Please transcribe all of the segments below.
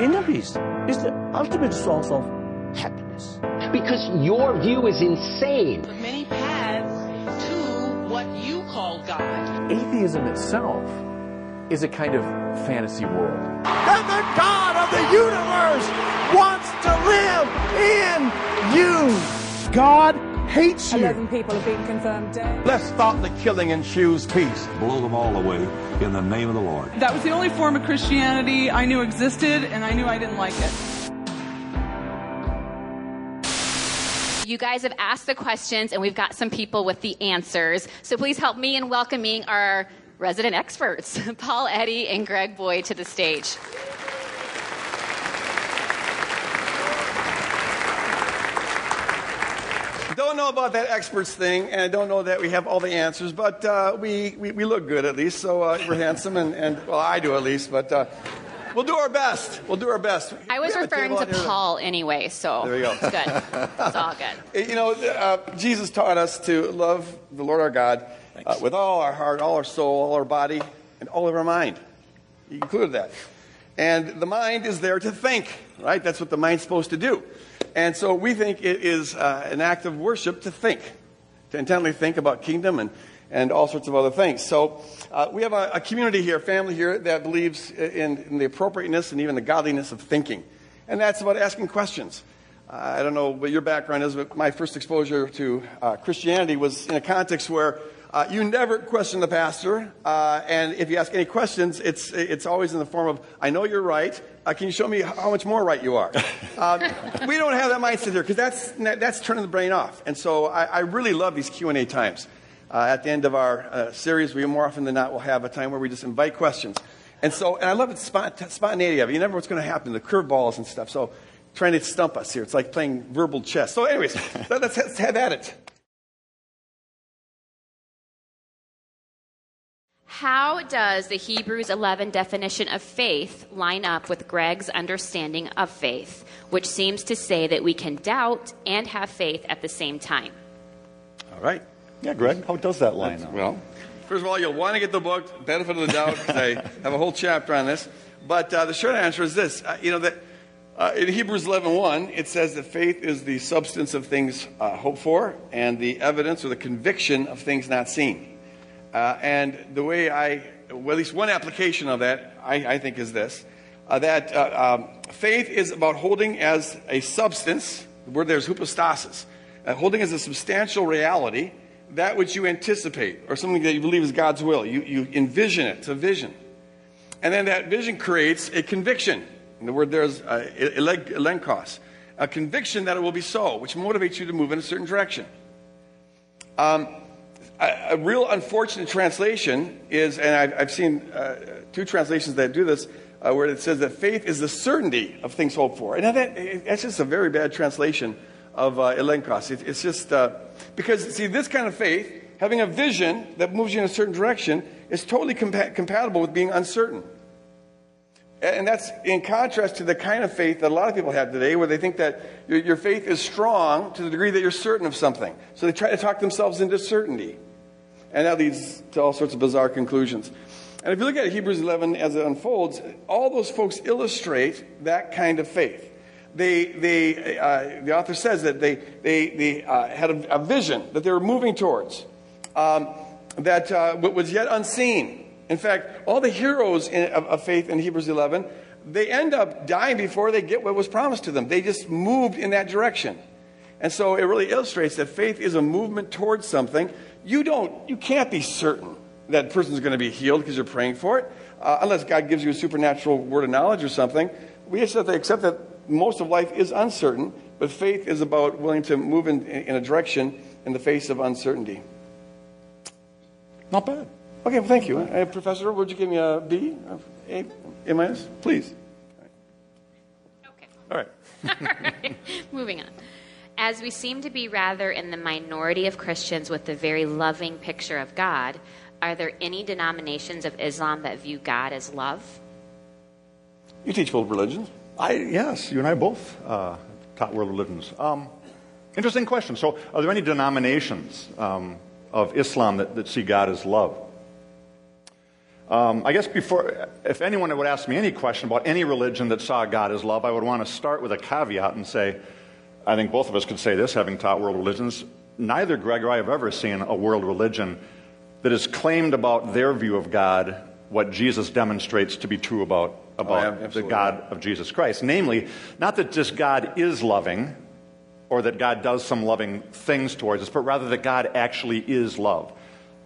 inner peace is the ultimate source of happiness. Because your view is insane. Many paths to what you call God. Atheism itself is a kind of fantasy world. And the God of the universe wants to live in you. God hates you. 11 people have been confirmed dead. Let's stop the killing and choose peace. Blow them all away in the name of the Lord. That was the only form of Christianity I knew existed, and I knew I didn't like it. You guys have asked the questions, and we've got some people with the answers. So please help me in welcoming our resident experts, Paul Eddy and Greg Boyd, to the stage. Don't know about that experts thing, and I don't know that we have all the answers, but uh, we, we, we, look good at least, so uh, we're handsome, and, and, well, I do at least, but uh, we'll do our best. We'll do our best. I was referring to Paul that... anyway, so there you go. it's good. It's all good. You know, uh, Jesus taught us to love the Lord our God uh, with all our heart, all our soul, all our body, and all of our mind. He included that. And the mind is there to think, right? That's what the mind's supposed to do. And so we think it is uh, an act of worship to think, to intently think about kingdom and, and all sorts of other things. So uh, we have a, a, community here, a family here, that believes in, in, the appropriateness and even the godliness of thinking. And that's about asking questions. Uh, I don't know what your background is, but my first exposure to uh, Christianity was in a context where uh, you never question the pastor, uh, and if you ask any questions, it's, it's always in the form of, I know you're right. Uh, can you show me how much more right you are? Uh, we don't have that mindset here because that's, that's turning the brain off. And so I, I really love these Q&A times. Uh, at the end of our uh, series, we more often than not will have a time where we just invite questions. And so, and I love the spont- spontaneity of it. You never know what's going to happen, the curveballs and stuff. So trying to stump us here. It's like playing verbal chess. So anyways, let's, let's have at it. How does the Hebrews 11 definition of faith line up with Greg's understanding of faith, which seems to say that we can doubt and have faith at the same time? All right. Yeah, Greg, how does that line up? Well, first of all, you'll want to get the book, Benefit of the Doubt, because I have a whole chapter on this. But uh, the short answer is this uh, you know, that uh, in Hebrews 11.1, it says that faith is the substance of things uh, hoped for and the evidence or the conviction of things not seen. Uh, and the way I, well, at least one application of that, I, I think, is this uh, that uh, um, faith is about holding as a substance, the word there is hypostasis, uh, holding as a substantial reality that which you anticipate or something that you believe is God's will. You, you envision it, it's a vision. And then that vision creates a conviction. And the word there is uh, elenchos, a conviction that it will be so, which motivates you to move in a certain direction. Um, a, real unfortunate translation is, and I've, I've seen uh, two translations that do this, uh, where it says that faith is the certainty of things hoped for. And that, that's just a very bad translation of uh, elenchos. It, it's just uh, because, see, this kind of faith, having a vision that moves you in a certain direction, is totally compa- compatible with being uncertain. And that's in contrast to the kind of faith that a lot of people have today, where they think that your faith is strong to the degree that you're certain of something. So they try to talk themselves into certainty. And that leads to all sorts of bizarre conclusions. And if you look at Hebrews 11 as it unfolds, all those folks illustrate that kind of faith. They, they, uh, the author says that they, they, they uh, had a, a, vision that they were moving towards um, that uh, was yet unseen. In fact, all the heroes in, of, of faith in Hebrews 11, they end up dying before they get what was promised to them. They just moved in that direction. And so it really illustrates that faith is a movement towards something you don't, you can't be certain that person is going to be healed because you're praying for it, uh, unless God gives you a supernatural word of knowledge or something. We just have to accept that most of life is uncertain, but faith is about willing to move in, in a direction in the face of uncertainty. Not bad. Okay, well, thank you. Uh, Professor, would you give me a B? A, a minus? Please. Okay. All right. All right. Moving on. As we seem to be rather in the minority of Christians with a very loving picture of God, are there any denominations of Islam that view God as love? You teach world religions. I yes, you and I both uh, taught world religions. Um, interesting question. So, are there any denominations um, of Islam that, that see God as love? Um, I guess before, if anyone would ask me any question about any religion that saw God as love, I would want to start with a caveat and say, I think both of us could say this, having taught world religions. Neither Greg or I have ever seen a world religion that has claimed about their view of God what Jesus demonstrates to be true about, about yeah, the God of Jesus Christ. Namely, not that just God is loving or that God does some loving things towards us, but rather that God actually is love.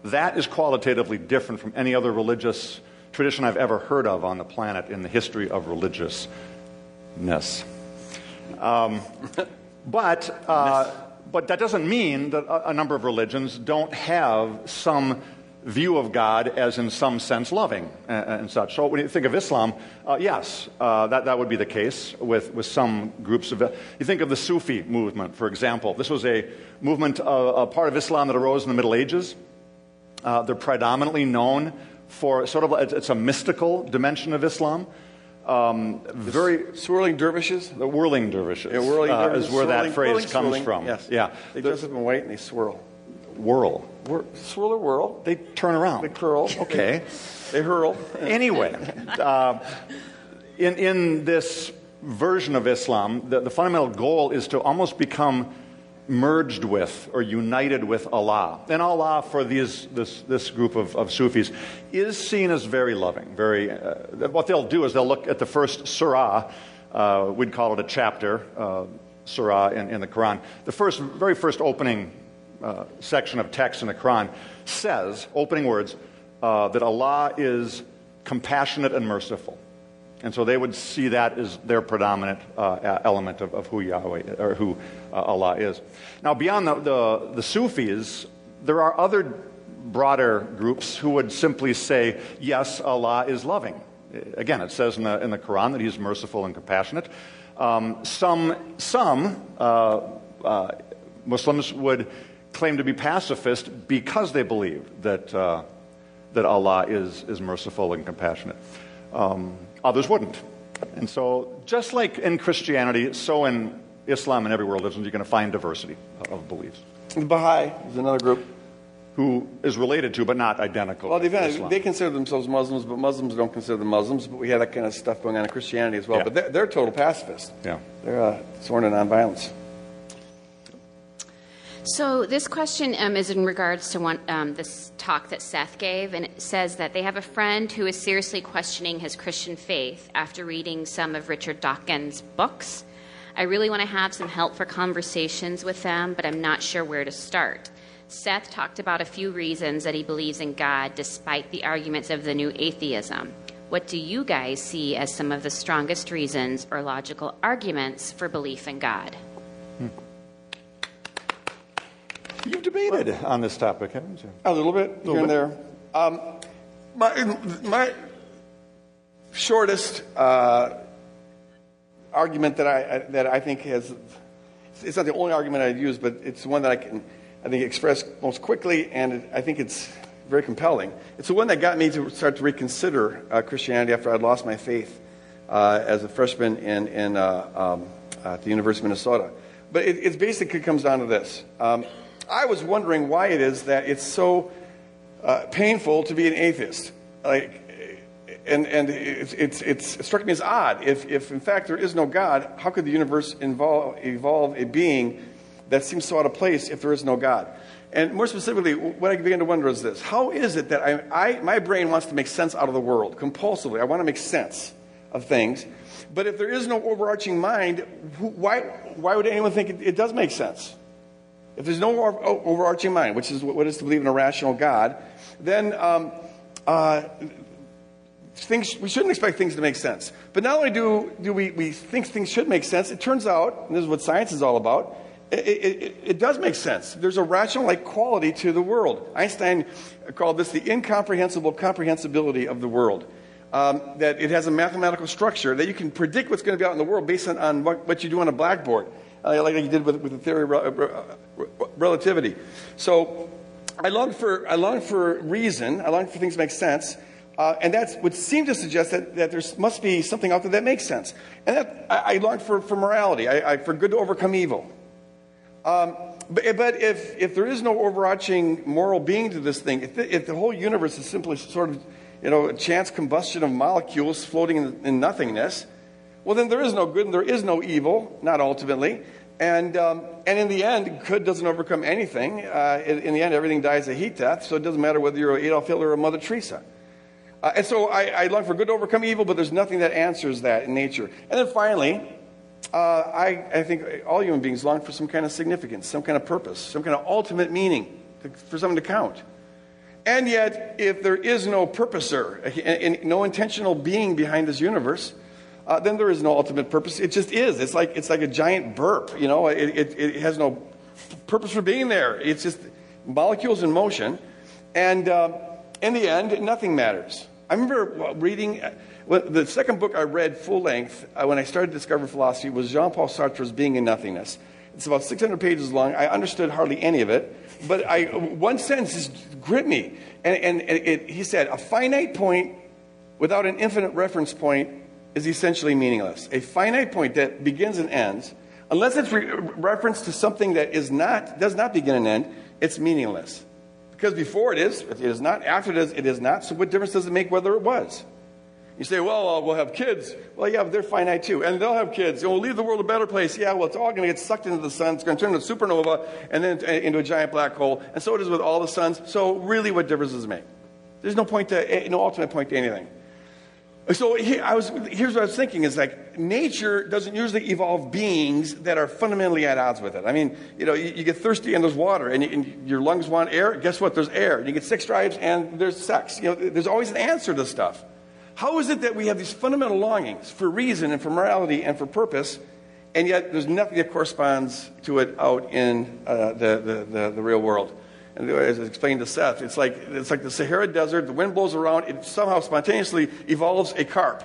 That is qualitatively different from any other religious tradition I've ever heard of on the planet in the history of religiousness. Um, but, uh, but that doesn't mean that a, a number of religions don't have some view of God as, in some sense, loving and, and such. So when you think of Islam, uh, yes, uh, that, that would be the case with, with some groups of. You think of the Sufi movement, for example. This was a movement, uh, a part of Islam that arose in the Middle Ages. Uh, they're predominantly known for sort of it's a mystical dimension of Islam. Um, very swirling dervishes. The whirling dervishes. Yeah, whirling uh, dervishes. is where swirling, that phrase whirling, comes swirling. from. Yes. Yeah. They The- dress up in white and they swirl. whirl. Whir- swirl or whirl. They turn around. They curl. Okay. They hurl. anyway, uh, in, in this version of Islam, the, the fundamental goal is to almost become merged with or united with Allah. And Allah, for these, this, this group of, of Sufis, is seen as very loving. Very, uh, what they'll do is they'll look at the first surah, uh, we'd call it a chapter, uh, surah in, in the Quran. The first, very first opening uh, section of text in the Quran says, opening words, uh, that Allah is compassionate and merciful. And so they would see that as their predominant uh, element of, of who Yahweh or who uh, Allah is. Now, beyond the, the, the Sufis, there are other broader groups who would simply say, yes, Allah is loving. Again, it says in the, in the Quran that He's merciful and compassionate. Um, some some uh, uh, Muslims would claim to be pacifist because they believe that, uh, that Allah is, is merciful and compassionate. Um, others wouldn't. And so, just like in Christianity, so in Islam and every world religion, you're going to find diversity of beliefs. The Baha'i is another group. Who is related to, but not identical. Well, they consider themselves Muslims, but Muslims don't consider them Muslims. But we have that kind of stuff going on in Christianity as well. Yeah. But they're, they're total pacifists. Yeah. They're uh, sworn to nonviolence. So this question um, is in regards to one, um, this talk that Seth gave, and it says that they have a friend who is seriously questioning his Christian faith after reading some of Richard Dawkins' books. I really want to have some help for conversations with them, but I'm not sure where to start. Seth talked about a few reasons that he believes in God despite the arguments of the new atheism. What do you guys see as some of the strongest reasons or logical arguments for belief in God? You've debated on this topic, haven't you? A little bit here and there. Um, my, my shortest uh, argument that I, that I think has, it's not the only argument I'd use, but it's the one that I can, I think, express most quickly, and I think it's very compelling. It's the one that got me to start to reconsider uh, Christianity after I'd lost my faith uh, as a freshman in, in, uh, um, at the University of Minnesota. But it, it basically comes down to this. Um, I was wondering why it is that it's so uh, painful to be an atheist. Like, and and it's, it's, it's, it struck me as odd. If, if in fact there is no God, how could the universe involve, evolve a being that seems so out of place if there is no God? And more specifically, what I began to wonder is this: How is it that I, I my brain wants to make sense out of the world compulsively? I want to make sense of things, but if there is no overarching mind, why why would anyone think it, it does make sense? If there's no overarching mind, which is what is to believe in a rational God, then um, uh, things, we shouldn't expect things to make sense. But not only do, do we, we think things should make sense, it turns out, and this is what science is all about, it, it, it, does make sense. There's a rational like quality to the world. Einstein called this the incomprehensible comprehensibility of the world. Um, that it has a mathematical structure that you can predict what's going to be out in the world based on, on what, what you do on a blackboard, uh, like you did with, with the theory of rel- relativity. So I long for I long for reason. I long for things to make sense. Uh, and that would seem to suggest that, that there must be something out there that makes sense. And that, I, I long for, for morality, I, I, for good to overcome evil. Um, but, but if, if there is no overarching moral being to this thing, if the, if the whole universe is simply sort of you know, a chance combustion of molecules floating in, in nothingness, well, then there is no good and there is no evil, not ultimately. And, um, and in the end, good doesn't overcome anything. Uh, in, the end, everything dies a heat death, so it doesn't matter whether you're Adolf Hitler or a Mother Teresa. Uh, and so I, I long for good to overcome evil, but there's nothing that answers that in nature. And then finally, uh, I, I think all human beings long for some kind of significance, some kind of purpose, some kind of ultimate meaning, to, for something to count. And yet, if there is no purposer, and no intentional being behind this universe, uh, then there is no ultimate purpose. It just is. It's like, it's like a giant burp. You know, it, it, it has no purpose for being there. It's just molecules in motion. And uh, in the end, nothing matters. I remember reading uh, the second book I read full length uh, when I started to discover philosophy was Jean Paul Sartre's Being and Nothingness. It's about 600 pages long. I understood hardly any of it, but I, one sentence just gripped me. And, and, and it, he said, A finite point without an infinite reference point is essentially meaningless. A finite point that begins and ends, unless it's re- reference to something that is not, does not begin and end, it's meaningless. Because before it is, it is not. After it is, it is not. So what difference does it make whether it was? You say, well, we'll have kids. Well, yeah, they're finite too. And they'll have kids. And we'll leave the world a better place. Yeah, well, it's all going to get sucked into the sun. It's going to turn into a supernova and then into a giant black hole. And so it is with all the suns. So really, what difference does it make? There's no point to, no ultimate point to anything. So I was, here's what I was thinking is like nature doesn't usually evolve beings that are fundamentally at odds with it. I mean, you know, you, you get thirsty and there's water, and, you, and, your lungs want air. Guess what? There's air. You get sex drives and there's sex. You know, there's always an answer to stuff. How is it that we have these fundamental longings for reason and for morality and for purpose, and yet there's nothing that corresponds to it out in uh, the, the, the, the real world? And as I explained to Seth, it's like, it's like the Sahara Desert, the wind blows around, it somehow spontaneously evolves a carp.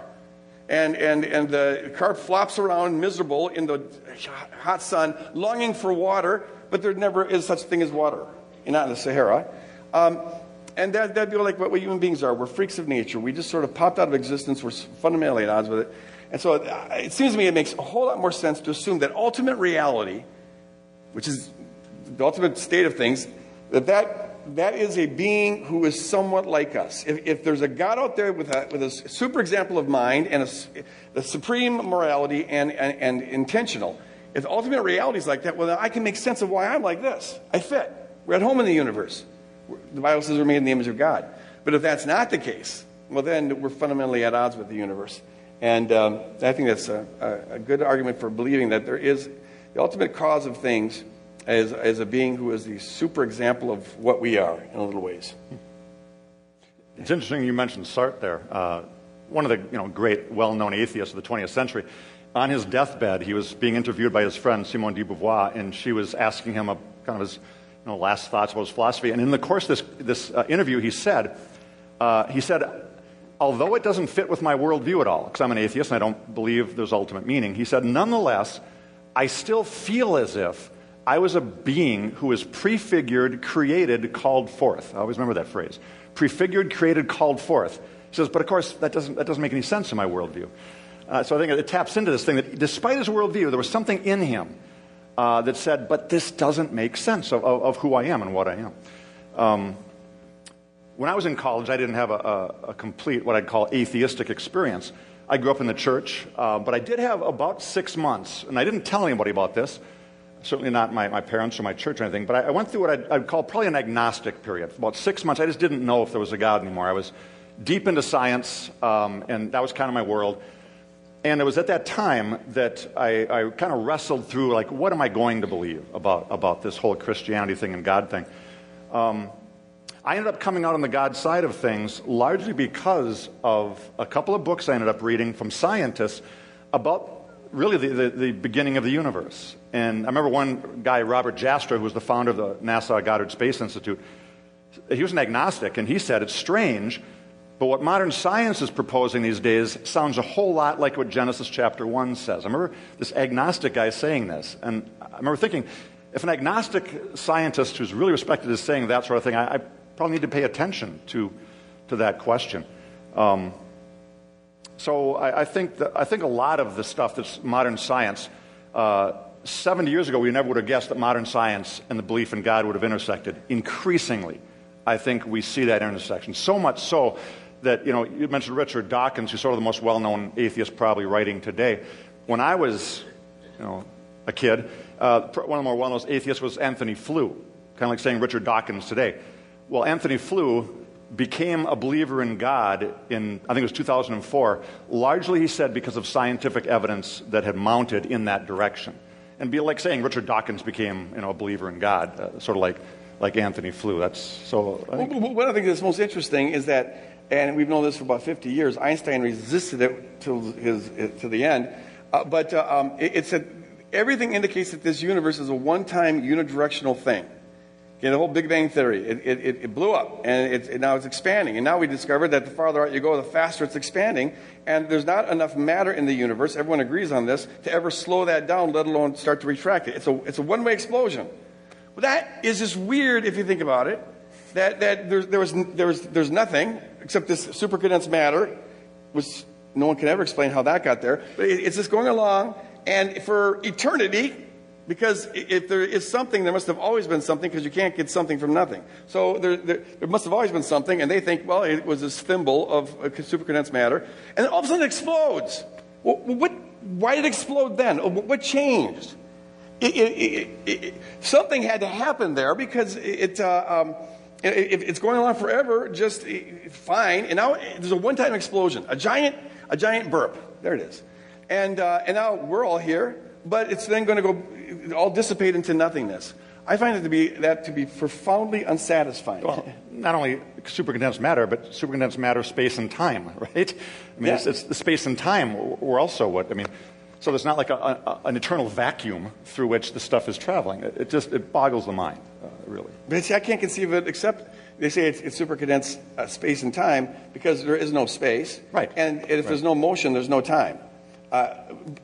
And, and, and the carp flops around miserable in the hot sun, longing for water, but there never is such a thing as water, not in the Sahara. Um, and that, that'd be like what, we human beings are. We're freaks of nature. We just sort of popped out of existence. We're fundamentally at odds with it. And so uh, it seems to me it makes a whole lot more sense to assume that ultimate reality, which is the ultimate state of things, that that, that is a being who is somewhat like us. If, if there's a God out there with a, with a super example of mind and a, the supreme morality and, and, and intentional, if ultimate reality is like that, well, then I can make sense of why I'm like this. I fit. We're at home in the universe. The Bible says we're made in the image of God. But if that's not the case, well, then we're fundamentally at odds with the universe. And um, I think that's a, a good argument for believing that there is the ultimate cause of things as, as a being who is the super example of what we are in a little ways. It's interesting you mentioned Sartre there. Uh, one of the you know, great, well known atheists of the 20th century. On his deathbed, he was being interviewed by his friend Simone de Beauvoir, and she was asking him a, kind of his you know, last thoughts about his philosophy. And in the course of this, this uh, interview, he said, uh, he said, although it doesn't fit with my worldview at all, because I'm an atheist and I don't believe there's ultimate meaning, he said, nonetheless, I still feel as if I was a being who was prefigured, created, called forth. I always remember that phrase. Prefigured, created, called forth. He says, but of course, that doesn't, that doesn't make any sense in my worldview. Uh, so I think it taps into this thing that despite his worldview, there was something in him uh, that said, but this doesn't make sense of, of, of who I am and what I am. Um, when I was in college, I didn't have a, a, a, complete, what I'd call atheistic experience. I grew up in the church, uh, but I did have about six months, and I didn't tell anybody about this certainly not my, my parents or my church or anything, but I, I went through what I'd, I'd, call probably an agnostic period. For about six months, I just didn't know if there was a God anymore. I was deep into science, um, and that was kind of my world. And it was at that time that I, I kind of wrestled through, like, what am I going to believe about, about this whole Christianity thing and God thing? Um, I ended up coming out on the God side of things largely because of a couple of books I ended up reading from scientists about really the, the, the, beginning of the universe. And I remember one guy, Robert Jastrow, who was the founder of the NASA Goddard Space Institute, he was an agnostic, and he said it's strange, but what modern science is proposing these days sounds a whole lot like what Genesis chapter 1 says. I remember this agnostic guy saying this, and I remember thinking, if an agnostic scientist who's really respected is saying that sort of thing, I, I probably need to pay attention to, to that question. Um, so I, I, think that, I think a lot of the stuff that's modern science, uh, 70 years ago, we never would have guessed that modern science and the belief in God would have intersected. Increasingly, I think we see that intersection. So much so that, you know, you mentioned Richard Dawkins, who's sort of the most well known atheist probably writing today. When I was, you know, a kid, uh, one of the more well known atheists was Antony Flew, kind of like saying Richard Dawkins today. Well, Antony Flew became a believer in God in, I think it was 2004, largely, he said, because of scientific evidence that had mounted in that direction. And be like saying Richard Dawkins became, you know, a believer in God, uh, sort of like, like Antony Flew. That's so. I think, Well, What I think is most interesting is that, and we've known this for about 50 years, Einstein resisted it till his, to the end. Uh, but uh, um, it, it said everything indicates that this universe is a one-time unidirectional thing. Okay, the whole Big Bang Theory, it, it, it- blew up, and it, now it's expanding. And now we discovered that the farther out you go, the faster it's expanding. And there's not enough matter in the universe, everyone agrees on this, to ever slow that down, let alone start to retract it. It's a, it's a one-way explosion. Well, that is just weird if you think about it. That, that there's, there was, there was, there's nothing except this supercondensed matter, which no one can ever explain how that got there. But it, it's just going along, and for eternity, because if there is something, there must have always been something, because you can't get something from nothing. So there, there, there must have always been something, and they think, well, it was this thimble of uh, supercondensed matter, and then all of a sudden it explodes. Well, what, why did it explode then? Uh, What changed? it, it, it, something had to happen there because it, uh, um, it, it- it's going on forever, just fine. And now there's a one-time explosion, a giant, a giant burp. There it is. And, uh, and now we're all here, but it's then going to go all dissipate into nothingness. I find it to be that to be profoundly unsatisfying. well, not only supercondensed matter, but supercondensed matter, space and time, right? I mean, it's, Yeah. it's the space and time. We're also what I mean. So there's not like a, a, an eternal vacuum through which the stuff is traveling. It, it just it boggles the mind, uh, really. But see, I can't conceive of it except they say it's, it's supercondensed uh, space and time because there is no space. Right. And if there's no motion, there's no time. Uh,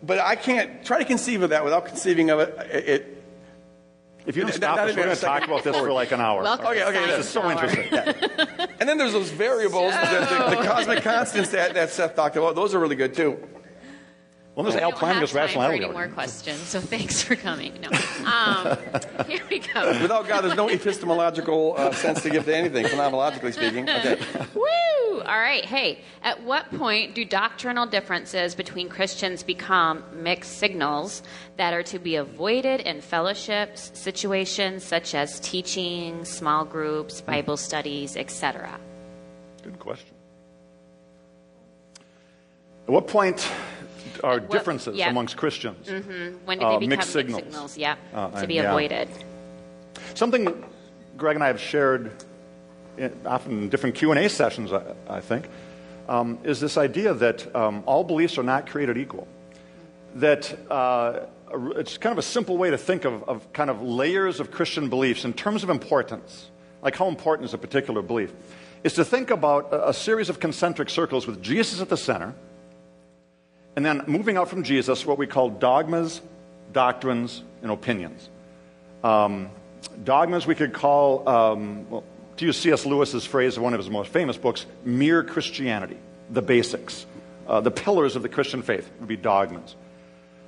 but I can't try to conceive of that without conceiving of it. it, it If you don't stop not us, we're going to talk about this for like an hour. Welcome Okay, okay, This is so Hour. interesting. and then there's those variables, the, the, the cosmic constants that, that Seth talked about. Those are really good too. Well, there's We Al don't have Plantinga's time for rationality. any more questions, so thanks for coming. No. Um, here we go. Without God, there's no epistemological uh, sense to give to anything, phenomenologically speaking. Okay. Woo! All right. Hey, at what point do doctrinal differences between Christians become mixed signals that are to be avoided in fellowships, situations such as teaching, small groups, Bible studies, etc.? Good question. At what point are what- differences yeah. amongst Christians? When do Uh, become mixed signals. signals? Yep, Uh, to be yeah. avoided. Something Greg and I have shared, in, often in different Q and A sessions, I, I think, um, is this idea that um, all beliefs are not created equal. That uh, it's kind of a simple way to think of, of kind of layers of Christian beliefs in terms of importance, like how important is a particular belief, is to think about a, a series of concentric circles with Jesus at the center, and then moving out from Jesus, what we call dogmas, doctrines, and opinions. Um, dogmas we could call, um, well, to use C.S. Lewis's phrase of one of his most famous books, mere Christianity, the basics, uh, the pillars of the Christian faith would be dogmas.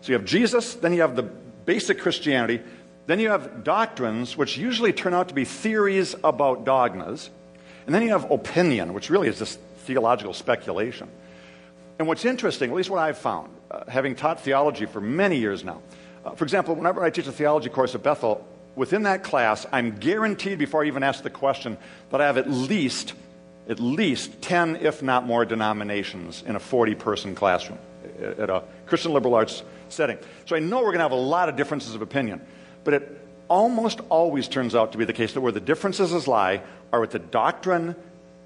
So you have Jesus, then you have the basic Christianity, then you have doctrines, which usually turn out to be theories about dogmas, and then you have opinion, which really is just theological speculation. And what's interesting, at least what I've found, uh, having taught theology for many years now, uh, for example, whenever I teach a theology course at Bethel, within that class, I'm guaranteed before I even ask the question that I have at least, at least 10, if not more, denominations in a 40 person classroom at at a Christian liberal arts setting. So I know we're going to have a lot of differences of opinion, but it almost always turns out to be the case that where the differences lie are with the doctrine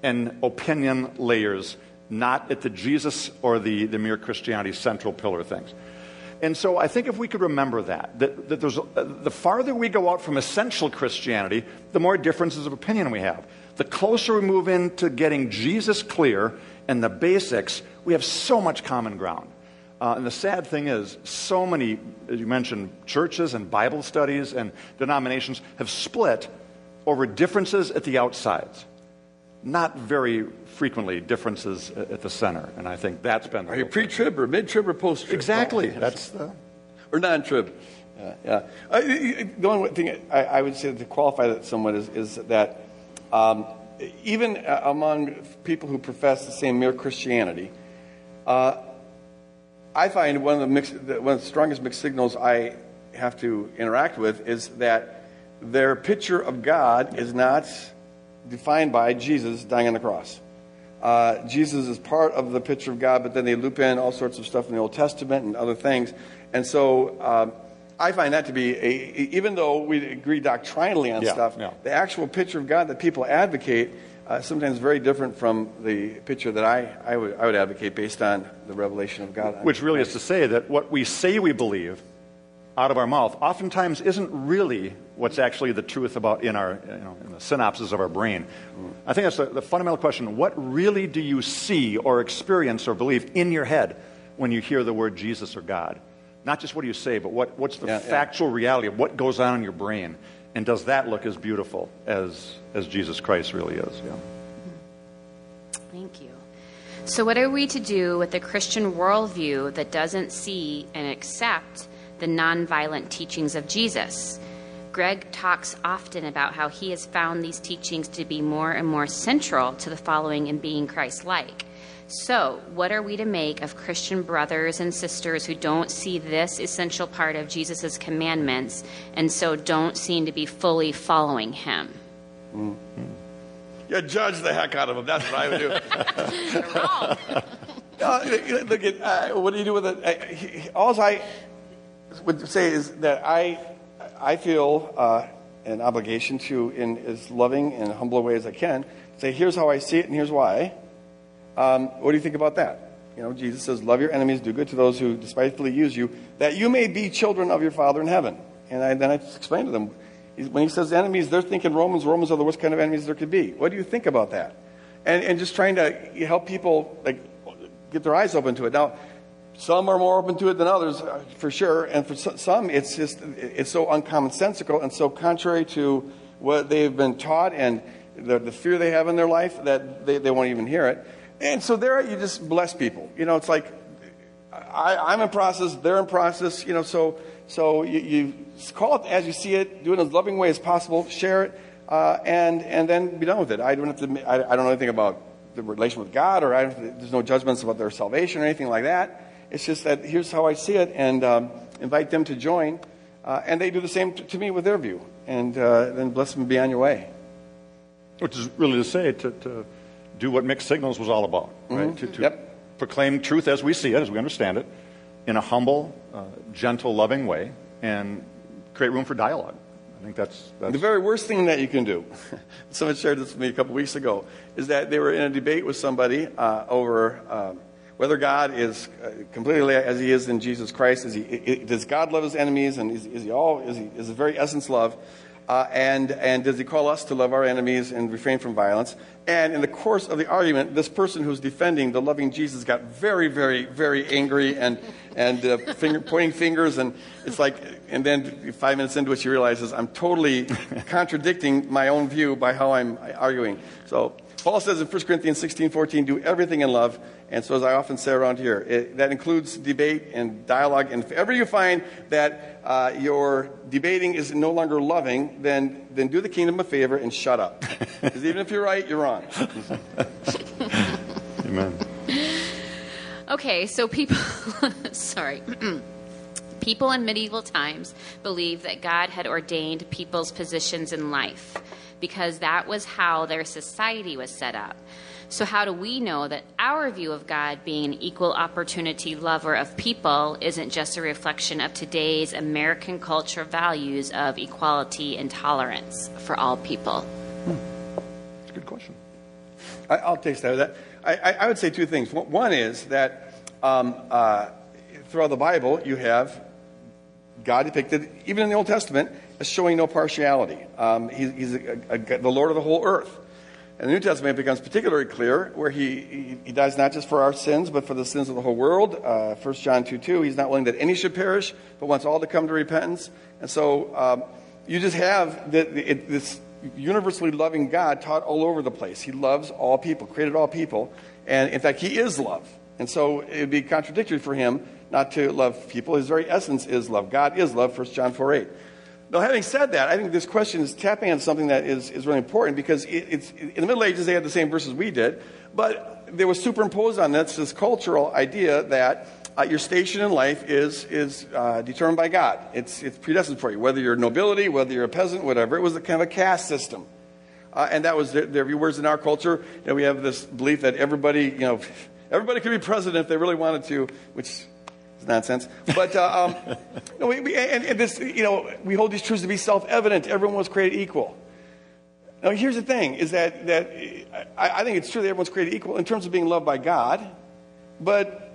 and opinion layers, not at the Jesus or the, the mere Christianity central pillar things. And so I think if we could remember that, that, that there's, uh, the farther we go out from essential Christianity, the more differences of opinion we have. The closer we move into getting Jesus clear and the basics, we have so much common ground. Uh, and the sad thing is, so many, as you mentioned, churches and Bible studies and denominations have split over differences at the outsides, not very frequently differences at the center. And I think that's been Are you pre-trib or mid-trib or post-trib? Exactly. Oh, That's the. or non-trib. Yeah, yeah. Uh, the only thing I, I would say to qualify that somewhat is, is that um, even uh, among people who profess the same mere Christianity, uh, I find one of the mixed, one of the strongest mixed signals I have to interact with is that their picture of God is not defined by Jesus dying on the cross. Uh, Jesus is part of the picture of God, but then they loop in all sorts of stuff in the Old Testament and other things. And so um, I find that to be, a, even though we agree doctrinally on Yeah, stuff, yeah. the actual picture of God that people advocate uh, sometimes very different from the picture that I, I, would, I would advocate based on the revelation of God. Which really is to say that what we say we believe out of our mouth oftentimes isn't really what's actually the truth about in our you know in the synapses of our brain. I think that's the, the fundamental question. What really do you see or experience or believe in your head when you hear the word Jesus or God? Not just what do you say, but what, what's the Yeah, yeah. factual reality of what goes on in your brain? And does that look as beautiful as, as Jesus Christ really is? Yeah. Thank you. So, what are we to do with a Christian worldview that doesn't see and accept the nonviolent teachings of Jesus? Greg talks often about how he has found these teachings to be more and more central to the following and being Christ like. So, what are we to make of Christian brothers and sisters who don't see this essential part of Jesus' commandments and so don't seem to be fully following him? You judge the heck out of them. That's what I would do. Uh, look at uh, what do you do with it? Uh, he- he- All I would say is that I, I feel uh, an obligation to, in as loving and humble a way as I can, say, here's how I see it and here's why. Um, what do you think about that? You know, Jesus says, love your enemies, do good to those who despitefully use you, that you may be children of your Father in heaven. And I, then I explained to them, when he says enemies, they're thinking Romans. Romans are the worst kind of enemies there could be. What do you think about that? And, and just trying to help people like get their eyes open to it. Now, some are more open to it than others, uh, for sure. And for some, it's just it's so uncommonsensical and so contrary to what they've been taught and the, the fear they have in their life that they, they won't even hear it. And so there, you just bless people. You know, it's like I, I'm in process, they're in process. You know, so so you, you call it as you see it, do it in as loving way as possible, share it, uh, and and then be done with it. I don't have to. I, I don't know anything about the relation with God, or there's no judgments about their salvation or anything like that. It's just that here's how I see it, and um, invite them to join, uh, and they do the same to, to me with their view, and uh, then bless them and be on your way. Which is really to say to, to do what mixed signals was all about, right? To, to Mm-hmm. Yep. proclaim truth as we see it, as we understand it, in a humble, uh, gentle, loving way, and create room for dialogue. I think that's, that's The very worst thing that you can do, someone shared this with me a couple weeks ago, is that they were in a debate with somebody uh, over um, whether God is uh, completely as He is in Jesus Christ. Is he, does God love His enemies, and is, is He all? Is He is the very essence love? Uh, and and does He call us to love our enemies and refrain from violence? And in the course of the argument, this person who's defending the loving Jesus got very, very, very angry and and uh, finger, pointing fingers, and it's like, and then five minutes into it, she realizes I'm totally contradicting my own view by how I'm arguing. So Paul says in 1 Corinthians 16, 14, do everything in love. And so as I often say around here, it, that includes debate and dialogue. And if ever you find that uh, your debating is no longer loving, then, then do the kingdom a favor and shut up. Because even if you're right, you're wrong. Amen. Okay, so people, sorry. people in medieval times believed that God had ordained people's positions in life because that was how their society was set up. So, how do we know that our view of God being an equal opportunity lover of people isn't just a reflection of today's American culture values of equality and tolerance for all people? It's a good question. I, I'll take that. I, I, would say two things. One- is that um, uh, throughout the Bible, you have God depicted, even in the Old Testament, showing no partiality. Um, he, he's a, a, the Lord of the whole earth. And the New Testament becomes particularly clear, where he, he, he dies not just for our sins, but for the sins of the whole world. Uh, 1 John 2 2, he's not willing that any should perish, but wants all to come to repentance. And so um, you just have the, the, it, this universally loving God taught all over the place. He loves all people, created all people. And in fact, he is love. And so it would be contradictory for him not to love people. His very essence is love. God is love, 1 John 4 8. Now, having said that, I think this question is tapping on something that is, is really important because it, it's, in the Middle Ages, they had the same verses we did, but there was superimposed on this this cultural idea that uh, your station in life is, is uh, determined by God. It's, it's predestined for you, whether you're nobility, whether you're a peasant, whatever. It was a kind of a caste system. Uh, and that was their, their view. Whereas in our culture, you know, we have this belief that everybody, you know, everybody could be president if they really wanted to, which is nonsense. But uh, um, no, we, we, and, and this, you know, we hold these truths to be self-evident. Everyone was created equal. Now, here's the thing: is that that I, I think it's true that everyone's created equal in terms of being loved by God, but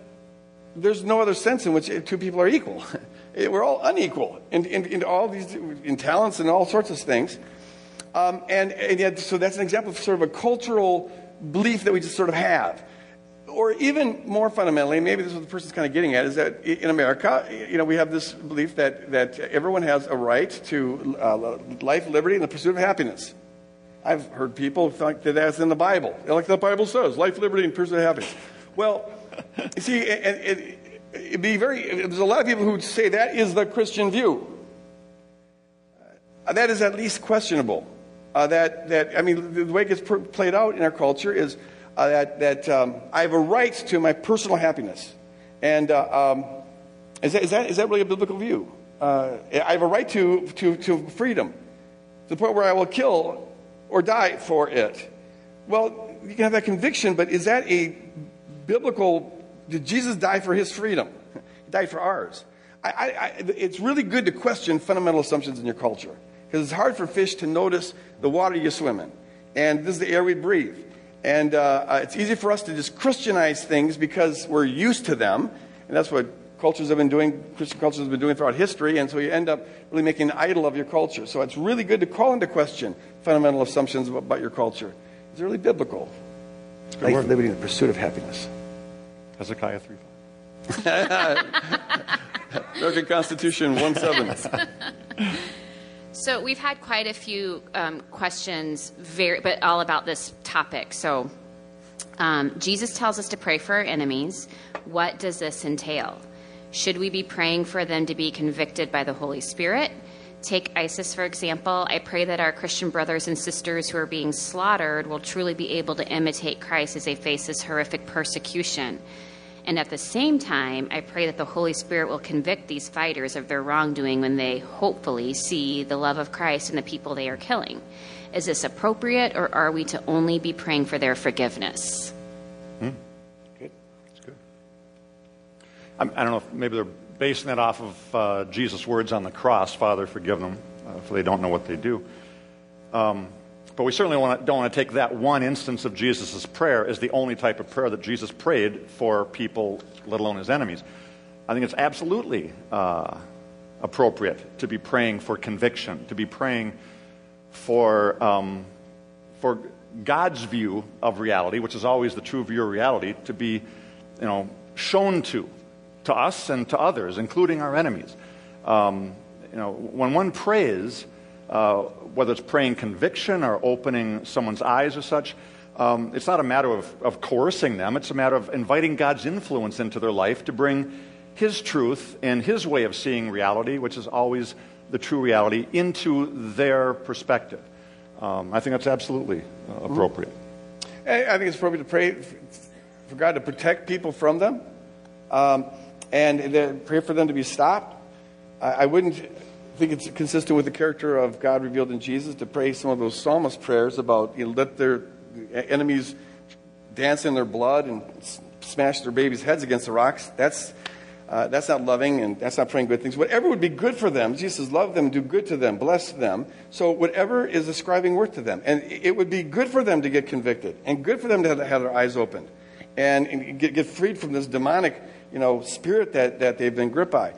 there's no other sense in which two people are equal. We're all unequal in, in, in all these in talents and all sorts of things. Um, and, and yet, so that's an example of sort of a cultural belief that we just sort of have. Or even more fundamentally, maybe this is what the person's kind of getting at, is that in America, you know, we have this belief that, that everyone has a right to uh, life, liberty, and the pursuit of happiness. I've heard people think that that's in the Bible. Like the Bible says, life, liberty, and pursuit of happiness. Well, you see, it, it, it'd be very, there's a lot of people who say that is the Christian view. Uh, that is at least questionable uh, that, that, I mean, the way it gets played out in our culture is uh, that, that um, I have a right to my personal happiness. And uh, um, is, that, is, that, is that really a biblical view? Uh, I have a right to, to, to freedom to the point where I will kill or die for it. Well, you can have that conviction, but is that a biblical? Did Jesus die for his freedom? He died for ours. I, I, it's really good to question fundamental assumptions in your culture because it's hard for fish to notice the water you swim in. And this is the air we breathe. And uh, uh, it's easy for us to just Christianize things because we're used to them. And that's what cultures have been doing, Christian cultures have been doing throughout history. And so you end up really making an idol of your culture. So it's really good to call into question fundamental assumptions about your culture. It's really biblical. Life, word. liberty, and the pursuit of happiness. Hezekiah 3 American Constitution 1 7. So we've had quite a few um, questions, very, but all about this topic. So um, Jesus tells us to pray for our enemies. What does this entail? Should we be praying for them to be convicted by the Holy Spirit? Take ISIS, for example. I pray that our Christian brothers and sisters who are being slaughtered will truly be able to imitate Christ as they face this horrific persecution. And at the same time, I pray that the Holy Spirit will convict these fighters of their wrongdoing when they hopefully see the love of Christ in the people they are killing. Is this appropriate, or are we to only be praying for their forgiveness? Hmm. Good. That's good. I'm, I do not know if maybe they're basing that off of uh, Jesus' words on the cross Father, forgive them, uh, for they don't know what they do. Um, but we certainly want to, don't want to take that one instance of Jesus' prayer as the only type of prayer that Jesus prayed for people, let alone his enemies. I think it's absolutely uh, appropriate to be praying for conviction, to be praying for, um, for God's view of reality, which is always the true view of reality, to be you know, shown to, to us and to others, including our enemies. Um, you know, when one prays, uh, whether it's praying conviction or opening someone's eyes or such, um, it's not a matter of, of coercing them. It's a matter of inviting God's influence into their life to bring His truth and His way of seeing reality, which is always the true reality, into their perspective. Um, I think that's absolutely uh, mm-hmm. appropriate. I think it's appropriate to pray for God to protect people from them um, and pray for them to be stopped. I, I wouldn't I think it's consistent with the character of God revealed in Jesus to pray some of those psalmist prayers about you know, let their enemies dance in their blood and smash their babies' heads against the rocks. That's, uh, that's not loving and that's not praying good things. Whatever would be good for them, Jesus says, love them, do good to them, bless them. So whatever is ascribing worth to them. And it would be good for them to get convicted and good for them to have, their eyes opened and, and get, get freed from this demonic you know, spirit that, that they've been gripped by.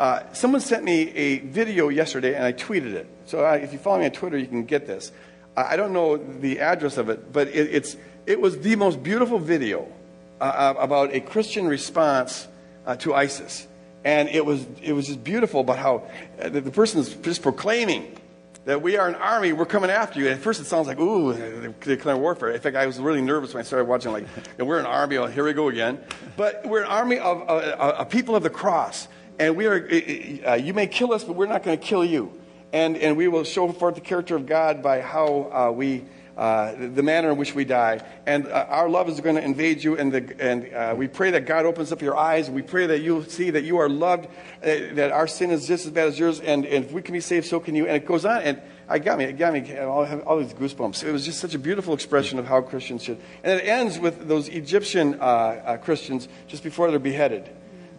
Uh, someone sent me a video yesterday and I tweeted it. So uh, if you follow me on Twitter, you can get this. Uh, I don't know the address of it, but it, it's, it was the most beautiful video uh, uh, about a Christian response uh, to ISIS. And it was, it was just beautiful about how the, the person is just proclaiming that we are an army, we're coming after you. And at first it sounds like, ooh, they're declaring warfare. In fact, I was really nervous when I started watching, like, we're an army, oh, here we go again. But we're an army of a people of the cross and we are, uh, you may kill us, but we're not going to kill you. and, and we will show forth the character of God by how uh, we, uh, the manner in which we die. And uh, our love is going to invade you, and, the, and uh, we pray that God opens up your eyes. We pray that you see that you are loved, uh, that our sin is just as bad as yours, and, and if we can be saved, so can you. And it goes on, and I got me, it got me, have all these goosebumps. It was just such a beautiful expression of how Christians should. And it ends with those Egyptian Christians just before they're beheaded.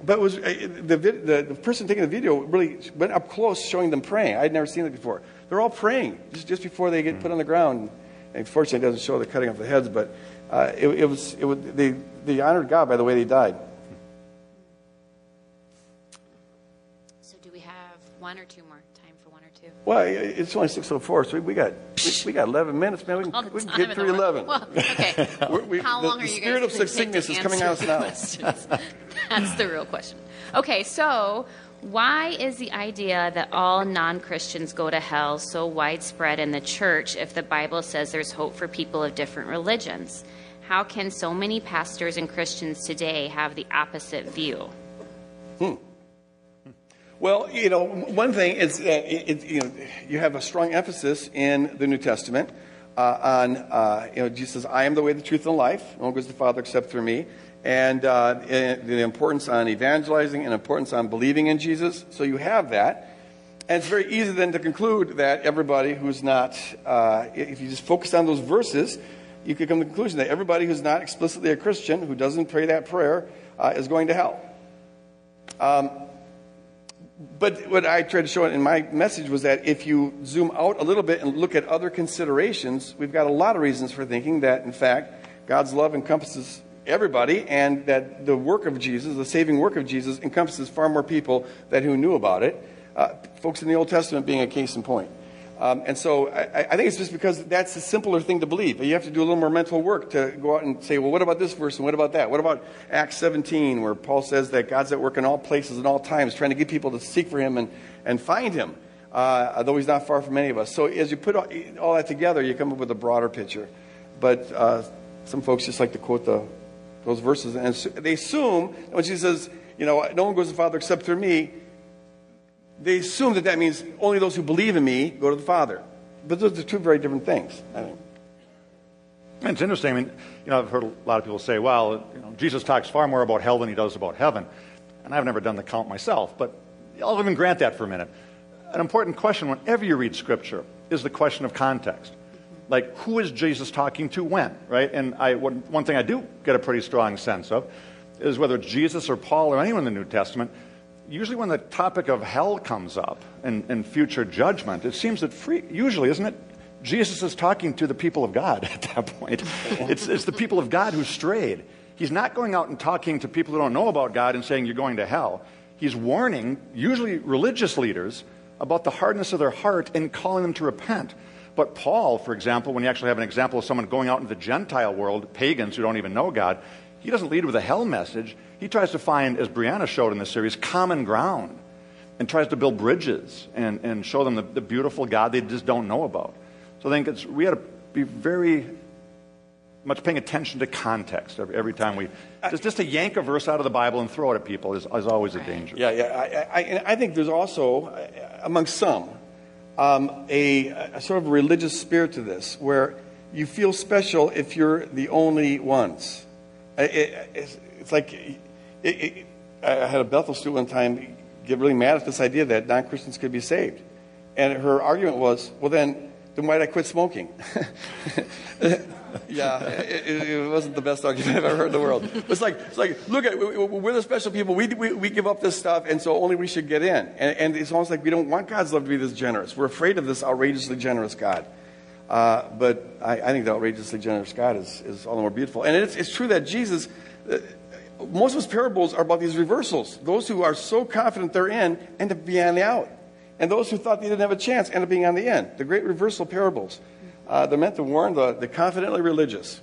But it was uh, the, the, the person taking the video really went up close showing them praying. I'd never seen it before. They're all praying just, just before they get put on the ground. And fortunately, it doesn't show the cutting off the heads, but uh, it, it was, it was they, they honored God by the way they died. So, do we have one or two more? Well, it's only 6.04, so we, got, we, we got 11 minutes, man. We can, we can get through 11. Well, okay. We're- we- How the- long the are you spirit guys of succinctness is coming out now. That's the real question. Okay, so why is the idea that all non Christians go to hell so widespread in the church if the Bible says there's hope for people of different religions? How can so many pastors and Christians today have the opposite view? Hmm. Well, you know, one thing is that it, you know you have a strong emphasis in the New Testament uh, on uh, you know Jesus says, "I am the way, the truth, and the life. No one goes to the Father except through me." And uh, the importance on evangelizing and importance on believing in Jesus. So you have that, and it's very easy then to conclude that everybody who's not, uh, if you just focus on those verses, you could come to the conclusion that everybody who's not explicitly a Christian, who doesn't pray that prayer, uh, is going to hell. Um, but what I tried to show in my message was that if you zoom out a little bit and look at other considerations, we've got a lot of reasons for thinking that, in fact, God's love encompasses everybody and that the work of Jesus, the saving work of Jesus, encompasses far more people than who knew about it. Uh, folks in the Old Testament being a case in point. Um, and so I, I think it's just because that's a simpler thing to believe. You have to do a little more mental work to go out and say, well, what about this verse and what about that? What about Acts 17, where Paul says that God's at work in all places and all times, trying to get people to seek for him and, and find him, uh, though he's not far from any of us. So as you put all, all that together, you come up with a broader picture. But uh, some folks just like to quote the, those verses, and they assume when Jesus says, you know, no one goes to the Father except through me, they assume that that means only those who believe in me go to the Father. But those are two very different things. I think. It's interesting. I mean, you know, I've heard a lot of people say, well, you know, Jesus talks far more about hell than he does about heaven. And I've never done the count myself, but I'll even grant that for a minute. An important question whenever you read Scripture is the question of context. Like, who is Jesus talking to when, right? And I, one, thing I do get a pretty strong sense of is whether Jesus or Paul or anyone in the New Testament, usually when the topic of hell comes up and, and future judgment, it seems that free, usually, isn't it? Jesus is talking to the people of God at that point. It's, it's the people of God who strayed. He's not going out and talking to people who don't know about God and saying, You're going to hell. He's warning, usually religious leaders, about the hardness of their heart and calling them to repent. But Paul, for example, when you actually have an example of someone going out into the Gentile world, pagans who don't even know God, he doesn't lead with a hell message. He tries to find, as Brianna showed in this series, common ground and tries to build bridges and, and show them the, the beautiful God they just don't know about. So I think it's, we had to be very much paying attention to context every, every time we just, just to yank a verse out of the Bible and throw it at people is, is always a danger. Yeah, yeah. I, I, I think there's also, uh, among some, um, a, a sort of religious spirit to this, where you feel special if you're the only ones. It, it, it's, it's like it, I had a Bethel student one time get really mad at this idea that non Christians could be saved, and her argument was, well, then. Then why did I quit smoking? yeah, it, it, wasn't the best argument I've ever heard in the world. It's like, it's like look at we're the special people. We, we, we give up this stuff, and so only we should get in. And, and it's almost like we don't want God's love to be this generous. We're afraid of this outrageously generous God. Uh, but I, I, think the outrageously generous God is, is all the more beautiful. And it's, it's true that Jesus, uh, most of his parables are about these reversals. Those who are so confident they're in end up being on the out. And those who thought they didn't have a chance end up being on the end. The great reversal parables. Uh, they're meant to warn the, the confidently religious.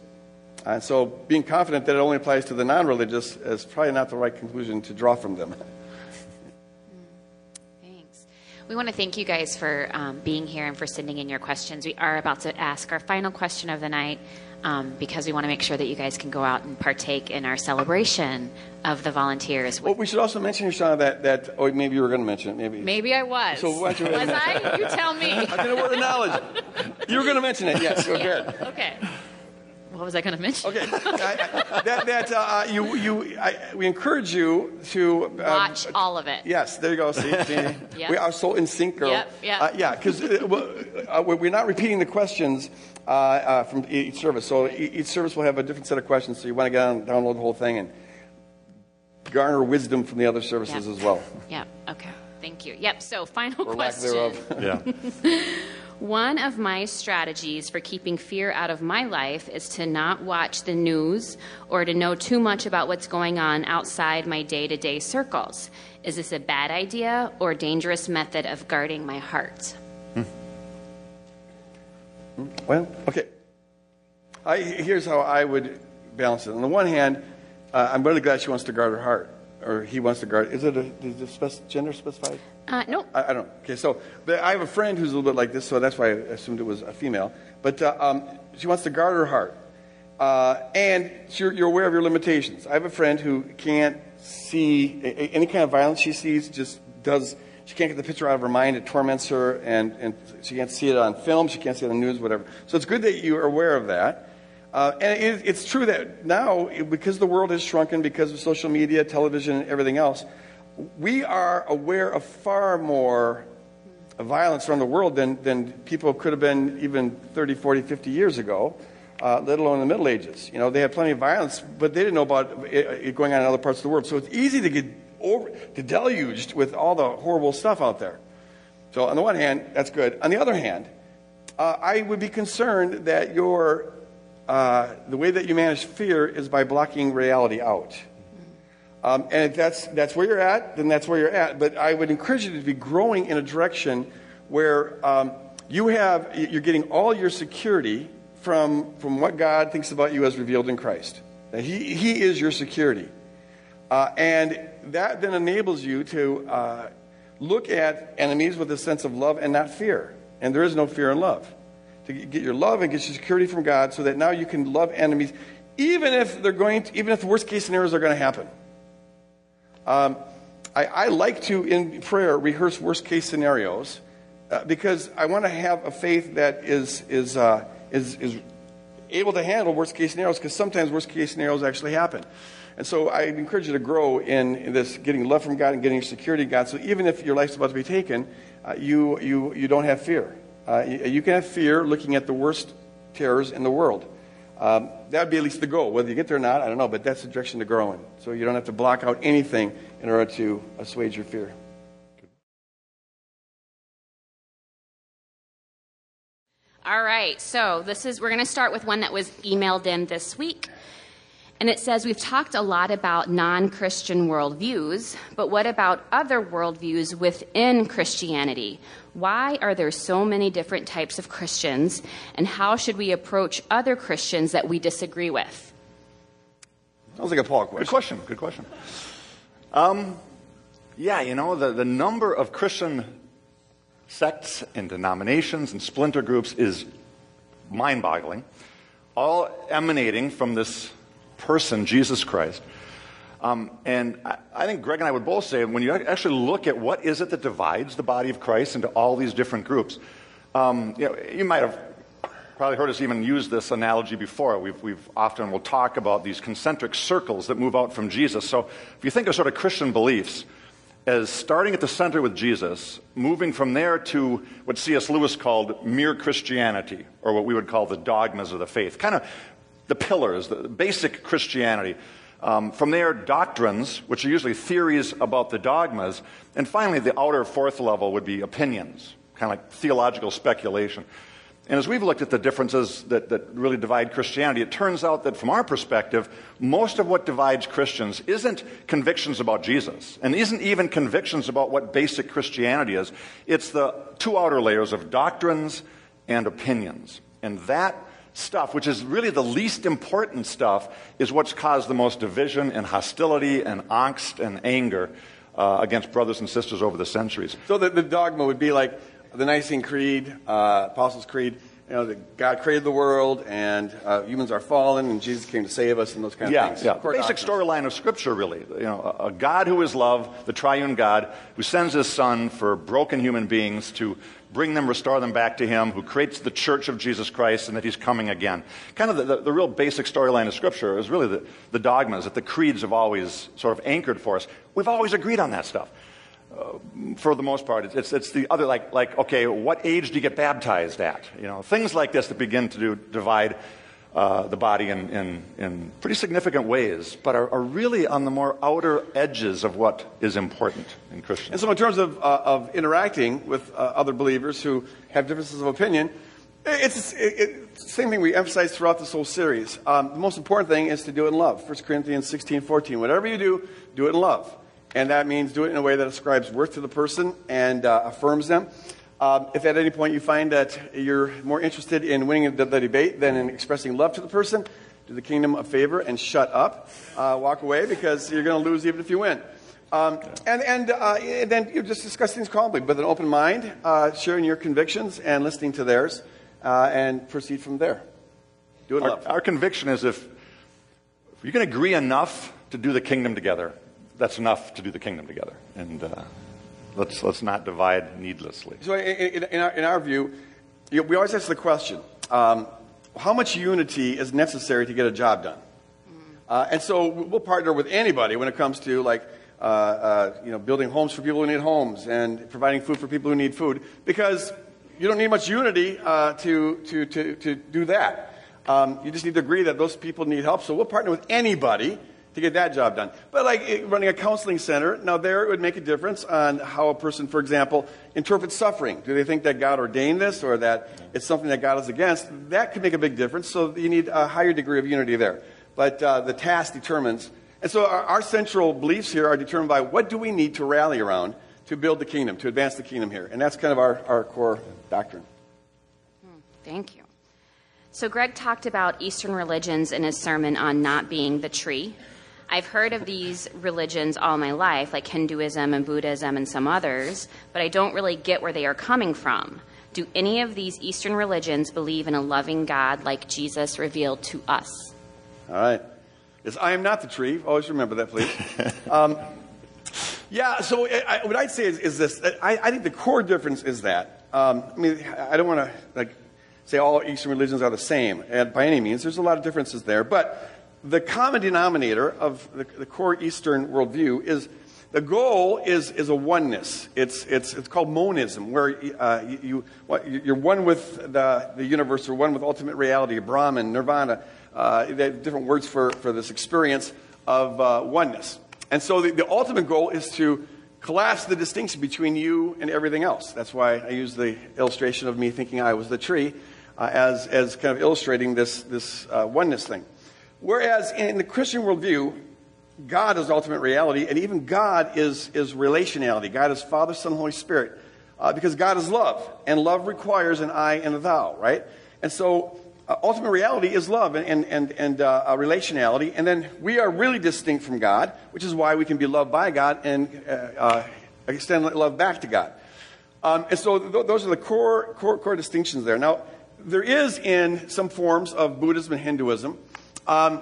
And so being confident that it only applies to the non religious is probably not the right conclusion to draw from them. Thanks. We want to thank you guys for um, being here and for sending in your questions. We are about to ask our final question of the night um, because we want to make sure that you guys can go out and partake in our celebration of the volunteers. Well, we should also mention, Shauna, that, that oh, maybe you were going to mention it. Maybe. Maybe I was. So why don't you- was I? You tell me. I did a word of knowledge. You were going to mention it, yes. Okay. Yeah, okay. What was I going to mention? Okay. I, I, that that uh, you, you, I, we encourage you to um, Watch all of it. Yes, there you go. See, see? Yep. we are so in sync, girl. Yep, yep. Uh, yeah, because uh, uh, we're not repeating the questions uh, uh, from each service. So each service will have a different set of questions. So you want to get on, download the whole thing and garner wisdom from the other services Yep. as well. Yep. Okay. Thank you. Yep. So final Or lack question. thereof. Yeah. One of my strategies for keeping fear out of my life is to not watch the news or to know too much about what's going on outside my day to day circles. Is this a bad idea or dangerous method of guarding my heart? Hmm. Well, okay. I, here's how I would balance it. On the one hand, uh, I'm really glad she wants to guard her heart, or he wants to guard. Is it a, is spec- gender specified? Uh, nope. I, I don't. Okay, so I have a friend who's a little bit like this, so that's why I assumed it was a female. But uh, um, she wants to guard her heart, uh, and you're, you're aware of your limitations. I have a friend who can't see a, a- any kind of violence she sees. Just does. She can't get the picture out of her mind. It torments her, and, and she can't see it on film. She can't see it on the news, whatever. So it's good that you are aware of that. Uh, and it, it's true that now, because the world has shrunken, because of social media, television, and everything else, we are aware of far more violence around the world than, than people could have been even 30, 40, 50 years ago, uh, let alone the Middle Ages. You know, they had plenty of violence, but they didn't know about it, it going on in other parts of the world. So it's easy to get over, to deluged with all the horrible stuff out there. So on the one hand, that's good. On the other hand, uh, I would be concerned that your uh, the way that you manage fear is by blocking reality out. Um, and if that's, that's where you're at, then that's where you're at. But I would encourage you to be growing in a direction where um, you have, you're getting all your security from, from what God thinks about you as revealed in Christ. That he, he is your security. Uh, and that then enables you to uh, look at enemies with a sense of love and not fear. And there is no fear in love. To get your love and get your security from God so that now you can love enemies, even if they're going to, even if the worst case scenarios are going to happen. Um, I, I like to, in prayer, rehearse worst case scenarios uh, because I want to have a faith that is, is, uh, is, is able to handle worst case scenarios because sometimes worst case scenarios actually happen. And so I encourage you to grow in, this getting love from God and getting security God. So even if your life's about to be taken, uh, you, you, you don't have fear. Uh, you, you can have fear looking at the worst terrors in the world. Um, that would be at least the goal. Whether you get there or not, I don't know, but that's the direction to grow in. So you don't have to block out anything in order to assuage your fear. All right, so this is we're going to start with one that was emailed in this week. And it says we've talked a lot about non Christian worldviews, but what about other worldviews within Christianity? Why are there so many different types of Christians, and how should we approach other Christians that we disagree with? Sounds like a Paul question. Good question. Good question. Um, yeah, you know, the, the number of Christian sects and denominations and splinter groups is mind boggling, all emanating from this person, Jesus Christ. Um, and I, I think Greg and I would both say when you actually look at what is it that divides the body of Christ into all these different groups, um, you, know, you might have probably heard us even use this analogy before. We've, we've often will talk about these concentric circles that move out from Jesus. So if you think of sort of Christian beliefs as starting at the center with Jesus, moving from there to what C.S. Lewis called mere Christianity, or what we would call the dogmas of the faith, kind of the pillars, the basic Christianity. Um, from there, doctrines, which are usually theories about the dogmas. And finally, the outer fourth level would be opinions, kind of like theological speculation. And as we've looked at the differences that, that really divide Christianity, it turns out that from our perspective, most of what divides Christians isn't convictions about Jesus, and isn't even convictions about what basic Christianity is. It's the two outer layers of doctrines and opinions. And that stuff, which is really the least important stuff, is what's caused the most division and hostility and angst and anger uh, against brothers and sisters over the centuries. So the, the dogma would be like the Nicene Creed, uh, Apostles' Creed. You know, that God created the world, and uh, humans are fallen, and Jesus came to save us, and those kind yeah, of things. Yeah, Core Basic storyline of Scripture, really. You know, a, a God who is love, the triune God, who sends His Son for broken human beings to bring them, restore them back to Him, who creates the church of Jesus Christ, and that He's coming again. Kind of the, the, the real basic storyline of Scripture is really the, the dogmas that the creeds have always sort of anchored for us. We've always agreed on that stuff. Uh, for the most part, it's, it's the other, like, like, okay, what age do you get baptized at? You know, things like this that begin to do, divide uh, the body in, in, in pretty significant ways, but are, are really on the more outer edges of what is important in Christianity. And so, in terms of, uh, of interacting with uh, other believers who have differences of opinion, it's, it, it's the same thing we emphasize throughout this whole series. Um, the most important thing is to do it in love. 1 Corinthians 16, 14. Whatever you do, do it in love. And that means do it in a way that ascribes worth to the person and uh, affirms them. Um, if at any point you find that you're more interested in winning the, the, debate than in expressing love to the person, do the kingdom a favor and shut up. Uh, walk away because you're going to lose even if you win. Um, and and, uh, and then you just discuss things calmly with an open mind, uh, sharing your convictions and listening to theirs, uh, and proceed from there. Do it our, love. our conviction is if, if you can agree enough to do the kingdom together, that's enough to do the kingdom together. And uh, let's, let's not divide needlessly. So, in, in, in, our, in our, view, you know, we always ask the question um, how much unity is necessary to get a job done? Uh, and so we'll partner with anybody when it comes to like uh, uh, you know building homes for people who need homes and providing food for people who need food because you don't need much unity uh, to, to, to, to do that. Um, you just need to agree that those people need help. So we'll partner with anybody to get that job done. But like running a counseling center, now there it would make a difference on how a person, for example, interprets suffering. Do they think that God ordained this or that it's something that God is against? That could make a big difference. So you need a higher degree of unity there. But uh, the task determines. And so our, our central beliefs here are determined by what do we need to rally around to build the kingdom, to advance the kingdom here. And that's kind of our, our core doctrine. Thank you. So, Greg talked about Eastern religions in his sermon on not being the tree. I've heard of these religions all my life, like Hinduism and Buddhism and some others, but I don't really get where they are coming from. Do any of these Eastern religions believe in a loving God like Jesus revealed to us? All right. Yes, I am not the tree. Always remember that, please. um, yeah, so I, what I'd say is, is this. I, I, think the core difference is that. Um, I mean, I don't want to like say all Eastern religions are the same and by any means. There's a lot of differences there. But the common denominator of the, the core Eastern worldview is the goal is, is a oneness. It's, it's, it's called monism, where uh, you, you, you're one with the, the universe or one with ultimate reality, Brahman, nirvana, uh, different words for, for this experience of uh, oneness. And so the, the ultimate goal is to collapse the distinction between you and everything else. That's why I use the illustration of me thinking I was the tree uh, as, as kind of illustrating this, this uh, oneness thing. Whereas in the Christian worldview, God is ultimate reality, and even God is, is relationality. God is Father, Son, Holy Spirit. Uh, because God is love, and love requires an I and a thou, right? And so uh, ultimate reality is love and, and, and, and uh, relationality. And then we are really distinct from God, which is why we can be loved by God and uh, uh, extend love back to God. Um, and so th- those are the core, core, core distinctions there. Now, there is in some forms of Buddhism and Hinduism, um,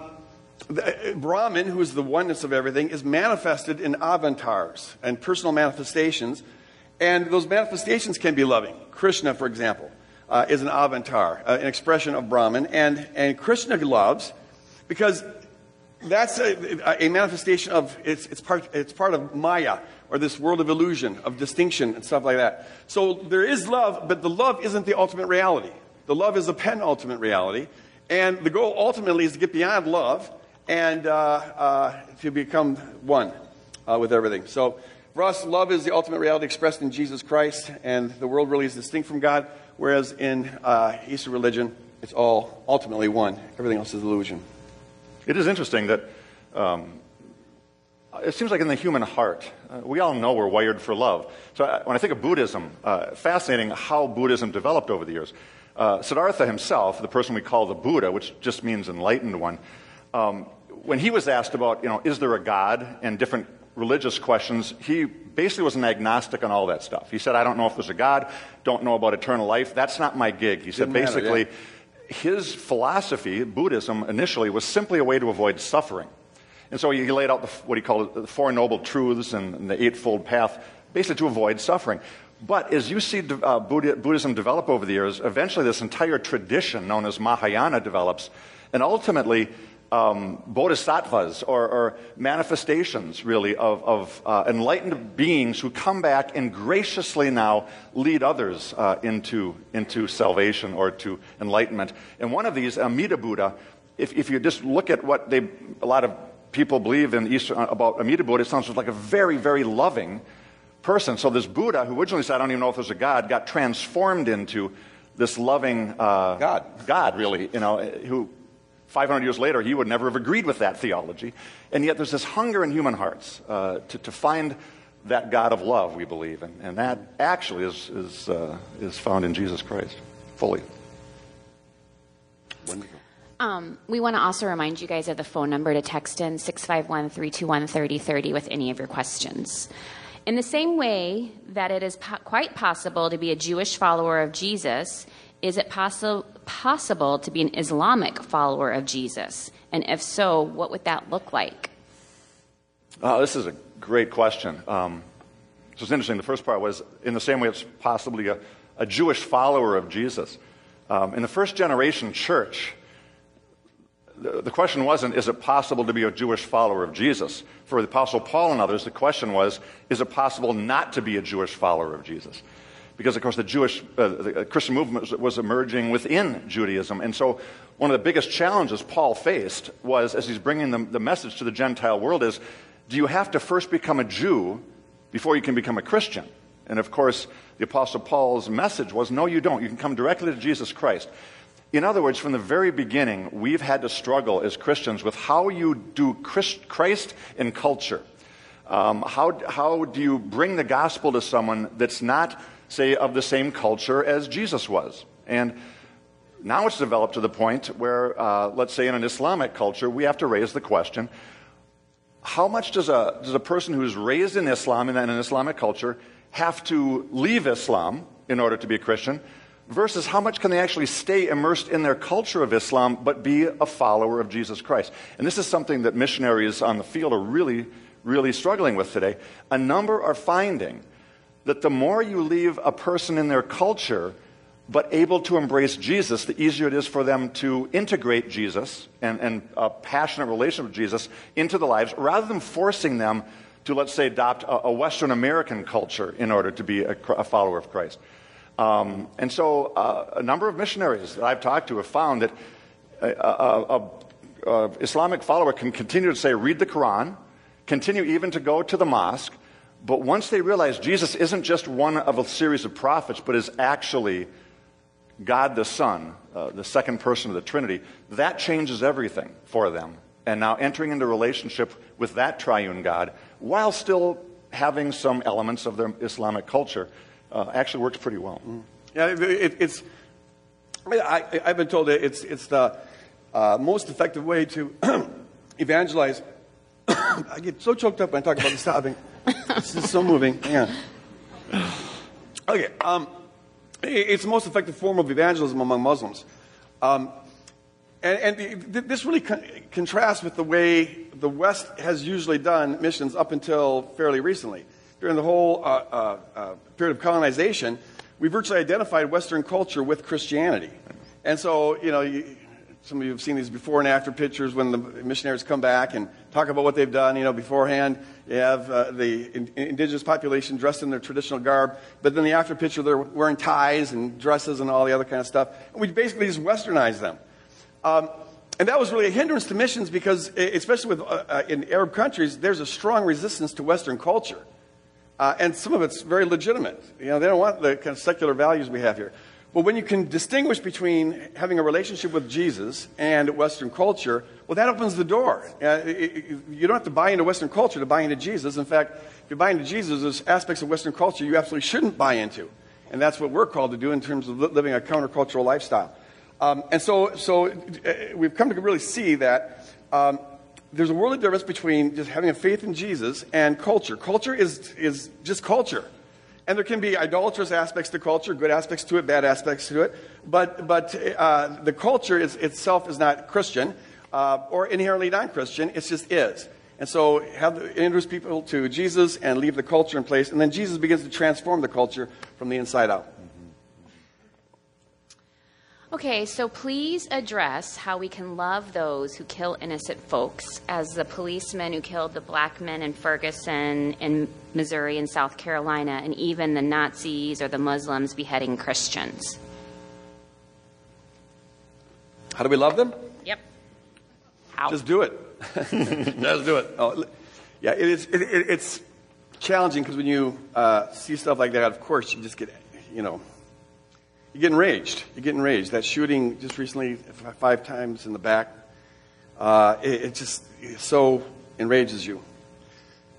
the, uh, Brahman, who is the oneness of everything, is manifested in avatars and personal manifestations. And those manifestations can be loving. Krishna, for example, uh, is an avatar, uh, an expression of Brahman. And, and Krishna loves because that's a, a manifestation of, it's, it's, part, it's part of Maya, or this world of illusion, of distinction, and stuff like that. So there is love, but the love isn't the ultimate reality. The love is the penultimate reality. And the goal ultimately is to get beyond love and uh, uh, to become one uh, with everything. So for us, love is the ultimate reality expressed in Jesus Christ, and the world really is distinct from God, whereas in uh, Eastern religion, it's all ultimately one. Everything else is illusion. It is interesting that um, it seems like in the human heart, uh, we all know we're wired for love. So I, when I think of Buddhism, uh, fascinating how Buddhism developed over the years. Uh, Siddhartha himself, the person we call the Buddha, which just means enlightened one, um, when he was asked about, you know, is there a God and different religious questions, he basically was an agnostic on all that stuff. He said, I don't know if there's a God, don't know about eternal life. That's not my gig. He said, Didn't matter, basically, yeah. his philosophy, Buddhism, initially was simply a way to avoid suffering. And so he laid out the, what he called the Four Noble Truths and the Eightfold Path, basically to avoid suffering. But as you see uh, Buddhism develop over the years, eventually this entire tradition known as Mahayana develops, and ultimately um, bodhisattvas or, or manifestations, really, of, of uh, enlightened beings who come back and graciously now lead others uh, into, into salvation or to enlightenment. And one of these, Amida Buddha, if, if you just look at what they, a lot of people believe in Eastern, about Amida Buddha, it sounds like a very, very loving person. So this Buddha, who originally said, I don't even know if there's a God, got transformed into this loving uh, God. God, really, you know, who 500 years later, he would never have agreed with that theology. And yet there's this hunger in human hearts uh, to, to find that God of love, we believe. And, and that actually is, is, uh, is found in Jesus Christ fully. Wonderful. Um, we want to also remind you guys of the phone number to text in 651 321 3030 with any of your questions. In the same way that it is po- quite possible to be a Jewish follower of Jesus, is it possi- possible to be an Islamic follower of Jesus? And if so, what would that look like? Oh, this is a great question. Um, so it's interesting. The first part was in the same way it's possibly a, a Jewish follower of Jesus. Um, in the first generation church, the, question wasn't, is it possible to be a Jewish follower of Jesus? For the Apostle Paul and others, the question was, is it possible not to be a Jewish follower of Jesus? Because, of course, the Jewish, uh, the Christian movement was, was emerging within Judaism. And so, one of the biggest challenges Paul faced was, as he's bringing the, the message to the Gentile world, is do you have to first become a Jew before you can become a Christian? And of course, the Apostle Paul's message was no, you don't. You can come directly to Jesus Christ. In other words, from the very beginning, we've had to struggle as Christians with how you do Christ, in culture. Um, how, how do you bring the gospel to someone that's not, say, of the same culture as Jesus was? And now it's developed to the point where, uh, let's say, in an Islamic culture, we have to raise the question how much does a, does a person who's raised in Islam and in an Islamic culture have to leave Islam in order to be a Christian? Versus how much can they actually stay immersed in their culture of Islam but be a follower of Jesus Christ. And this is something that missionaries on the field are really, really struggling with today. A number are finding that the more you leave a person in their culture but able to embrace Jesus, the easier it is for them to integrate Jesus and, and a passionate relationship with Jesus into the lives rather than forcing them to, let's say, adopt a, a Western American culture in order to be a, a follower of Christ. Um, and so uh, a number of missionaries that I've talked to have found that a, a, a, a, Islamic follower can continue to say, read the Quran, continue even to go to the mosque, but once they realize Jesus isn't just one of a series of prophets, but is actually God the Son, uh, the second person of the Trinity, that changes everything for them. And now entering into relationship with that triune God while still having some elements of their Islamic culture uh, actually works pretty well. Mm. Yeah, it, it, it's. I, have been told it's it's the uh, most effective way to evangelize. I get so choked up when I talk about this topic. this is so moving. Yeah. Okay. Um, it's the most effective form of evangelism among Muslims. Um, and, and the, this really con- contrasts with the way the West has usually done missions up until fairly recently during the whole uh, uh, uh, period of colonization, we virtually identified Western culture with Christianity. And so, you know, you, some of you have seen these before and after pictures when the missionaries come back and talk about what they've done. You know, beforehand, you have uh, the in, indigenous population dressed in their traditional garb, but then the after picture, they're wearing ties and dresses and all the other kind of stuff. And we basically just westernized them. Um, and that was really a hindrance to missions because, especially with, uh, uh, in Arab countries, there's a strong resistance to Western culture. Uh, and some of it's very legitimate. You know, they don't want the kind of secular values we have here. But when you can distinguish between having a relationship with Jesus and Western culture, well, that opens the door. Uh, you don't have to buy into Western culture to buy into Jesus. In fact, if you buy into Jesus, there's aspects of Western culture you absolutely shouldn't buy into. And that's what we're called to do in terms of living a countercultural lifestyle. Um, and so, so uh, we've come to really see that um, there's a world of difference between just having a faith in Jesus and culture. Culture is, is just culture. And there can be idolatrous aspects to culture, good aspects to it, bad aspects to it. But, but uh, the culture is, itself is not Christian uh, or inherently non Christian, it just is. And so have the introduce people to Jesus and leave the culture in place, and then Jesus begins to transform the culture from the inside out. Okay, so please address how we can love those who kill innocent folks, as the policemen who killed the black men in Ferguson, in Missouri, and South Carolina, and even the Nazis or the Muslims beheading Christians. How do we love them? Yep. How? Just do it. Just do it. Oh, yeah, it is, it, it, it's challenging because when you uh, see stuff like that, of course, you just get, you know, you get enraged. You get enraged. That shooting just recently, five times in the back, uh, it, it, just it so enrages you.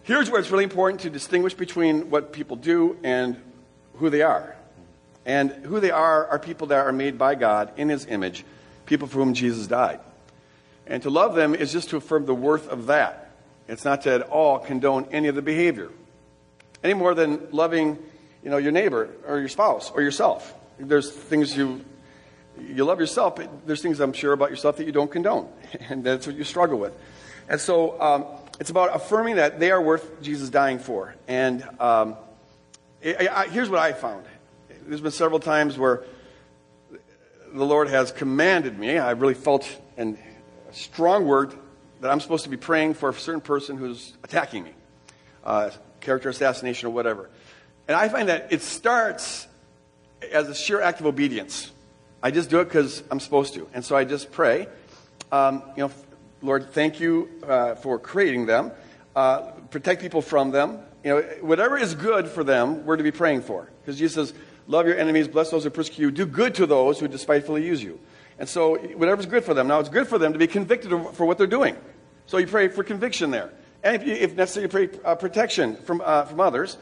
Here's where it's really important to distinguish between what people do and who they are. And who they are are people that are made by God in His image, people for whom Jesus died. And to love them is just to affirm the worth of that. It's not to at all condone any of the behavior, any more than loving, you know, your neighbor or your spouse or yourself. There's things you you love yourself, but there's things I'm sure about yourself that you don't condone, and that's what you struggle with. And so um, it's about affirming that they are worth Jesus dying for. And um, it, I, here's what I found: there's been several times where the Lord has commanded me. I really felt an, a strong word that I'm supposed to be praying for a certain person who's attacking me, uh, character assassination or whatever. And I find that it starts as a sheer act of obedience. I just do it because I'm supposed to. And so I just pray, um, you know, Lord, thank you uh, for creating them. Uh, protect people from them. You know, whatever is good for them, we're to be praying for. Because Jesus says, love your enemies, bless those who persecute you, do good to those who despitefully use you. And so whatever's good for them. Now, it's good for them to be convicted for what they're doing. So you pray for conviction there. And if, if necessary, you pray uh, protection from, uh, from others.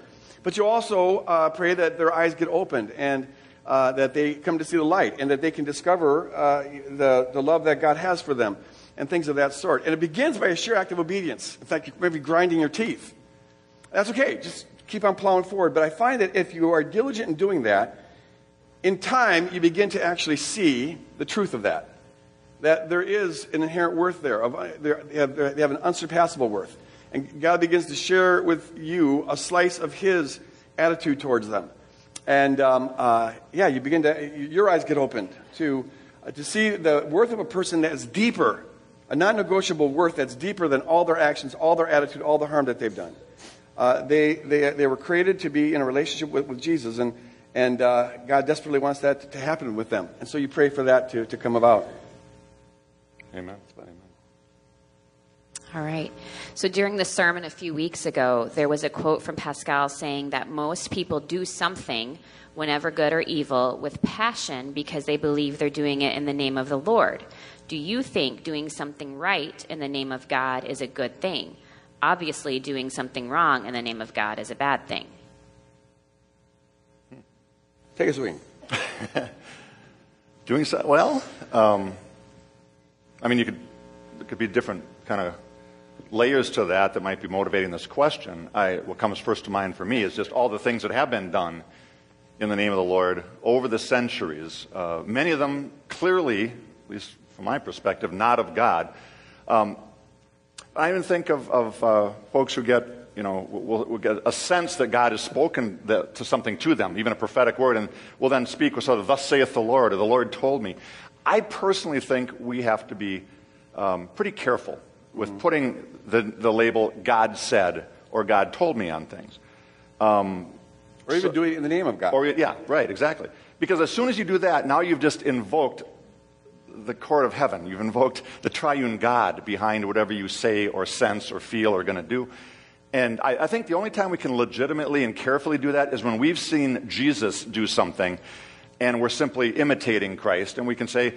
But you also uh, pray that their eyes get opened and uh, that they come to see the light and that they can discover uh, the, the love that God has for them and things of that sort. And it begins by a sheer act of obedience. In fact, you may be grinding your teeth. That's okay. Just keep on plowing forward. But I find that if you are diligent in doing that, in time, you begin to actually see the truth of that. That there is an inherent worth there. Of, uh, they, have, they have an unsurpassable worth. And God begins to share with you a slice of His attitude towards them. And um, uh, yeah, you begin to, your eyes get opened to, uh, to see the worth of a person that is deeper, a non negotiable worth that's deeper than all their actions, all their attitude, all the harm that they've done. Uh, they, they, they were created to be in a relationship with, with Jesus, and, and uh, God desperately wants that to happen with them. And so you pray for that to, to come about. Amen. Amen. All right. So during the sermon a few weeks ago, there was a quote from Pascal saying that most people do something, whenever good or evil, with passion because they believe they're doing it in the name of the Lord. Do you think doing something right in the name of God is a good thing? Obviously, doing something wrong in the name of God is a bad thing. Take a swing. doing so well. Um, I mean, you could it could be a different kind of layers to that that might be motivating this question. I, what comes first to mind for me is just all the things that have been done in the name of the Lord over the centuries. Uh, many of them clearly, at least from my perspective, not of God. Um, I even think of, of uh, folks who get, you know, will, will, get a sense that God has spoken to something to them, even a prophetic word, and will then speak with sort of, thus saith the Lord, or the Lord told me. I personally think we have to be um, pretty careful with mm-hmm. putting the, the label God said or God told me on things. Um, or even so, doing it in the name of God. Or, yeah, right, exactly. Because as soon as you do that, now you've just invoked the court of heaven. You've invoked the triune God behind whatever you say or sense or feel or going to do. And I, I, think the only time we can legitimately and carefully do that is when we've seen Jesus do something and we're simply imitating Christ. And we can say,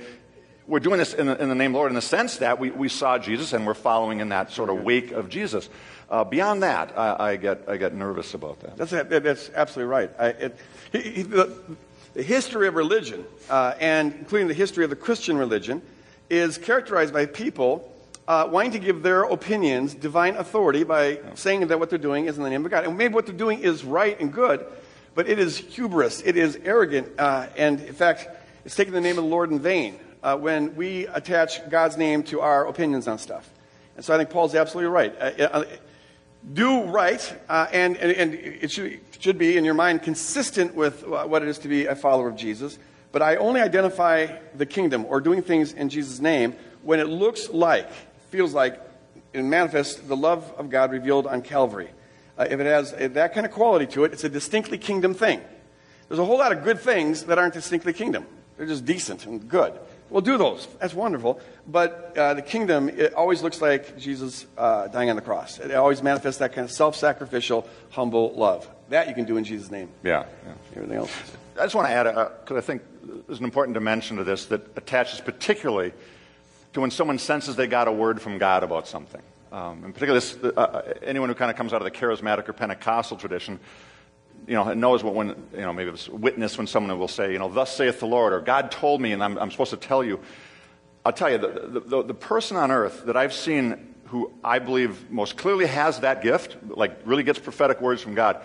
we're doing this in the, in the, name of the Lord in the sense that we, we saw Jesus and we're following in that sort of wake of Jesus. Uh, beyond that, I, I, get, I get nervous about that. That's, that's absolutely right. I, it, he, he, the, the, history of religion, uh, and including the history of the Christian religion, is characterized by people uh, wanting to give their opinions divine authority by saying that what they're doing is in the name of God. And maybe what they're doing is right and good, but it is hubris, it is arrogant, uh, and in fact, it's taking the name of the Lord in vain uh, when we attach God's name to our opinions on stuff. And so I think Paul's absolutely right. Uh, uh, do right, uh, and, and, and, it should, should be in your mind consistent with what it is to be a follower of Jesus. But I only identify the kingdom or doing things in Jesus' name when it looks like, feels like, and manifests the love of God revealed on Calvary. Uh, if it has that kind of quality to it, it's a distinctly kingdom thing. There's a whole lot of good things that aren't distinctly kingdom. They're just decent and good. We'll do those. That's wonderful. But uh, the kingdom, it always looks like Jesus uh, dying on the cross. It always manifests that kind of self sacrificial, humble love. That you can do in Jesus' name. Yeah. yeah. Everything else. I just want to add, because uh, I think there's an important dimension to this that attaches particularly to when someone senses they got a word from God about something. Um, and particularly, this, uh, uh anyone who kind of comes out of the charismatic or Pentecostal tradition, you know, knows what when, you know, maybe it's witness when someone will say, you know, thus saith the Lord, or God told me and I'm, I'm supposed to tell you. I'll tell you, the, the, the, person on earth that I've seen who I believe most clearly has that gift, like really gets prophetic words from God,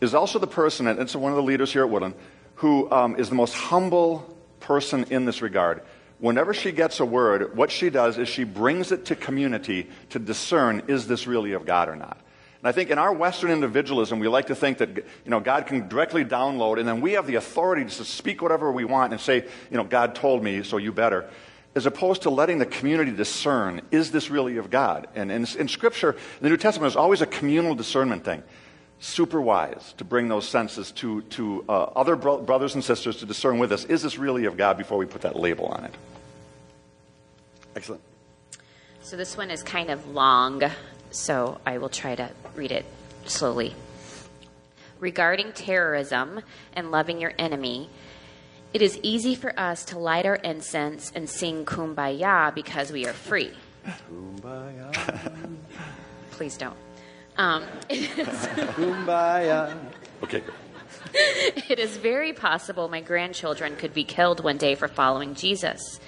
is also the person, and it's one of the leaders here at Woodland, who um, is the most humble person in this regard. Whenever she gets a word, what she does is she brings it to community to discern is this really of God or not. And I think in our Western individualism, we like to think that you know, God can directly download, and then we have the authority to speak whatever we want and say, you know, God told me, so you better. As opposed to letting the community discern, is this really of God? And in, in Scripture, in the New Testament, there's always a communal discernment thing. Super wise to bring those senses to, to uh, other bro- brothers and sisters to discern with us, is this really of God before we put that label on it? Excellent. So this one is kind of long, so I will try to read it slowly. Regarding terrorism and loving your enemy, it is easy for us to light our incense and sing kumbaya because we are free. Kumbaya. Please don't. Um, kumbaya. Okay. It is very possible my grandchildren could be killed one day for following Jesus.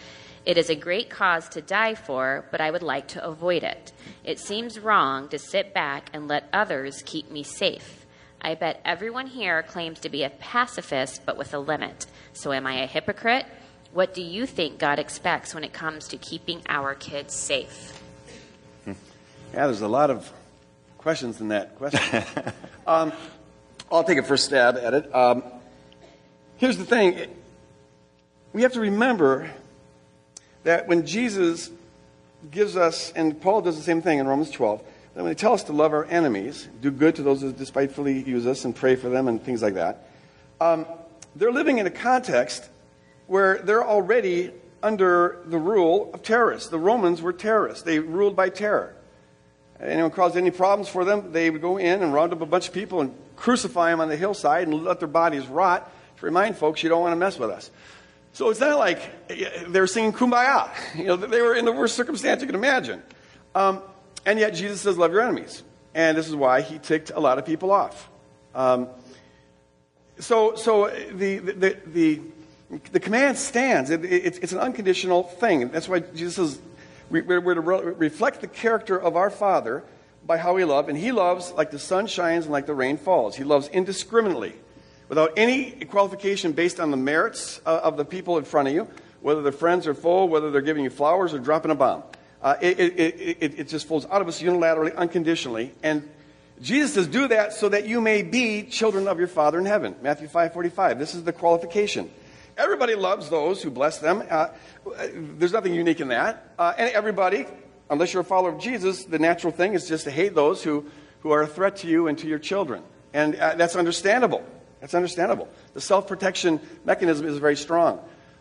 It is a great cause to die for, but I would like to avoid it. It seems wrong to sit back and let others keep me safe. I bet everyone here claims to be a pacifist, but with a limit. So am I a hypocrite? What do you think God expects when it comes to keeping our kids safe? Yeah, there's a lot of questions in that question. um, I'll take a first stab at it. Um, here's the thing we have to remember that when Jesus gives us, and Paul does the same thing in Romans 12, that when they tell us to love our enemies, do good to those who despitefully use us, and pray for them, and things like that, um, they're living in a context where they're already under the rule of terrorists. The Romans were terrorists, they ruled by terror. Anyone caused any problems for them, they would go in and round up a bunch of people and crucify them on the hillside and let their bodies rot to remind folks you don't want to mess with us. So it's not like they were singing kumbaya. You know, they were in the worst circumstance you can imagine. Um, and yet Jesus says, love your enemies. And this is why he ticked a lot of people off. Um, so so the, the, the, the, command stands. It, it, it's an unconditional thing. That's why Jesus says we're, we're to re- reflect the character of our Father by how we love. And he loves like the sun shines and like the rain falls. He loves indiscriminately without any qualification based on the merits uh, of the people in front of you, whether they're friends or foe, whether they're giving you flowers or dropping a bomb. Uh, it, it, it, it, just flows out of us unilaterally, unconditionally. And Jesus says, do that so that you may be children of your Father in heaven. Matthew 5.45. This is the qualification. Everybody loves those who bless them. Uh, there's nothing unique in that. Uh, and everybody, unless you're a follower of Jesus, the natural thing is just to hate those who, who are a threat to you and to your children. And uh, that's understandable. That's understandable. The self protection mechanism is very strong.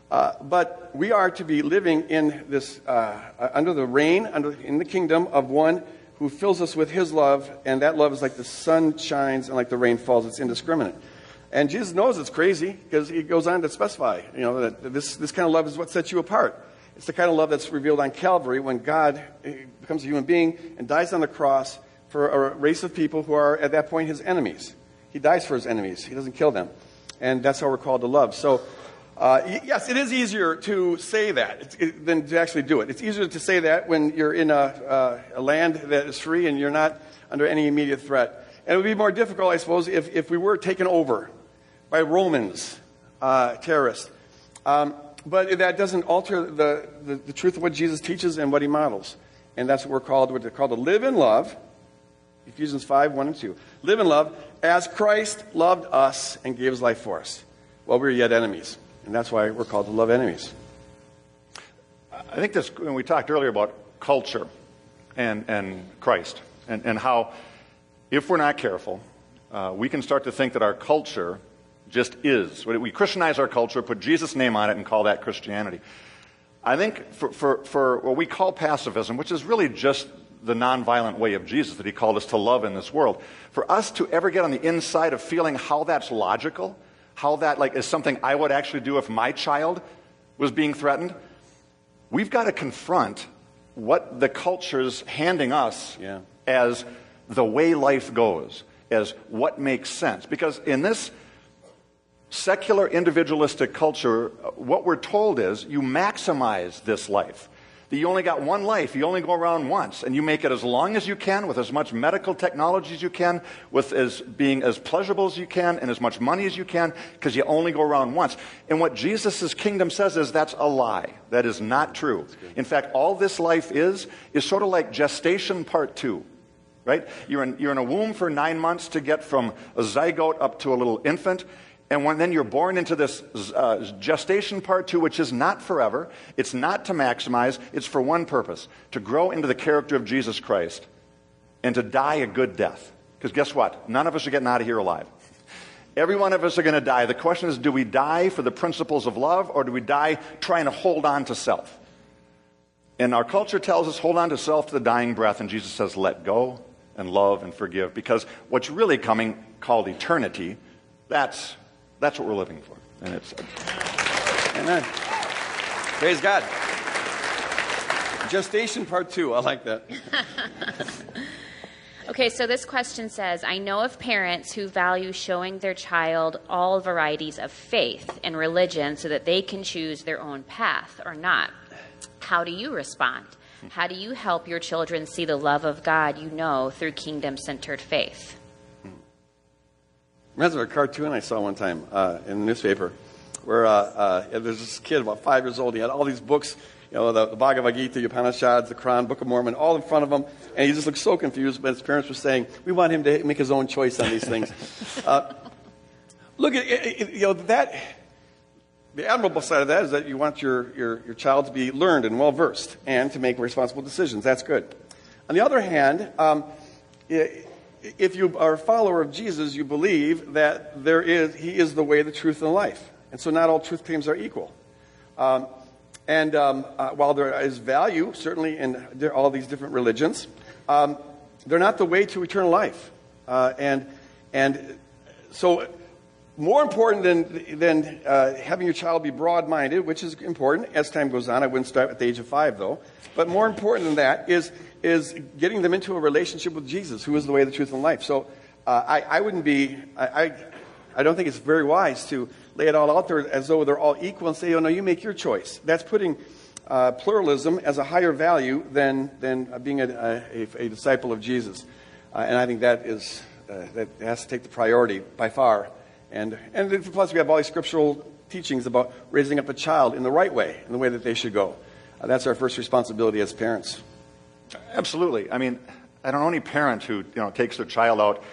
Uh, but we are to be living in this, uh, under the reign, under, in the kingdom of one who fills us with his love, and that love is like the sun shines and like the rain falls. It's indiscriminate. And Jesus knows it's crazy because he goes on to specify, you know, that this, this kind of love is what sets you apart. It's the kind of love that's revealed on Calvary when God eh, becomes a human being and dies on the cross for a race of people who are at that point his enemies. He dies for his enemies. He doesn't kill them. And that's how we're called to love. So Uh, yes, it is easier to say that it, than to actually do it. It's easier to say that when you're in a, uh, a land that is free and you're not under any immediate threat. And it would be more difficult, I suppose, if, if we were taken over by Romans, uh, terrorists. Um, but that doesn't alter the, the, the truth of what Jesus teaches and what he models. And that's what we're called, they're called to live in love. Ephesians 5, 1 and 2. Live in love as Christ loved us and gave his life for us while we were yet enemies. And that's why we're called to love enemies. I think this, when we talked earlier about culture and, and Christ, and, and how if we're not careful, uh, we can start to think that our culture just is. We Christianize our culture, put Jesus' name on it, and call that Christianity. I think for, for, for what we call pacifism, which is really just the nonviolent way of Jesus that he called us to love in this world, for us to ever get on the inside of feeling how that's logical, how that like is something I would actually do if my child was being threatened, we've got to confront what the culture's handing us Yeah. as the way life goes, as what makes sense. Because in this secular individualistic culture, uh, what we're told is you maximize this life. That you only got one life, you only go around once, and you make it as long as you can with as much medical technology as you can, with as being as pleasurable as you can, and as much money as you can, because you only go around once. And what Jesus' kingdom says is that's a lie. That is not true. In fact, all this life is, is sort of like gestation part two right? You're in, you're in a womb for nine months to get from a zygote up to a little infant. And when then you're born into this uh, gestation part two, which is not forever, it's not to maximize, it's for one purpose to grow into the character of Jesus Christ and to die a good death. Because guess what? None of us are getting out of here alive. Every one of us are going to die. The question is do we die for the principles of love or do we die trying to hold on to self? And our culture tells us hold on to self to the dying breath, and Jesus says let go and love and forgive. Because what's really coming, called eternity, that's, that's what we're living for. And it's. Amen. Praise God. Gestation part two. I like that. Okay, so this question says I know of parents who value showing their child all varieties of faith and religion so that they can choose their own path or not. How do you respond? How do you help your children see the love of God you know through kingdom centered faith? Reminds me of a cartoon I saw one time uh, in the newspaper where uh, uh, there's this kid about five years old. He had all these books, you know, the, the Bhagavad Gita, the Upanishads, the Quran, Book of Mormon, all in front of him, and he just looked so confused. But his parents were saying, "We want him to make his own choice on these things." uh, look at it, it, you know that. The admirable side of that is that you want your, your, your child to be learned and well versed and to make responsible decisions. That's good. On the other hand, um, i- if you are a follower of Jesus, you believe that there is, he is the way, the truth, and the life. And so not all truth claims are equal. Um, and um, uh, while there is value, certainly, in all these different religions, um, they're not the way to eternal life. Uh, and, and so, more important than, than uh, having your child be broad minded, which is important as time goes on, I wouldn't start at the age of five, though, but more important than that is, is getting them into a relationship with Jesus, who is the way, the truth, and life. So, uh, I, I wouldn't be, I, I, I don't think it's very wise to lay it all out there as though they're all equal and say, oh, no, you make your choice. That's putting uh, pluralism as a higher value than, than uh, being a, a, a disciple of Jesus. Uh, and I think that is uh, that has to take the priority by far. And, and plus, we have all these scriptural teachings about raising up a child in the right way, in the way that they should go. Uh, that's our first responsibility as parents. Absolutely. I mean, I don't know any parent who you know takes their child out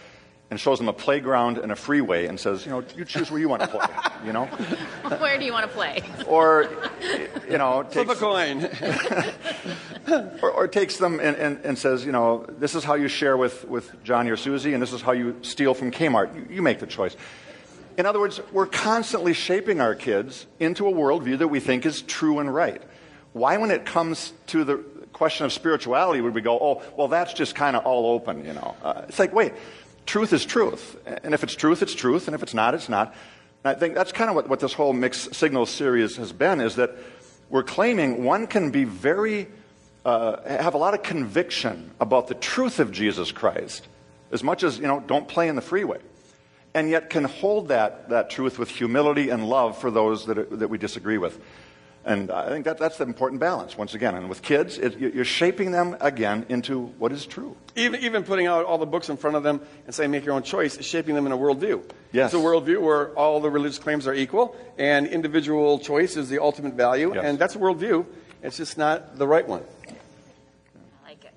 and shows them a playground and a freeway and says, you know, you choose where you want to play. You know, Where do you want to play? or you know, Flip a coin. or, or takes them and, and, and says, you know, this is how you share with, with Johnny or Susie, and this is how you steal from Kmart. You, you make the choice. In other words, we're constantly shaping our kids into a worldview that we think is true and right. Why, when it comes to the question of spirituality, would we go, oh, well, that's just kind of all open, you know? Uh, it's like, wait, truth is truth. And if it's truth, it's truth. And if it's not, it's not. And I think that's kind of what, what this whole mixed signals series has been, is that we're claiming one can be very, uh, have a lot of conviction about the truth of Jesus Christ, as much as, you know, don't play in the freeway. And yet can hold that, that truth with humility and love for those that, that we disagree with. And I think that, that's the important balance, once again. And with kids, it, you're shaping them again into what is true. Even, even putting out all the books in front of them and saying, make your own choice, is shaping them in a worldview. Yes. It's a worldview where all the religious claims are equal and individual choice is the ultimate value. Yes. And that's a worldview. It's just not the right one. I like it.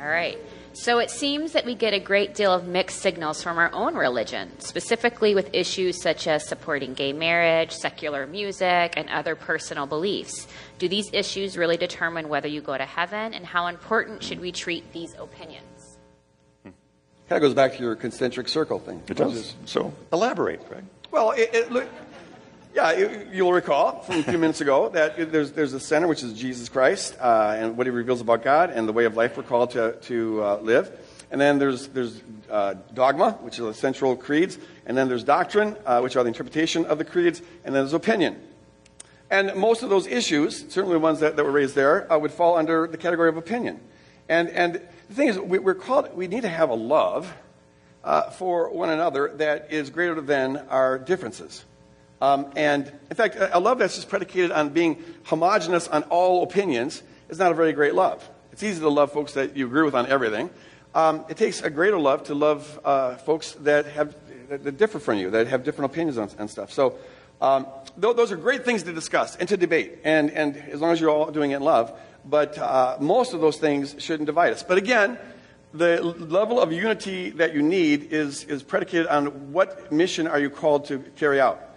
All right. So it seems that we get a great deal of mixed signals from our own religion, specifically with issues such as supporting gay marriage, secular music, and other personal beliefs. Do these issues really determine whether you go to heaven, and how important should we treat these opinions? Hmm. Kind of goes back to your concentric circle thing. It does. is- So elaborate, Greg. Well, it, it, look, yeah, you, you'll recall from a few minutes ago that there's, there's a center, which is Jesus Christ, uh, and what he reveals about God and the way of life we're called to, to uh, live. And then there's, there's uh, dogma, which are the central creeds. And then there's doctrine, uh, which are the interpretation of the creeds. And then there's opinion. And most of those issues, certainly the ones that, that were raised there, uh, would fall under the category of opinion. And, and the thing is, we, we're called, we need to have a love uh, for one another that is greater than our differences. Um, and in fact, a love that's just predicated on being homogenous on all opinions is not a very great love. It's easy to love folks that you agree with on everything. Um, it takes a greater love to love uh, folks that have that, that differ from you, that have different opinions on, and stuff. So, um, th- those are great things to discuss and to debate, and, and as long as you're all doing it in love. But uh, most of those things shouldn't divide us. But again, the level of unity that you need is, is predicated on what mission are you called to carry out.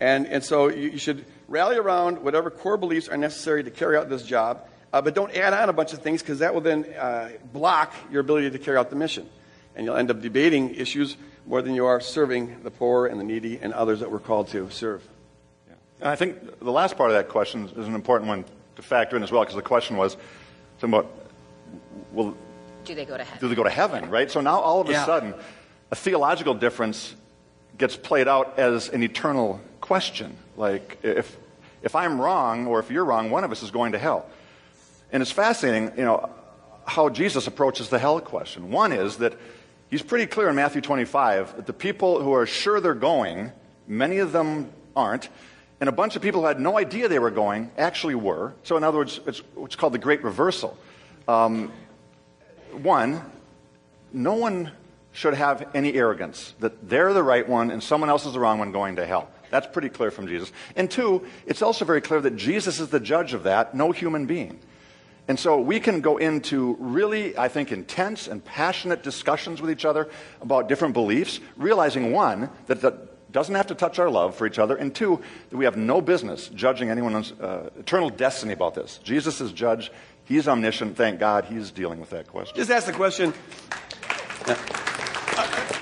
And, and so you, you should rally around whatever core beliefs are necessary to carry out this job, uh, but don't add on a bunch of things because that will then uh, block your ability to carry out the mission. And you'll end up debating issues more than you are serving the poor and the needy and others that we're called to serve. Yeah. And I think the last part of that question is an important one to factor in as well, because the question was something about, well, Do they go to heaven? do they go to heaven, right? So now all of a Yeah. sudden, a theological difference gets played out as an eternal question. Like, if, if I'm wrong or if you're wrong, one of us is going to hell. And it's fascinating, you know, how Jesus approaches the hell question. One is that he's pretty clear in Matthew 25 that the people who are sure they're going, many of them aren't, and a bunch of people who had no idea they were going actually were. So, in other words, it's what's called the great reversal. Um, one, no one should have any arrogance that they're the right one and someone else is the wrong one going to hell. That's pretty clear from Jesus. And two, it's also very clear that Jesus is the judge of that, no human being. And so we can go into really, I think, intense and passionate discussions with each other about different beliefs, realizing one, that that doesn't have to touch our love for each other, and two, that we have no business judging anyone's uh, eternal destiny about this. Jesus is judge. He's omniscient. Thank God he's dealing with that question. Just ask the question uh,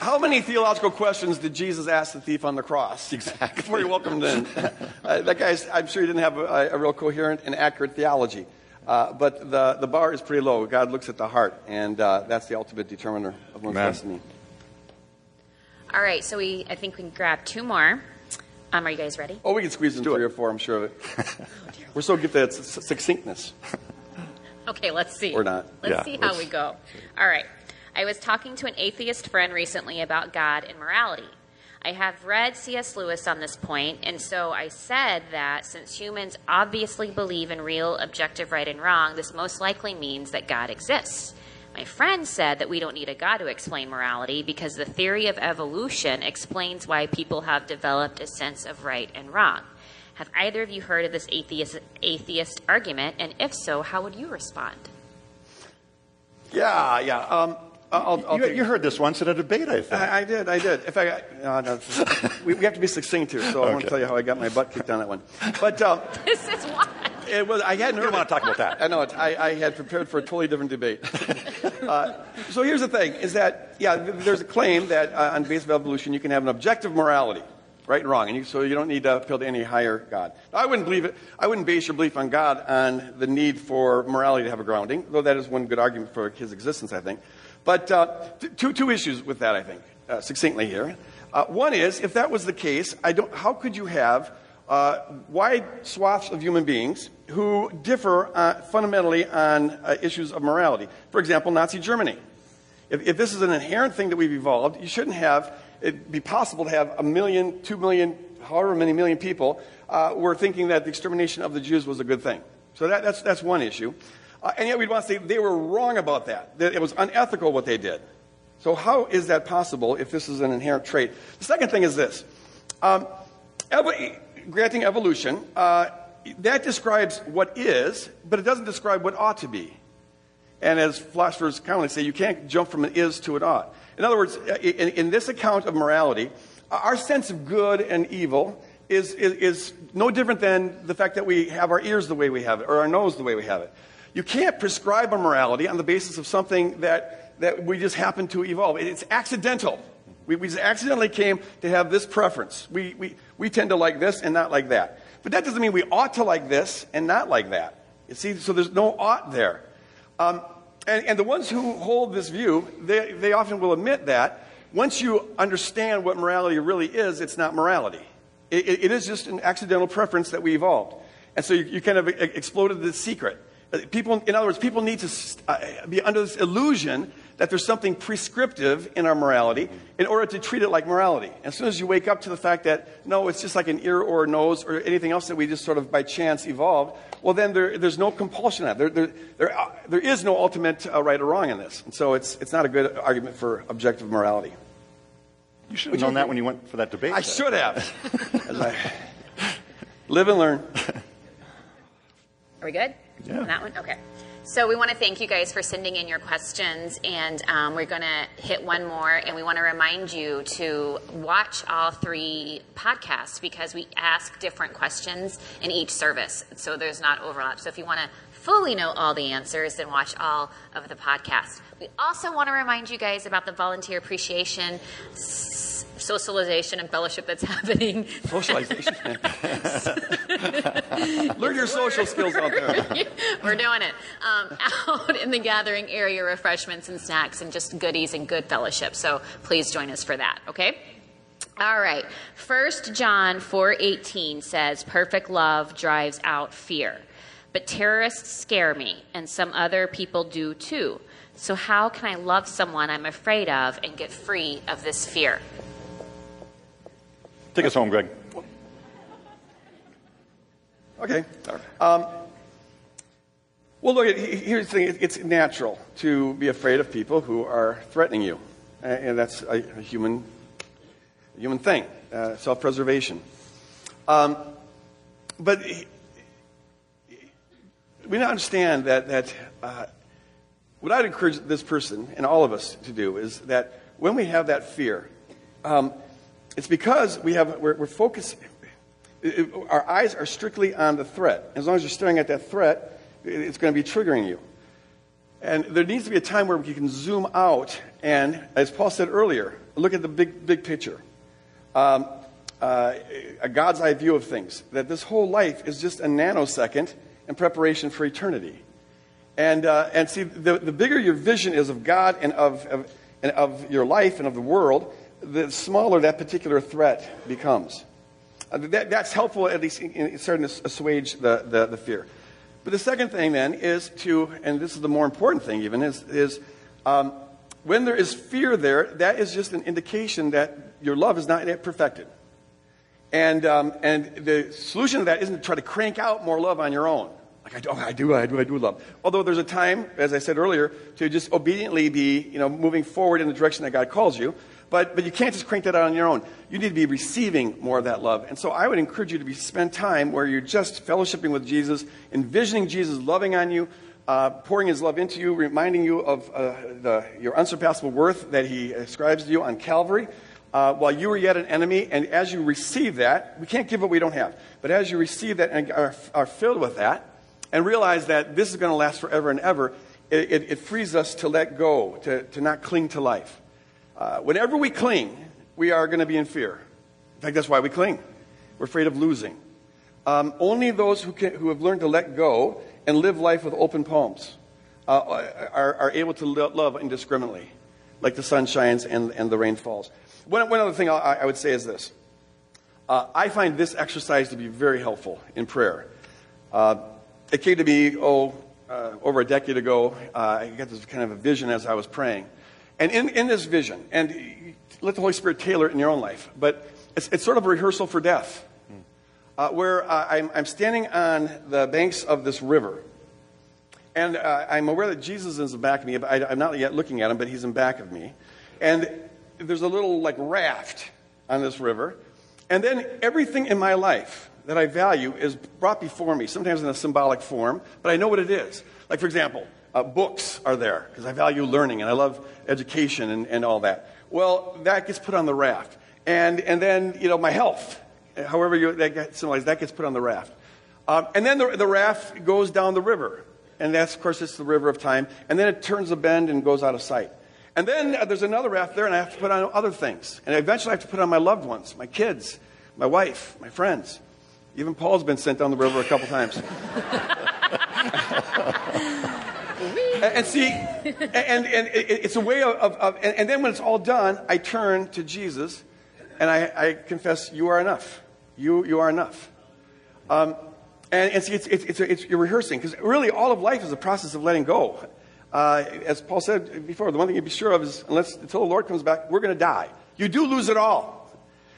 How many theological questions did Jesus ask the thief on the cross? Exactly. Before he welcomed him in. Uh, that guy's, I'm sure he didn't have a, a real coherent and accurate theology. Uh, but the, the bar is pretty low. God looks at the heart, and uh, that's the ultimate determiner of one's Amen. destiny. All right, so we I think we can grab two more. Um, are you guys ready? Oh, we can squeeze in do three it. or four, I'm sure of it. We're so gifted at succinctness. Okay, let's see. Or not. Let's Yeah, see how let's- we go. All right. I was talking to an atheist friend recently about God and morality. I have read C.S. Lewis on this point, and so I said that since humans obviously believe in real objective right and wrong, this most likely means that God exists. My friend said that we don't need a God to explain morality because the theory of evolution explains why people have developed a sense of right and wrong. Have either of you heard of this atheist, atheist argument? And if so, how would you respond? Yeah, yeah. Um, I'll, I'll You, you heard this once at a debate, I think. I, I did, I did. In fact, I, no, no, we, we have to be succinct here, so I won't tell you how I got my butt kicked on that one. But uh, This is why. it was, I hadn't You heard don't want to talk about that. I know it. I, I had prepared for a totally different debate. uh, so here's the thing: is that yeah, there's a claim that uh, on the basis of evolution you can have an objective morality, right and wrong, and you, so you don't need to appeal to any higher God. I wouldn't believe it. I wouldn't base your belief on God on the need for morality to have a grounding, though that is one good argument for His existence, I think. But uh, two two issues with that, I think, uh, succinctly here. Uh, one is, if that was the case, I don't. How could you have uh, wide swaths of human beings who differ uh, fundamentally on uh, issues of morality. For example, Nazi Germany. If If, this is an inherent thing that we've evolved, you shouldn't have it be possible to have a million, two million, however many million people uh, were thinking that the extermination of the Jews was a good thing. So that, that's, that's one issue. Uh, and yet we'd want to say they were wrong about that, that it was unethical what they did. So, how is that possible if this is an inherent trait? The second thing is this um, ev- granting evolution, uh, that describes what is, but it doesn't describe what ought to be. And as philosophers commonly say, you can't jump from an is to an ought. In other words, in, in this account of morality, our sense of good and evil is, is, is, no different than the fact that we have our ears the way we have it, or our nose the way we have it. You can't prescribe a morality on the basis of something that, that we just happen to evolve. It's accidental. We, we just accidentally came to have this preference. We, we, we tend to like this and not like that. But that doesn't mean we ought to like this and not like that. You see, so there's no ought there. Um, and, and the ones who hold this view, they, they often will admit that once you understand what morality really is, it's not morality. It, it, it is just an accidental preference that we evolved. And so you, you kind of exploded the secret. People, in other words, people need to uh, be under this illusion that there's something prescriptive in our morality in order to treat it like morality. As soon as you wake up to the fact that, no, it's just like an ear or a nose or anything else that we just sort of by chance evolved, well, then there, there's no compulsion on that. There, there, there, uh, there is no ultimate uh, right or wrong in this. And so it's, it's not a good argument for objective morality. You should have known that when you went for that debate. I should have. I live and learn. Are we good? Yeah. That one? Okay. So we want to thank you guys for sending in your questions, and um, we're going to hit one more, and we want to remind you to watch all three podcasts because we ask different questions in each service, so there's not overlap. So if you want to fully know all the answers, then watch all of the podcasts. We also want to remind you guys about the volunteer appreciation socialization and fellowship that's happening. Socialization. Learn your social skills out there. We're doing it. Um, out in the gathering area, refreshments and snacks and just goodies and good fellowship. So please join us for that, okay? All right. First John 4:18 says, "Perfect love drives out fear." But terrorists scare me, and some other people do too. So how can I love someone I'm afraid of and get free of this fear? Take us home, Greg. Okay. Um, well, look, here's the thing it's natural to be afraid of people who are threatening you. And that's a, human, a human thing, uh, self preservation. Um, but we now understand that, that uh, what I'd encourage this person and all of us to do is that when we have that fear, um, it's because we have, we're, we're focused, our eyes are strictly on the threat. As long as you're staring at that threat, it's going to be triggering you. And there needs to be a time where we can zoom out and, as Paul said earlier, look at the big, big picture. Um, uh, a God's eye view of things. That this whole life is just a nanosecond in preparation for eternity. And, uh, and see, the, the bigger your vision is of God and of, of, and of your life and of the world, the smaller that particular threat becomes. Uh, that, that's helpful, at least in, in starting to assuage the, the, the, fear. But the second thing then is to, and this is the more important thing even, is, is um, when there is fear there, that is just an indication that your love is not yet perfected. And, um, and the solution to that isn't to try to crank out more love on your own. Like, I do, I do, I do, I do love. Although there's a time, as I said earlier, to just obediently be, you know, moving forward in the direction that God calls you. But, but you can't just crank that out on your own. You need to be receiving more of that love. And so I would encourage you to be, spend time where you're just fellowshipping with Jesus, envisioning Jesus loving on you, uh, pouring his love into you, reminding you of uh, the, your unsurpassable worth that he ascribes to you on Calvary. Uh, while you were yet an enemy, and as you receive that, we can't give what we don't have, but as you receive that and are, are filled with that, and realize that this is going to last forever and ever, it, it, it frees us to let go, to, to not cling to life. Uh, whenever we cling, we are going to be in fear. In fact, that's why we cling. We're afraid of losing. Um, only those who, can, who have learned to let go and live life with open palms uh, are, are, able to love indiscriminately, like the sun shines and, and the rain falls. One, one other thing I, I, would say is this uh, I find this exercise to be very helpful in prayer. Uh, it came to me, oh, uh, over a decade ago. Uh, I got this kind of a vision as I was praying. And in, in this vision, and let the Holy Spirit tailor it in your own life, but it's, it's sort of a rehearsal for death, uh, where uh, I'm, I'm standing on the banks of this river. And uh, I'm aware that Jesus is in back of me. I, I'm not yet looking at him, but he's in back of me. And there's a little like raft on this river. And then everything in my life that I value is brought before me, sometimes in a symbolic form, but I know what it is. Like, for example, uh, books are there because I value learning and I love education and, and all that. Well, that gets put on the raft. And, and then, you know, my health, however you, that gets symbolized, that gets put on the raft. Um, and then the, the raft goes down the river. And that's, of course, it's the river of time. And then it turns a bend and goes out of sight. And then uh, there's another raft there, and I have to put on other things. And eventually I have to put on my loved ones, my kids, my wife, my friends. Even Paul's been sent down the river a couple times. and, see, and, and it's a way of, of, and, then when it's all done, I turn to Jesus and I, I confess, You are enough. You, you are enough. Um, and, and see, it's, it's, it's, it's you're rehearsing because really all of life is a process of letting go. Uh, as Paul said before, the one thing you be sure of is unless until the Lord comes back, we're going to die. You do lose it all.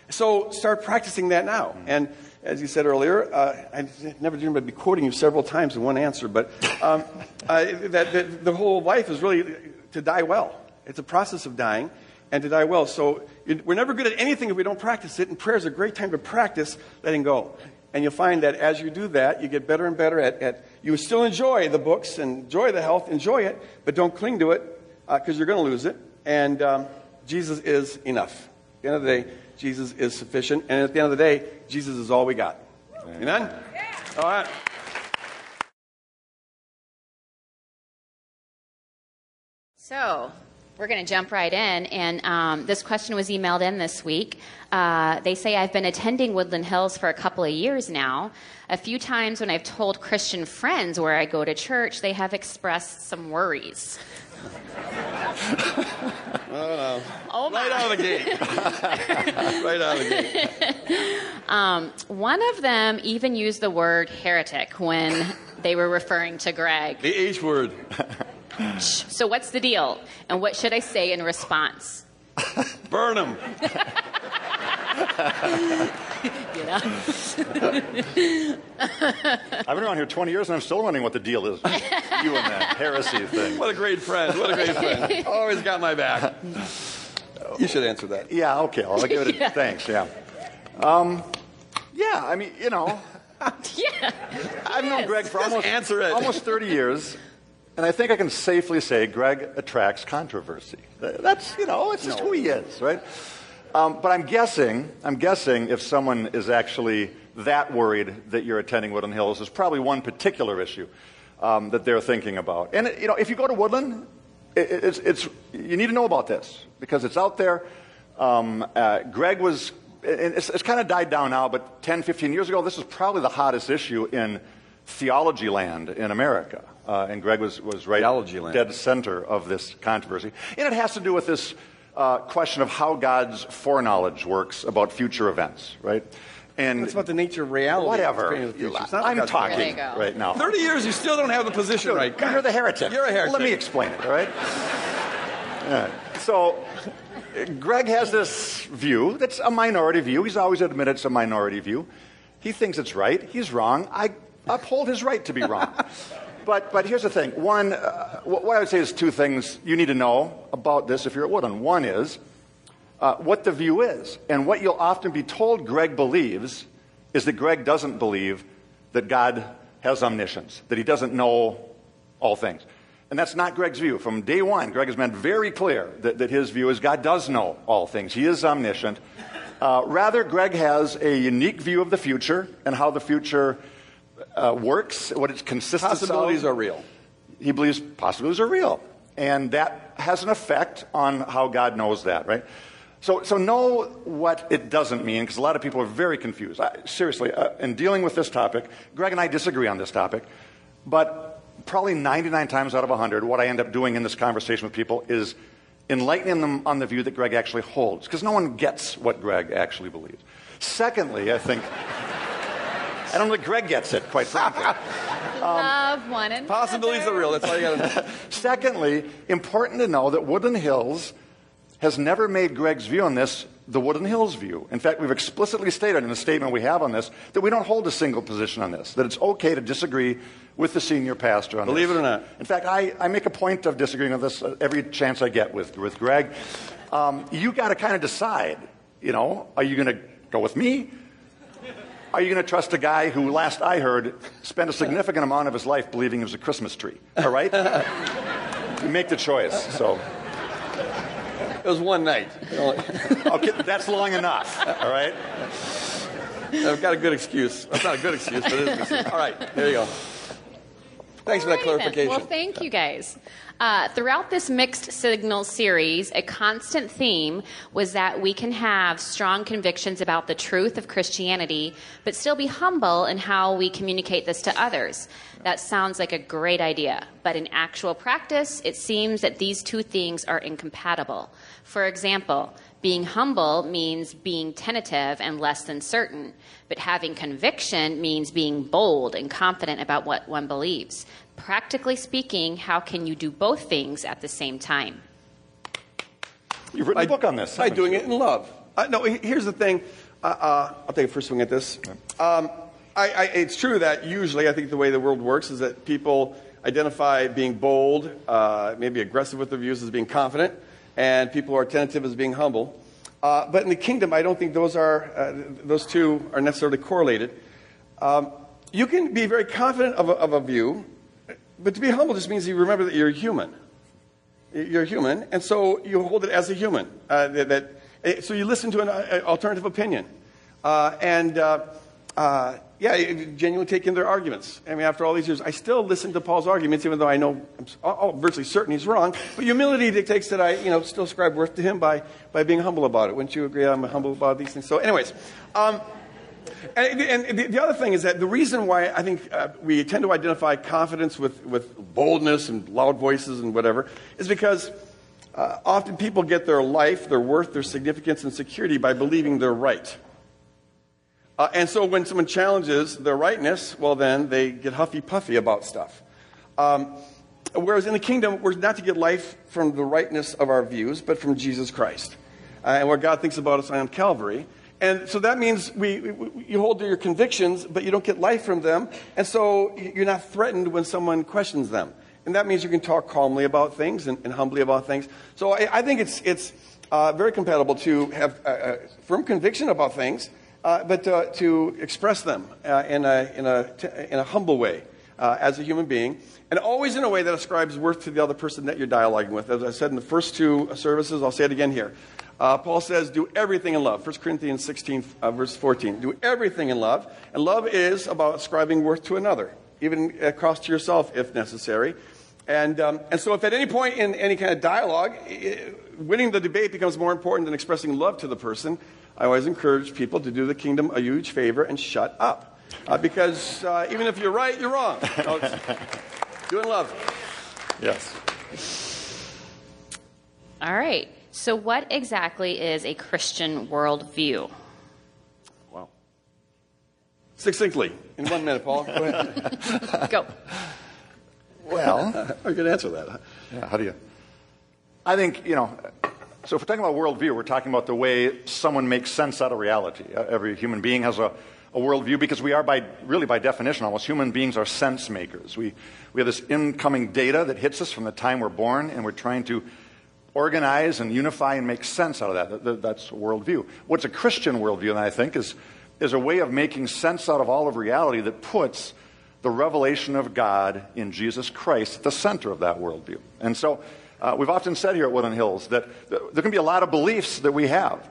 So start practicing that now. And as you said earlier, uh, I never dreamed I'd be quoting you several times in one answer, but um, uh, that, that the whole life is really to die well. It's a process of dying and to die well. So we're never good at anything if we don't practice it, and prayer is a great time to practice letting go. And you'll find that as you do that, you get better and better at, at you still enjoy the books and enjoy the health, enjoy it, but don't cling to it because uh, you're going to lose it. And um, Jesus is enough. At the end of the day, Jesus is sufficient. And at the end of the day, Jesus is all we got. Amen? All right. So, we're going to jump right in. And um, this question was emailed in this week. Uh, they say, I've been attending Woodland Hills for a couple of years now. A few times when I've told Christian friends where I go to church, they have expressed some worries. Oh, no. Oh, right out of the gate. right out of the gate. Um, one of them even used the word heretic when they were referring to Greg. The H word. So, what's the deal? And what should I say in response? Burn him. you know? I've been around here 20 years and I'm still wondering what the deal is. you and that heresy thing. What a great friend. What a great friend. Always got my back. You should answer that. Yeah, okay. I'll give it a yeah. thanks. Yeah. Um, yeah, I mean, you know. yeah. I've known Greg for almost, answer it. almost 30 years. And I think I can safely say Greg attracts controversy. That's, you know, it's just no. who he is, right? Um, but I'm guessing, I'm guessing if someone is actually that worried that you're attending Woodland Hills, there's probably one particular issue um, that they're thinking about. And, you know, if you go to Woodland, it, it's, it's, you need to know about this because it's out there. Um, uh, Greg was, it's, it's kind of died down now, but 10, 15 years ago, this was probably the hottest issue in theology land in America. Uh, and Greg was, was right theology land. dead center of this controversy. And it has to do with this uh, question of how God's foreknowledge works about future events, right? And it's about the nature of reality. Whatever. I'm talking right now. 30 years, you still don't have the position Dude, right. You're the heretic. You're a heretic. Let me explain it, all right? So, Greg has this view that's a minority view. He's always admitted it's a minority view. He thinks it's right. He's wrong. I uphold his right to be wrong. but, but here's the thing. One, uh, what I would say is two things you need to know about this if you're at Woodland. One is uh, what the view is. And what you'll often be told Greg believes is that Greg doesn't believe that God has omniscience, that he doesn't know all things. And that's not Greg's view. From day one, Greg has been very clear that, that his view is God does know all things. He is omniscient. Uh, rather, Greg has a unique view of the future and how the future uh, works, what its consists Possibilities of. are real. He believes possibilities are real. And that has an effect on how God knows that, right? So, so know what it doesn't mean, because a lot of people are very confused. I, seriously, uh, in dealing with this topic, Greg and I disagree on this topic, but probably 99 times out of 100, what I end up doing in this conversation with people is enlightening them on the view that Greg actually holds, because no one gets what Greg actually believes. Secondly, I think I don't think Greg gets it, quite frankly. love one another. Possibilities are real. That's all you got to know. Secondly, important to know that Woodland Hills has never made Greg's view on this the Woodland Hills view. In fact, we've explicitly stated in the statement we have on this that we don't hold a single position on this, that it's okay to disagree with the senior pastor on Believe this. it or not. In fact, I, I make a point of disagreeing with this uh, every chance I get with, with Greg. Um, you got to kind of decide, you know, are you going to go with me? Are you going to trust a guy who, last I heard, spent a significant amount of his life believing he was a Christmas tree? All right? you make the choice. So. It was one night. okay, that's long enough. All right. I've got a good excuse. That's not a good excuse, but it is an excuse. All right, there you go. Thanks for that Alrighty then. clarification. Well, thank you guys. Uh, throughout this mixed signal series, a constant theme was that we can have strong convictions about the truth of Christianity, but still be humble in how we communicate this to others. That sounds like a great idea, but in actual practice, it seems that these two things are incompatible. For example, being humble means being tentative and less than certain, but having conviction means being bold and confident about what one believes. Practically speaking, how can you do both things at the same time? You've written a book on this. By doing it in love. Uh, no, here's the thing. Uh, uh, I'll take a first swing at this. Um, I, I, it's true that usually, I think the way the world works is that people identify being bold, uh, maybe aggressive with their views as being confident, and people are tentative as being humble. Uh, but in the kingdom, I don't think those are uh, those two are necessarily correlated. Um, you can be very confident of a, of a view, but to be humble just means you remember that you're human. You're human, and so you hold it as a human. Uh, that, eh, so you listen to an uh, alternative opinion, uh, and uh, yeah, genuinely take in their arguments. I mean, after all these years, I still listen to Paul's arguments, even though I know I'm oh, virtually certain he's wrong. But humility dictates that I, you know, still ascribe worth to him by by being humble about it. Wouldn't you agree? I'm humble about these things. So, anyways. Um, and, and the, the other thing is that the reason why I think uh, we tend to identify confidence with, with boldness and loud voices and whatever is because uh, often people get their life, their worth, their significance, and security by believing they're right. Uh, and so when someone challenges their rightness, well, then they get huffy puffy about stuff. Um, whereas in the kingdom, we're not to get life from the rightness of our views, but from Jesus Christ uh, and what God thinks about us on Calvary. And so that means we, we, you hold to your convictions, but you don't get life from them. And so you're not threatened when someone questions them. And that means you can talk calmly about things and, and humbly about things. So I, I think it's, it's uh, very compatible to have a, a firm conviction about things, uh, but uh, to express them uh, in, a, in, a, in a humble way uh, as a human being, and always in a way that ascribes worth to the other person that you're dialoguing with. As I said in the first two services, I'll say it again here. Uh, Paul says, do everything in love. 1 Corinthians 16, uh, verse 14. Do everything in love. And love is about ascribing worth to another, even cost to yourself if necessary. And, um, and so if at any point in any kind of dialogue, i- winning the debate becomes more important than expressing love to the person, I always encourage people to do the kingdom a huge favor and shut up. Uh, because uh, even if you're right, you're wrong. So it's- do it in love. Yes. All right. So, what exactly is a Christian worldview? Wow. Succinctly, in one minute, Paul. Go ahead. Go. Well, I can answer that. huh? Yeah, how do you? I think, you know, so if we're talking about worldview, we're talking about the way someone makes sense out of reality. Uh, Every human being has a, a worldview because we are, by really by definition, almost human beings are sense makers. We, we have this incoming data that hits us from the time we're born, and we're trying to organize and unify and make sense out of that. That- that. That's worldview. What's a Christian worldview, then, I think, is, is a way of making sense out of all of reality that puts the revelation of God in Jesus Christ at the center of that worldview. And so uh, we've often said here at Woodland Hills that th- there can be a lot of beliefs that we have.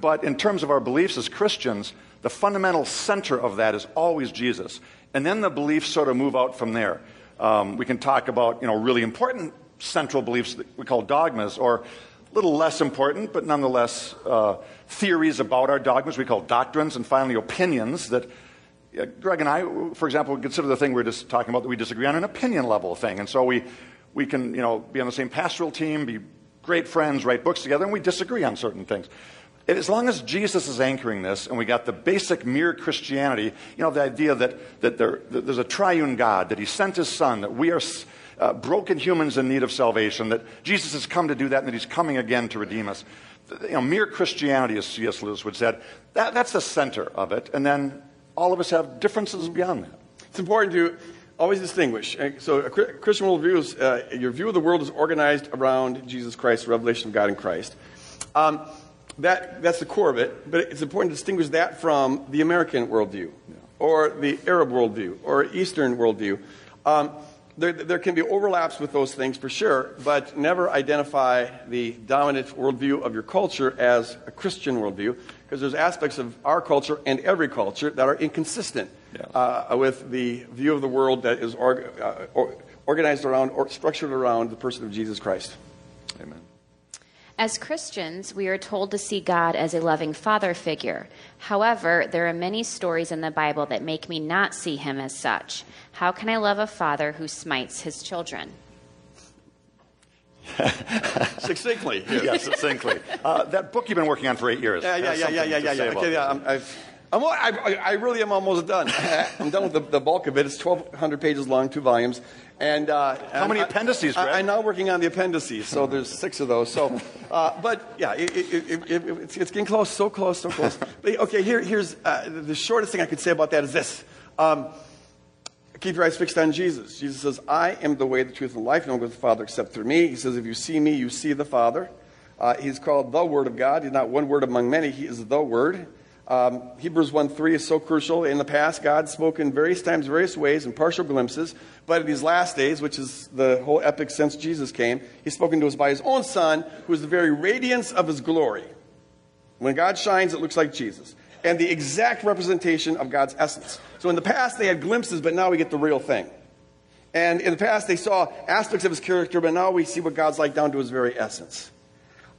But in terms of our beliefs as Christians, the fundamental center of that is always Jesus. And then the beliefs sort of move out from there. Um, we can talk about you know, really important central beliefs that we call dogmas, or a little less important, but nonetheless uh, theories about our dogmas we call doctrines, and finally opinions that yeah, Greg and I, for example, consider the thing we we're just talking about that we disagree on an opinion level thing. And so we, we can, you know, be on the same pastoral team, be great friends, write books together, and we disagree on certain things. As long as Jesus is anchoring this, and we got the basic mere Christianity, you know, the idea that, that, there, that there's a triune God, that He sent His Son, that we are uh, broken humans in need of salvation, that Jesus has come to do that, and that He's coming again to redeem us. You know, mere Christianity, as C.S. Lewis would say, that, that's the center of it. And then all of us have differences beyond that. It's important to always distinguish. So, a Christian worldview is uh, your view of the world is organized around Jesus Christ, revelation of God in Christ. Um, that, that's the core of it, but it's important to distinguish that from the American worldview, or the Arab worldview, or Eastern worldview. Um, there, there can be overlaps with those things for sure, but never identify the dominant worldview of your culture as a Christian worldview, because there's aspects of our culture and every culture that are inconsistent uh, with the view of the world that is org- uh, or, organized around or structured around the person of Jesus Christ. Amen. As Christians, we are told to see God as a loving father figure. However, there are many stories in the Bible that make me not see him as such. How can I love a father who smites his children? Succinctly. yes, succinctly. Uh, that book you've been working on for eight years. Yeah, yeah, has yeah, yeah, yeah, yeah, yeah. Okay, yeah. that. I'm, I've, I'm, I, I- really am almost done. I'm done with the, the bulk of it. It's 1,200 pages long, two volumes. And uh, How many I- appendices, I, I'm now working on the appendices, so there's six of those. So, uh, but yeah, it, it, it, it, it's, it's getting close, so close, so close. But, okay, here, here's uh, the shortest thing I could say about that is this. Um, Keep your eyes fixed on Jesus. Jesus says, I am the way, the truth, and the life. No one goes to the Father except through me. He says, if you see me, you see the Father. Uh, he's called the Word of God. He's not one word among many. He is the Word. Um, Hebrews 1 3 is so crucial. In the past, God spoke in various times, various ways, in partial glimpses. But in these last days, which is the whole epic since Jesus came, He's spoken to us by His own Son, who is the very radiance of His glory. When God shines, it looks like Jesus. And the exact representation of God's essence. So in the past, they had glimpses, but now we get the real thing. And in the past, they saw aspects of his character, but now we see what God's like down to his very essence.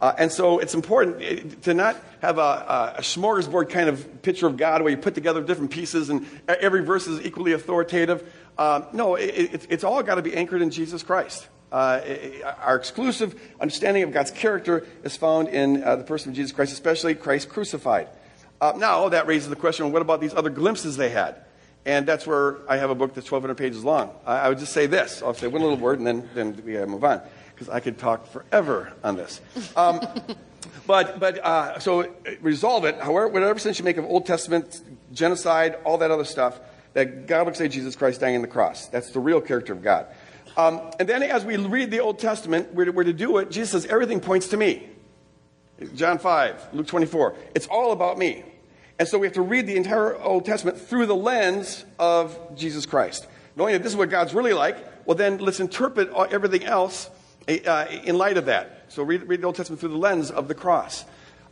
Uh, and so it's important eh, to not have a, a, smorgasbord kind of picture of God where you put together different pieces and every verse is equally authoritative. Um, no, it, it, it's all got to be anchored in Jesus Christ. Uh, our exclusive understanding of God's character is found in uh, the person of Jesus Christ, especially Christ crucified. Uh, now, that raises the question what about these other glimpses they had? And that's where I have a book that's 1,200 pages long. I, I would just say this. I'll say one little word and then, then we gotta move on because I could talk forever on this. Um, but but uh, so resolve it, however, whatever sense you make of Old Testament genocide, all that other stuff, that God looks like Jesus Christ dying on the cross. That's the real character of God. Um, and then as we read the Old Testament, we're we're to do it. Jesus says, everything points to me. John 5, Luke 24. It's all about me. And so we have to read the entire Old Testament through the lens of Jesus Christ. Knowing that this is what God's really like, well, then let's interpret everything else uh, in light of that. So read, read the Old Testament through the lens of the cross.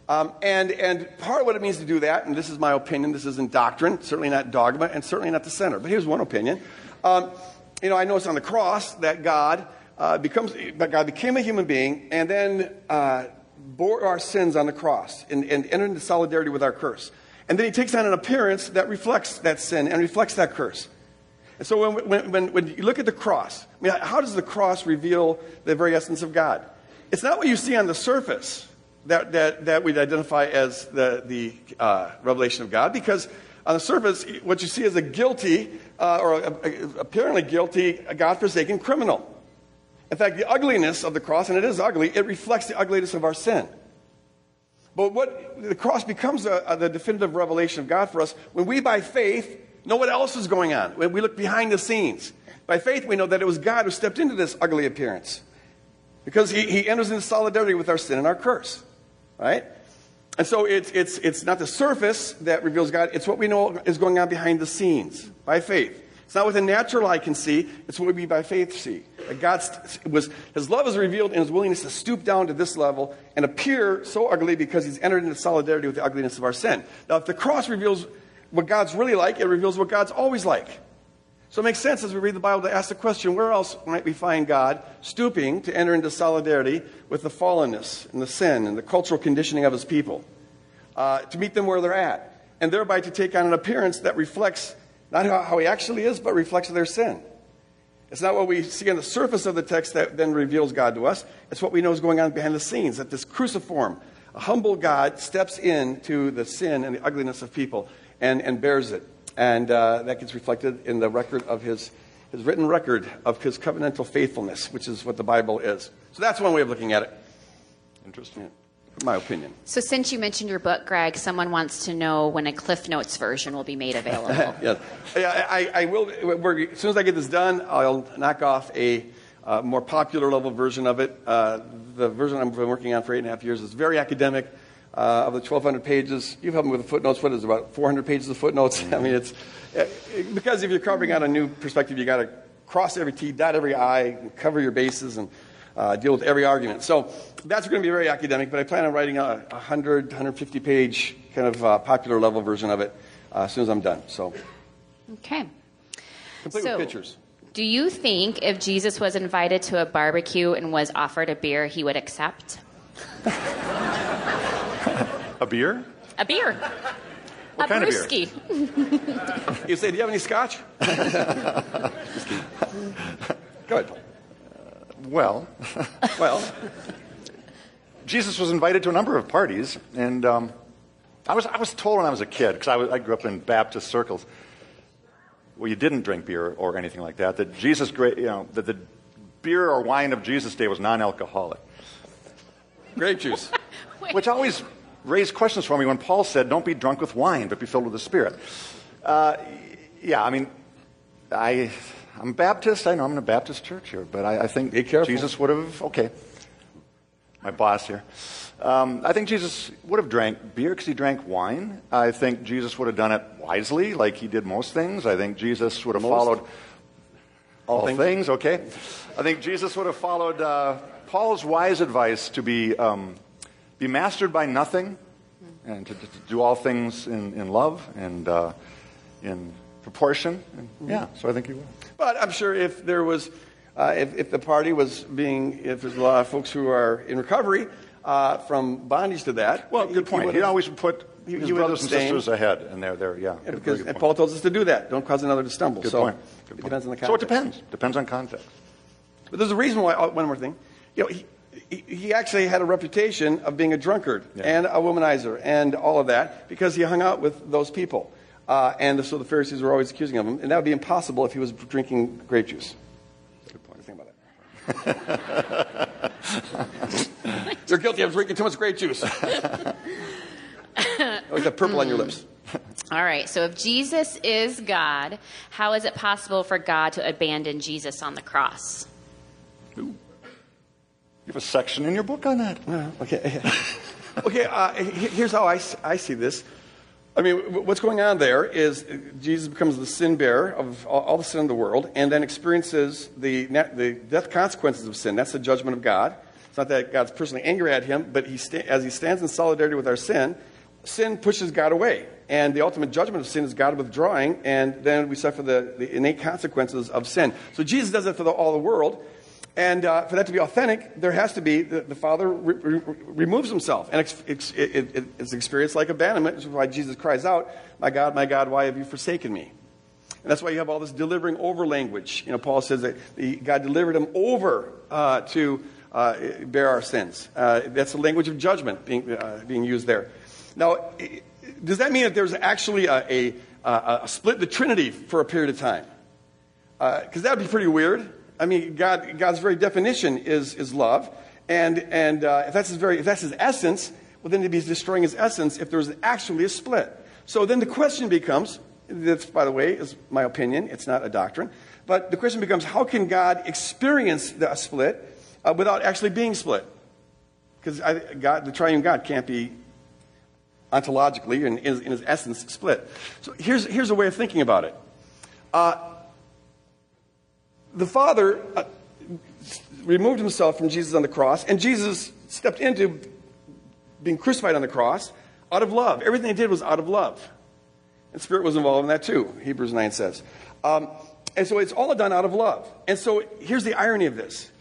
Um, and, and part of what it means to do that, and this is my opinion, this isn't doctrine, certainly not dogma, and certainly not the center. But here's one opinion. Um, you know, I notice on the cross that God uh, becomes, that God became a human being and then uh, bore our sins on the cross and, and entered into solidarity with our curse. And then he takes on an appearance that reflects that sin and reflects that curse. And so when, when, when, when you look at the cross, I mean, how does the cross reveal the very essence of God? It's not what you see on the surface that, that, that we'd identify as the, the uh, revelation of God, because on the surface, what you see is a guilty, uh, or a, a, apparently guilty, God forsaken criminal. In fact, the ugliness of the cross, and it is ugly, it reflects the ugliness of our sin. But what the cross becomes a, a, the definitive revelation of God for us when we, by faith, know what else is going on. We look behind the scenes. By faith, we know that it was God who stepped into this ugly appearance. Because he, he enters into solidarity with our sin and our curse. Right? And so it's, it's, it's not the surface that reveals God, it's what we know is going on behind the scenes by faith. It's not what the natural eye can see, it's what we by faith see. That God was, his love is revealed in his willingness to stoop down to this level and appear so ugly because he's entered into solidarity with the ugliness of our sin. Now, if the cross reveals what God's really like, it reveals what God's always like. So it makes sense as we read the Bible to ask the question where else might we find God stooping to enter into solidarity with the fallenness and the sin and the cultural conditioning of his people, uh, to meet them where they're at, and thereby to take on an appearance that reflects not how, he actually is, but reflects their sin. It's not what we see on the surface of the text that then reveals God to us. It's what we know is going on behind the scenes, that this cruciform, a humble God steps into the sin and the ugliness of people and, and bears it. And uh, that gets reflected in the record of his, his written record of his covenantal faithfulness, which is what the Bible is. So that's one way of looking at it. Interesting. My opinion. So, since you mentioned your book, Greg, someone wants to know when a Cliff Notes version will be made available. yes. Yeah, I, I will. we're- As soon as I get this done, I'll knock off a uh, more popular level version of it. Uh, the version I've been working on for eight and a half years is very academic. Uh, of the 1,200 pages, You've helped me with the footnotes. What is it, about 400 pages of footnotes? I mean, it's uh, because if you're carving out a new perspective, you got to cross every T, dot every I, cover your bases, and uh, deal with every argument. So that's going to be very academic, but I plan on writing a 100, 150 page kind of uh, popular level version of it uh, as soon as I'm done. So Okay. complete So- with pictures. Do you think if Jesus was invited to a barbecue and was offered a beer, he would accept? A beer? A beer. What a kind of beer? You say, do you have any scotch? Good. Well, Well, Jesus was invited to a number of parties, and um, I, was, I was told when I was a kid, because I, was- I grew up in Baptist circles, well, you didn't drink beer or anything like that, that Jesus, gra- you know, that the beer or wine of Jesus' day was non-alcoholic, grape juice. which always raised questions for me when Paul said, "Don't be drunk with wine, but be filled with the Spirit." Uh, yeah, I mean, I, I'm Baptist. I know I'm in a Baptist church here, but I, I think Jesus would have. Okay, my boss here. Um, I think Jesus would have drank beer because he drank wine. I think Jesus would have done it wisely, like he did most things. I think Jesus would have Most? followed all, things? things. Okay, I think Jesus would have followed uh, Paul's wise advice to be um, be mastered by nothing, and to, to do all things in, in love and uh, in proportion. And, yeah, so I think he would. But I'm sure if there was, uh, if, if the party was being, if there's a lot of folks who are in recovery uh, from bondage to that. Well, good point. He, would- always put he- his he brothers and sisters ahead, and they're there. Yeah, Yeah, good- because and. Paul tells us to do that. Don't cause another to stumble. Good so point. Good it point. depends on the context. So it depends. Depends on context. But there's a reason why. Oh, one more thing. You know, he, he, he actually had a reputation of being a drunkard Yeah. and a womanizer and all of that because he hung out with those people. Uh, and so the Pharisees were always accusing of him, and that would be impossible if he was drinking grape juice. Good point. Think about that. You're guilty of drinking too much grape juice. Always that purple on your lips. All right, so if Jesus is God, how is it possible for God to abandon Jesus on the cross? You have a section in your book on that. Okay. okay, uh, here's how I, I see this. I mean, what's going on there is uh, Jesus becomes the sin bearer of all, the sin of the world and then experiences the, the death consequences of sin. That's the judgment of God. It's not that God's personally angry at him, but he sta- as he stands in solidarity with our sin, sin pushes God away. And the ultimate judgment of sin is God withdrawing, and then we suffer the, the innate consequences of sin. So Jesus does it for the, all the world. And uh, for that to be authentic, there has to be the, the Father re- re- removes himself. And it, it, it's experienced like abandonment, which is why Jesus cries out, My God, my God, why have you forsaken me? And that's why you have all this delivering over language. You know, Paul says that he, God delivered him over uh, to uh, bear our sins. Uh, that's the language of judgment being, uh, being used there. Now, does that mean that there's actually a, a, a, split the Trinity for a period of time? Because that would be pretty weird. I mean, God, God's very definition is, is love. And, and uh, if, that's his very, if that's his essence, well, then he'd be destroying his essence if there was actually a split. So then the question becomes this, by the way, is my opinion, it's not a doctrine. But the question becomes how can God experience the split uh, without actually being split? Because God, the triune God can't be ontologically and in, in his essence split. So here's, here's a way of thinking about it. Uh, the Father uh, removed himself from Jesus on the cross, and Jesus stepped into being crucified on the cross out of love. Everything he did was out of love. And Spirit was involved in that too, Hebrews 9 says. Um, and so it's all done out of love. And so here's the irony of this.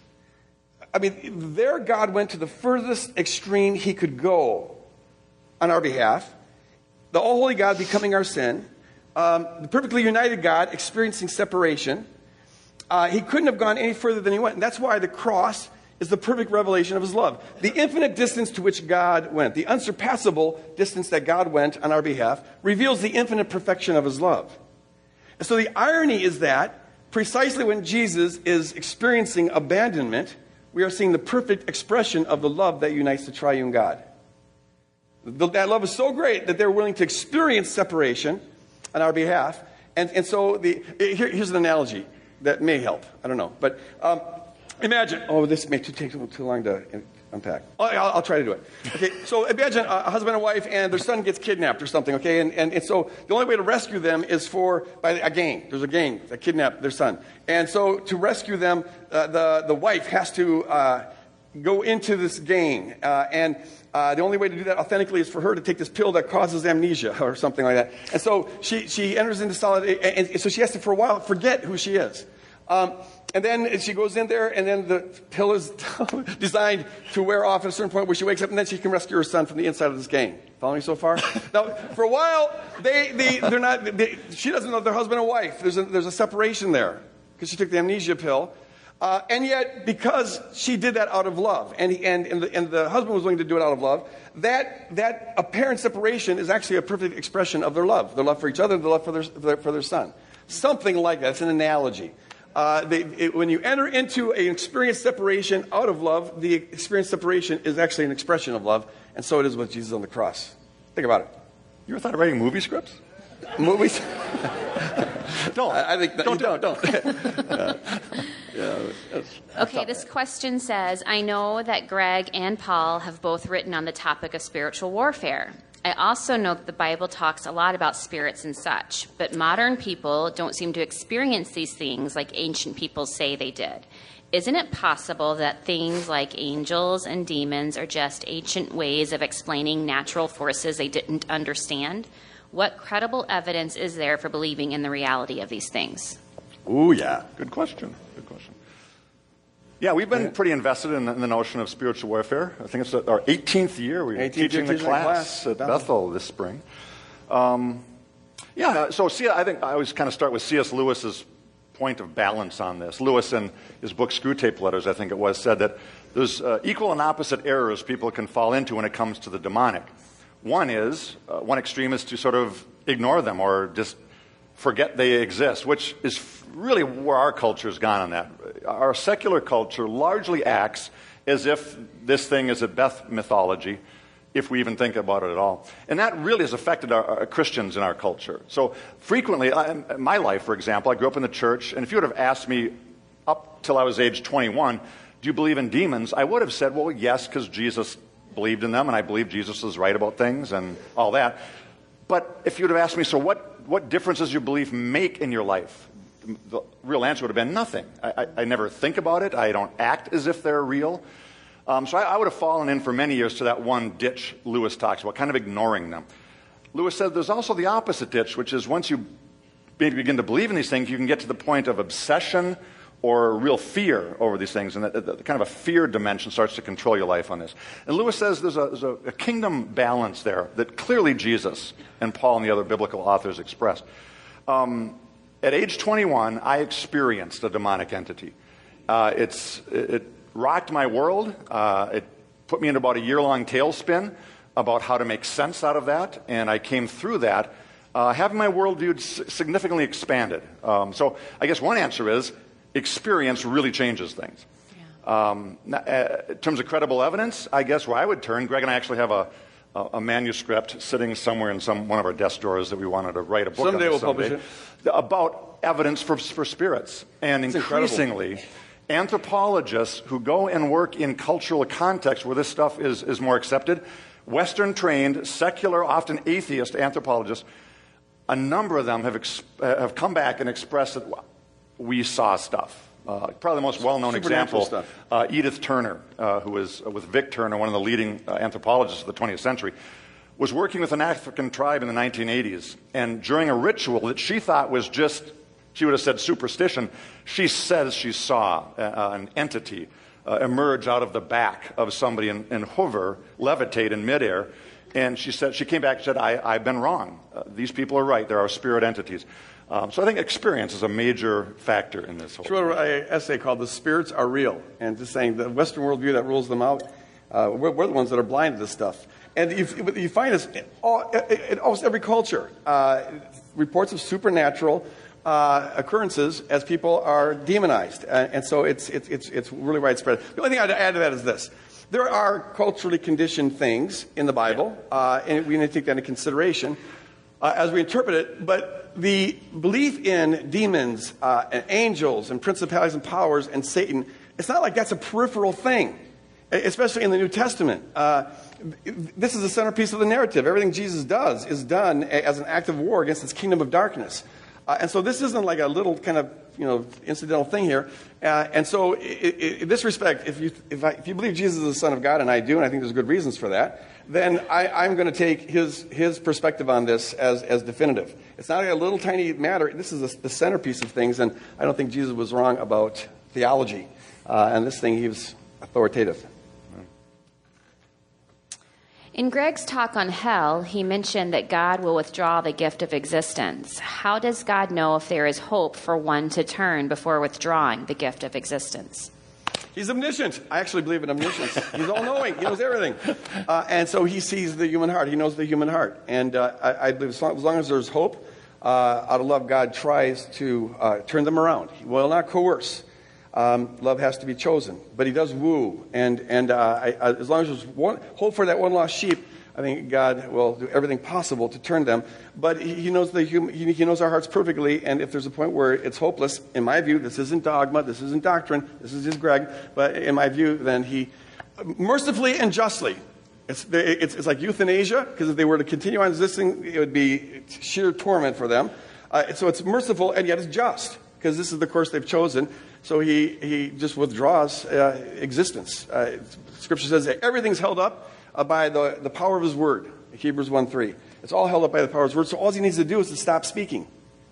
I mean, there God went to the furthest extreme he could go on our behalf. The all holy God becoming our sin. Um, the perfectly united God experiencing separation. Uh, he couldn't have gone any further than he went. And that's why the cross is the perfect revelation of his love. The infinite distance to which God went, the unsurpassable distance that God went on our behalf, reveals the infinite perfection of his love. And so the irony is that precisely when Jesus is experiencing abandonment, we are seeing the perfect expression of the love that unites the triune God. That love is so great that they're willing to experience separation on our behalf. And, and so the, here, here's an analogy that may help. I don't know. But um, imagine, oh, this may take too, too long to unpack. Oh, I'll, I'll, try to do it. Okay, so imagine a husband and wife and their son gets kidnapped or something, okay? And, and, and so the only way to rescue them is for, by a gang. There's a gang that kidnapped their son. And so to rescue them, uh, the, the wife has to uh, go into this gang. Uh, and uh, the only way to do that authentically is for her to take this pill that causes amnesia or something like that. And so she, she enters into solid, and, and so she has to, for a while, forget who she is. Um, and then she goes in there, and then the pill is designed to wear off at a certain point where she wakes up, and then she can rescue her son from the inside of this gang. Following me so far? now, for a while, they, they, they're not, they, she doesn't know they're husband and wife. There's a, there's a separation there because she took the amnesia pill. Uh, and yet, because she did that out of love, and, he, and, and, the, and, the, husband was willing to do it out of love, that, that apparent separation is actually a perfect expression of their love their love for each other, their love for their, for their, for their son. Something like that. It's an analogy. Uh, they, it, when you enter into an experience separation out of love, the experience separation is actually an expression of love, and so it is with Jesus on the cross. Think about it. You ever thought of writing movie scripts? Movies? don't. I, I think that don't, you don't. Don't. yeah, okay, this question says I know that Greg and Paul have both written on the topic of spiritual warfare. I also know that the Bible talks a lot about spirits and such, but modern people don't seem to experience these things like ancient people say they did. Isn't it possible that things like angels and demons are just ancient ways of explaining natural forces they didn't understand? What credible evidence is there for believing in the reality of these things? Ooh, yeah. Good question. Good question. Yeah, we've been pretty invested in, in the notion of spiritual warfare. I think it's our 18th year. We're 18th teaching the class, class at Bethel. Bethel this spring. Um, yeah, so I think I always kind of start with C.S. Lewis's point of balance on this. Lewis, in his book Screwtape Letters, I think it was, said that there's uh, equal and opposite errors people can fall into when it comes to the demonic. One is, uh, one extreme is to sort of ignore them or just forget they exist, which is really where our culture has gone on that. Our secular culture largely acts as if this thing is a Beth mythology, if we even think about it at all. And that really has affected our, our Christians in our culture. So frequently, I, in my life, for example, I grew up in the church, and if you would have asked me up till I was age 21, do you believe in demons? I would have said, well, yes, because Jesus believed in them, and I believe Jesus was right about things and all that. But if you would have asked me, so what, what difference does your belief make in your life? The real answer would have been nothing. I, I, I never think about it. I don't act as if they're real. Um, so I, I would have fallen in for many years to that one ditch Lewis talks about, kind of ignoring them. Lewis said there's also the opposite ditch, which is once you begin to believe in these things, you can get to the point of obsession or real fear over these things, and that, kind of a fear dimension starts to control your life on this. And Lewis says there's, a, there's a, a, kingdom balance there that clearly Jesus and Paul and the other biblical authors expressed. Um, at age 21, I experienced a demonic entity. Uh, it's, it, it, rocked my world. Uh, it put me in about a year long tailspin about how to make sense out of that, and I came through that. Uh, having my worldview significantly expanded. Um, so, I guess one answer is experience really changes things. Yeah. Um, uh, in terms of credible evidence, I guess where I would turn, Greg and I actually have a, a, a manuscript sitting somewhere in some, one of our desk drawers that we wanted to write a book someday on. We'll someday publish it. About evidence for, for spirits. And It's increasingly, incredible. anthropologists who go and work in cultural contexts where this stuff is, is more accepted, Western trained, secular, often atheist anthropologists, a number of them have, ex- have come back and expressed that we saw stuff. Uh, probably the most well-known example, uh, Edith Turner, uh, who was with Vic Turner, one of the leading uh, anthropologists of the 20th century, was working with an African tribe in the 1980s, and during a ritual that she thought was just, she would have said superstition, she says she saw uh, an entity uh, emerge out of the back of somebody and, and hover, levitate in midair. And she said she came back and said, I, have been wrong. Uh, these people are right. There are spirit entities. Um, so I think experience is a major factor in this whole. She wrote an essay called "The Spirits Are Real," and just saying the Western worldview that rules them out. Uh, we're, we're the ones that are blind to this stuff. And you, you find this in, all, in almost every culture. Uh, reports of supernatural uh, occurrences as people are demonized. Uh, and so it's, it's, it's, it's really widespread. The only thing I'd add to that is this. There are culturally conditioned things in the Bible, uh, and we need to take that into consideration uh, as we interpret it. But the belief in demons uh, and angels and principalities and powers and Satan, it's not like that's a peripheral thing, especially in the New Testament. Uh, this is the centerpiece of the narrative. Everything Jesus does is done as an act of war against this kingdom of darkness. Uh, and so this isn't like a little kind of you know incidental thing here. Uh, and so, in this respect, if you if, I, if, you believe Jesus is the Son of God, and I do, and I think there's good reasons for that, then I, am going to take his his perspective on this as as definitive. It's not a little tiny matter. This is a, the centerpiece of things, and I don't think Jesus was wrong about theology. Uh, and this thing, he was authoritative. In Greg's talk on hell, he mentioned that God will withdraw the gift of existence. How does God know if there is hope for one to turn before withdrawing the gift of existence? He's omniscient. I actually believe in omniscience. He's all knowing. He knows everything. Uh, and so he sees the human heart. He knows the human heart. And uh, I, I, believe as long, as long, as there's hope, uh, out of love, God tries to uh, turn them around. He will not coerce. Um, love has to be chosen, but he does woo. And, and uh, I, I, as long as there's one, hope for that one lost sheep, I think God will do everything possible to turn them. But he, knows the hum, he, he, knows our hearts perfectly. And if there's a point where it's hopeless, in my view, this isn't dogma, this isn't doctrine, this is just Greg. But in my view, then he mercifully and justly. It's, it's, it's like euthanasia, because if they were to continue on existing, it would be sheer torment for them. Uh, so it's merciful and yet it's just, because this is the course they've chosen. So he, he just withdraws uh, existence. Uh, scripture says that everything's held up uh, by the, the power of his word. Hebrews 1 3. It's all held up by the power of his word. So all he needs to do is to stop speaking.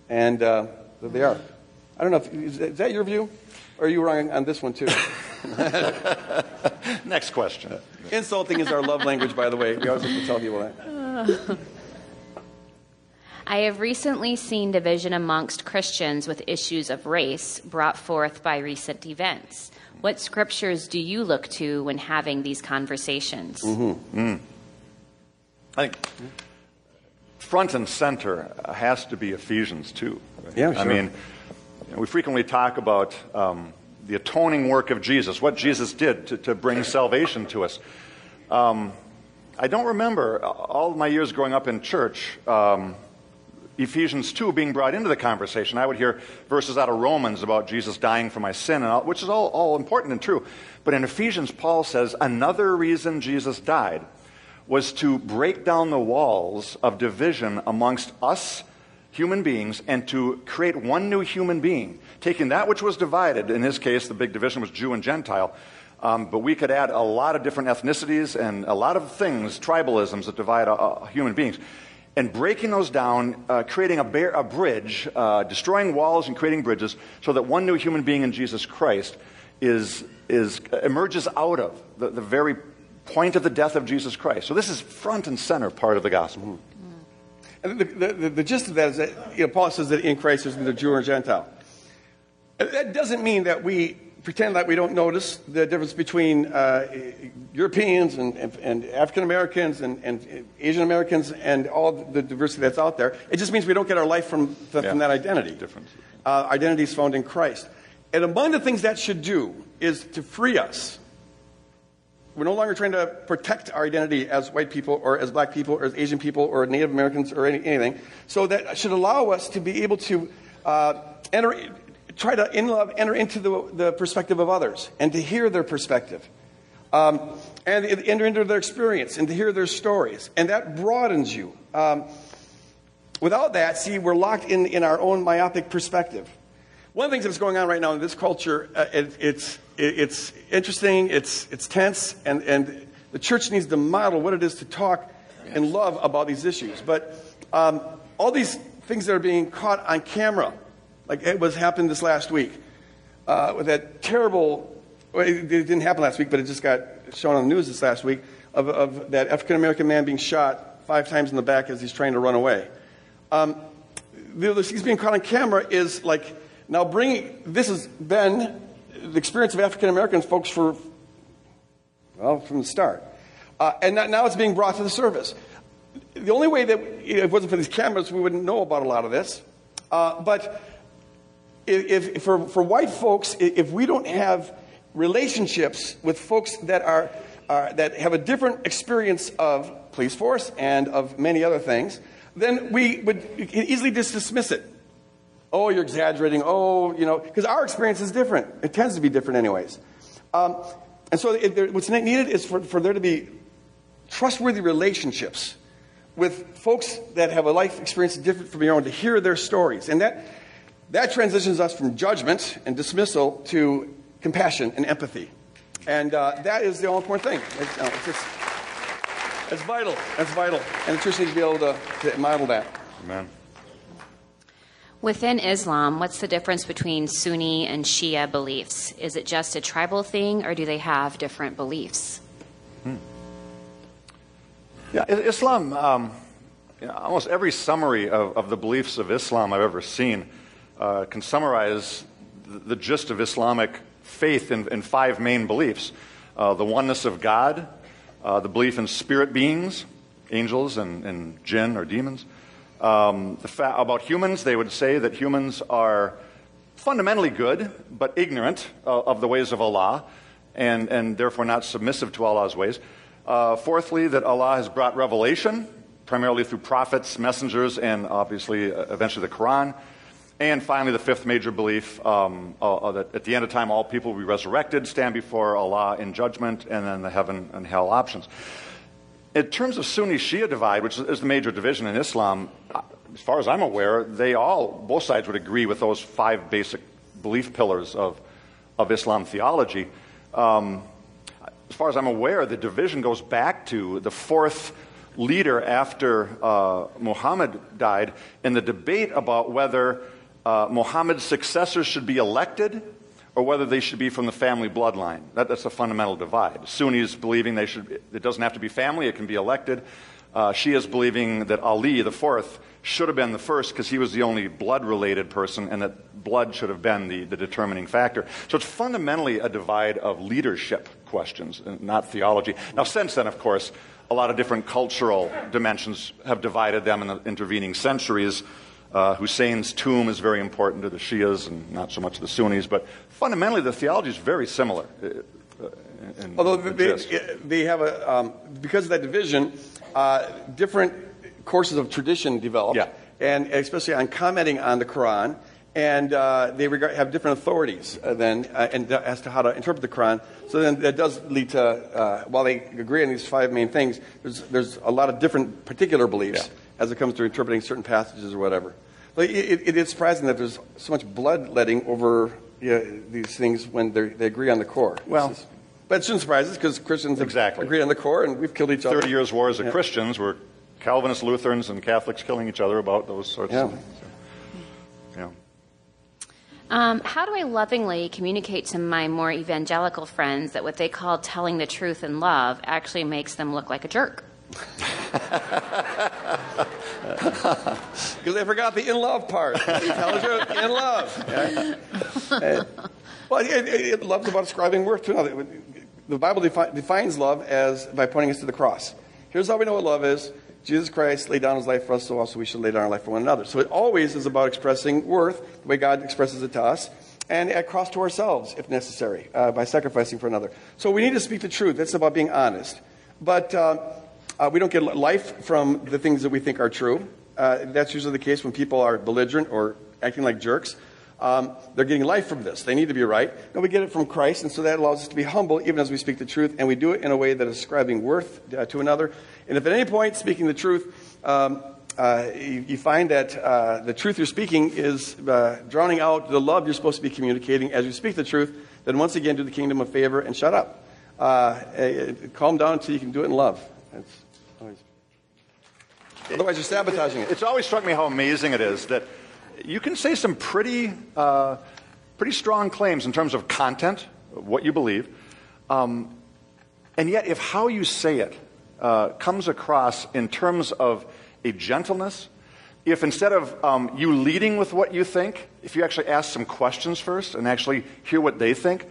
And uh, there they are. I don't know if, is that your view? Or are you wrong on this one too? Next question. Insulting is our love language, by the way. We always have to tell people that. I have recently seen division amongst Christians with issues of race brought forth by recent events. What scriptures do you look to when having these conversations? Mm-hmm. Mm. I think front and center has to be Ephesians 2. Yeah, sure. I mean, we frequently talk about um, the atoning work of Jesus, what Jesus did to, to bring salvation to us. Um, I don't remember all my years growing up in church. Um, Ephesians 2 being brought into the conversation. I would hear verses out of Romans about Jesus dying for my sin, all, which is all, all important and true. But in Ephesians, Paul says another reason Jesus died was to break down the walls of division amongst us human beings and to create one new human being, taking that which was divided. In his case, the big division was Jew and Gentile. Um, but we could add a lot of different ethnicities and a lot of things, tribalisms that divide uh, uh human beings and breaking those down, uh, creating a, bear, a bridge, uh, destroying walls and creating bridges, so that one new human being in Jesus Christ is, is emerges out of the, the very point of the death of Jesus Christ. So this is front and center part of the gospel. And the, the, the, the, gist of that is that you know, Paul says that in Christ there's neither Jew or Gentile. That doesn't mean that we pretend that we don't notice the difference between uh, Europeans and, and, and African Americans and, and, Asian Americans and all the diversity that's out there. It just means we don't get our life from, the, yeah. from that identity. Difference. Uh, identity is found in Christ. And among the things that should do is to free us. We're no longer trying to protect our identity as white people or as black people or as Asian people or Native Americans or any, anything. So that should allow us to be able to uh, enter try to, in love, enter into the, the perspective of others and to hear their perspective. Um, and enter into their experience and to hear their stories. And that broadens you. Um, without that, see, we're locked in, in our own myopic perspective. One of the things that's going on right now in this culture, uh, it, it's, it, it's interesting, it's, it's tense, and, and the church needs to model what it is to talk and love about these issues. But um, all these things that are being caught on camera, like it was happened this last week uh, with that terrible. Well, it didn't happen last week, but it just got shown on the news this last week of, of that African American man being shot five times in the back as he's trying to run away. Um, the, the things being caught on camera is like now bringing this has been the experience of African American folks for well from the start, uh, and now- it's being brought to the surface. The only way that you know, if it wasn't for these cameras, we wouldn't know about a lot of this. Uh, but if, if for, for white folks, if we don't have relationships with folks that are, are that have a different experience of police force and of many other things, then we would easily just dismiss it. Oh, you're exaggerating. Oh, you know, because our experience is different. It tends to be different, anyways. Um, and so, it, there, what's needed is for, for there to be trustworthy relationships with folks that have a life experience different from your own to hear their stories. And that, that transitions us from judgment and dismissal to compassion and empathy. And uh, that is the all important thing. It's, uh, it's, just, it's vital. That's vital. And the church needs to be able to, to model that. Amen. Within Islam, what's the difference between Sunni and Shia beliefs? Is it just a tribal thing, or do they have different beliefs? Yeah, Islam, um, almost every summary of, of the beliefs of Islam I've ever seen uh, can summarize the, the gist of Islamic faith in, in five main beliefs uh, the oneness of God, uh, the belief in spirit beings, angels and, and jinn or demons. Um, fa- about humans, they would say that humans are fundamentally good, but ignorant uh, of the ways of Allah, and, and therefore not submissive to Allah's ways. Uh, fourthly, that Allah has brought revelation, primarily through prophets, messengers, and obviously, uh, eventually, the Quran. And finally, the fifth major belief um, uh, uh, that at the end of time, all people will be resurrected, stand before Allah in judgment, and then the heaven and hell options. In terms of Sunni Shia divide, which is the major division in Islam, as far as I'm aware, they all, both sides would agree with those five basic belief pillars of, of Islam theology. Um, as far as I'm aware, the division goes back to the fourth leader after uh, Muhammad died in the debate about whether uh, Muhammad's successors should be elected or whether they should be from the family bloodline. That, that's a fundamental divide. Sunnis believing they should, it doesn't have to be family, it can be elected. Uh, Shias believing that Ali, the fourth, should have been the first because he was the only blood related person and that blood should have been the, the determining factor. So it's fundamentally a divide of leadership questions, not theology. Now, since then, of course, a lot of different cultural dimensions have divided them in the intervening centuries. Uh, Hussein's tomb is very important to the Shias and not so much to the Sunnis, but fundamentally the theology is very similar. uh, uh, in Although the they, they have a, um, because of that division, uh, different courses of tradition developed, Yeah. and especially on commenting on the Quran, and uh, they regard, have different authorities uh, then uh, and, uh, as to how to interpret the Quran. So then that does lead to, uh, while they agree on these five main things, there's, there's a lot of different particular beliefs Yeah. As it comes to interpreting certain passages or whatever. But it, it, it is surprising that there's so much bloodletting over yeah, these things when they're- agree on the core. Well- This is- but it shouldn't surprise us because Christians have Exactly. agreed on the core and we've killed each other. 30 years wars of Yeah. Christians were Calvinists, Lutherans, and Catholics killing each other about those sorts Yeah. of things. Yeah. Um, how do I lovingly communicate to my more evangelical friends that what they call telling the truth in love actually makes them look like a jerk? Because they forgot the in love part. You tell the truth, in love. Yeah. Uh, well, it, it, it, love's about ascribing worth to another. The Bible defi- defines love as by pointing us to the cross. Here's how we know what love is. Jesus Christ laid down his life for us, so also we should lay down our life for one another. So it always is about expressing worth the way God expresses it to us, and at cost to ourselves, if necessary, uh, by sacrificing for another. So we need to speak the truth. That's about being honest. But uh, uh, we don't get life from the things that we think are true. Uh, that's usually the case when people are belligerent or acting like jerks. Um, they're getting life from this. They need to be right. And we get it from Christ, and so that allows us to be humble even as we speak the truth, and we do it in a way that is ascribing worth uh, to another. And if at any point speaking the truth, um, uh, you, you find that uh, the truth you're speaking is uh, drowning out the love you're supposed to be communicating as you speak the truth, then once again do the kingdom a favor and shut up. Uh, calm down until you can do it in love. That's. Otherwise, you're sabotaging it. It's always struck me how amazing it is that you can say some pretty, uh, pretty strong claims in terms of content, what you believe, um, and yet if how you say it uh, comes across in terms of a gentleness if instead of um, you leading with what you think, if you actually ask some questions first and actually hear what they think,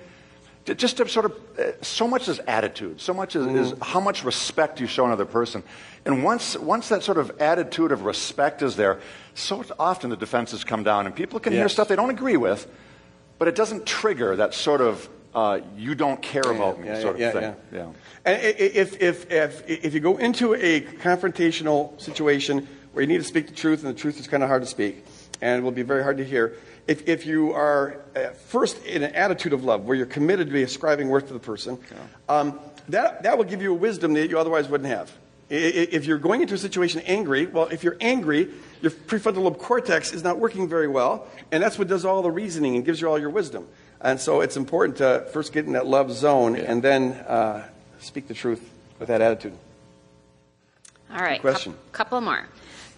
just to sort of, uh, so much is attitude, so much is, is how much respect you show another person. And once, once that sort of attitude of respect is there, so often the defenses come down and people can hear stuff they don't agree with, but it doesn't trigger that sort of, uh, you don't care about me yeah, sort of yeah, thing. yeah. yeah. And if, if, if, if you go into a confrontational situation where you need to speak the truth and the truth is kind of hard to speak and will be very hard to hear, if, if you are uh, first in an attitude of love where you're committed to be ascribing worth to the person, um, that, that will give you a wisdom that you otherwise wouldn't have. I- i- If you're going into a situation angry, well, if you're angry, your prefrontal lobe cortex is not working very well, and that's what does all the reasoning and gives you all your wisdom. And so it's important to first get in that love zone and then uh, speak the truth with that attitude. All right. question. cou- couple more.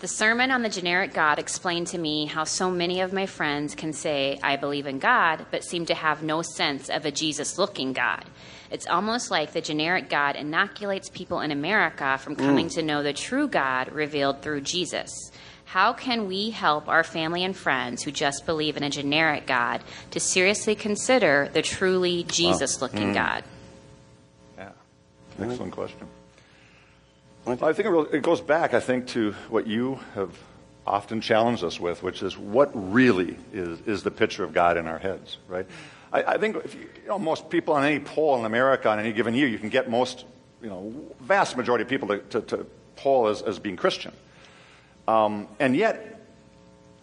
The sermon on the generic God explained to me how so many of my friends can say, I believe in God, but seem to have no sense of a Jesus looking God. It's almost like the generic God inoculates people in America from mm. coming to know the true God revealed through Jesus. How can we help our family and friends who just believe in a generic God to seriously consider the truly Jesus looking mm. God? Yeah, excellent question. I think it, goes back, I think, to what you have often challenged us with, which is what really is, is the picture of God in our heads, right? I, I think you, you know, most people on any poll in America on any given year, you can get most, you know, vast majority of people to, to, to poll as, as being Christian. Um, and yet,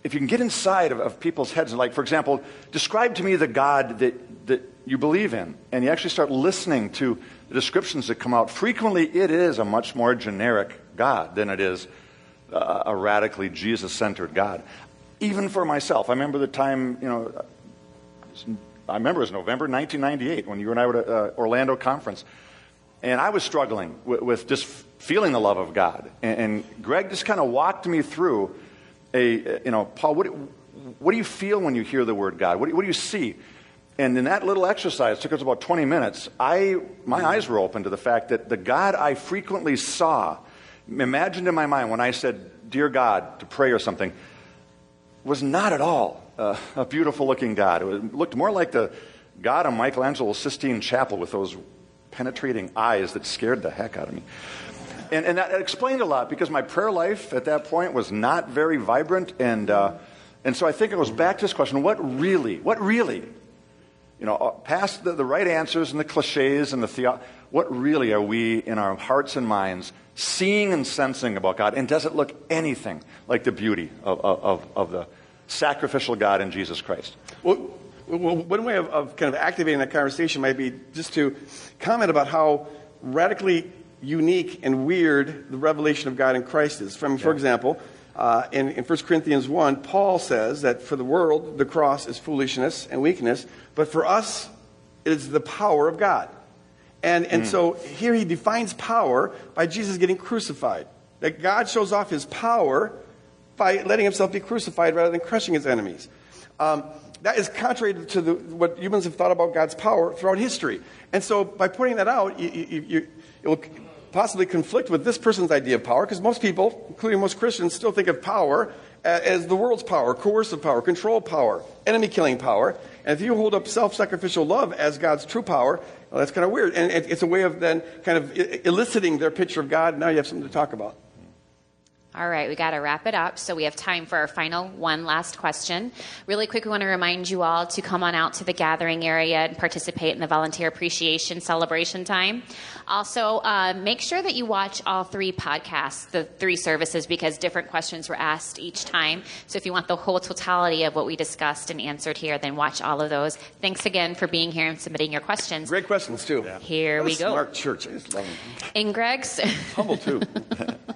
if you can get inside of, of people's heads, and like, for example, describe to me the God that, that you believe in, and you actually start listening to descriptions that come out, frequently it is a much more generic God than it is uh, a radically Jesus centered God. Even for myself, I remember the time, you know, I remember it was November 1998 when you and I were at uh, Orlando conference. And I was struggling with, with just feeling the love of God. And, and Greg just kind of walked me through a, you know, Paul, what, what do you feel when you hear the word God? What what do you see? And in that little exercise, took us about 20 minutes, I, my eyes were open to the fact that the God I frequently saw, imagined in my mind when I said, Dear God, to pray or something, was not at all uh, a beautiful looking God. It looked more like the God of Michelangelo's Sistine Chapel with those penetrating eyes that scared the heck out of me. And, and that explained a lot because my prayer life at that point was not very vibrant. And, uh, and so I think it goes back to this question what really, what really, you know, uh, past the, the right answers and the cliches and the theo- what really are we in our hearts and minds seeing and sensing about God? And does it look anything like the beauty of, of, of the sacrificial God in Jesus Christ? Well, well, one way of, of kind of activating that conversation might be just to comment about how radically unique and weird the revelation of God in Christ is. From, for example, uh, in, in 1 Corinthians 1, Paul says that for the world, the cross is foolishness and weakness, but for us, it is the power of God. And, and so here he defines power by Jesus getting crucified. That God shows off his power by letting himself be crucified rather than crushing his enemies. Um, that is contrary to the, what humans have thought about God's power throughout history. And so by pointing that out, you, you, you, it will possibly conflict with this person's idea of power, because most people, including most Christians, still think of power uh, as the world's power, coercive power, control power, enemy killing power. And if you hold up self sacrificial love as God's true power, well, that's kind of weird. And it's a way of then kind of eliciting their picture of God. Now you have something to talk about. All right, we got to wrap it up. So we have time for our final one last question. Really quick, we want to remind you all to come on out to the gathering area and participate in the volunteer appreciation celebration time. Also, uh, make sure that you watch all three podcasts, the three services, because different questions were asked each time. So if you want the whole totality of what we discussed and answered here, then watch all of those. Thanks again for being here and submitting your questions. Great questions, too. Here What we a go. Smart church. I just love them. In Greg's. Humble, too.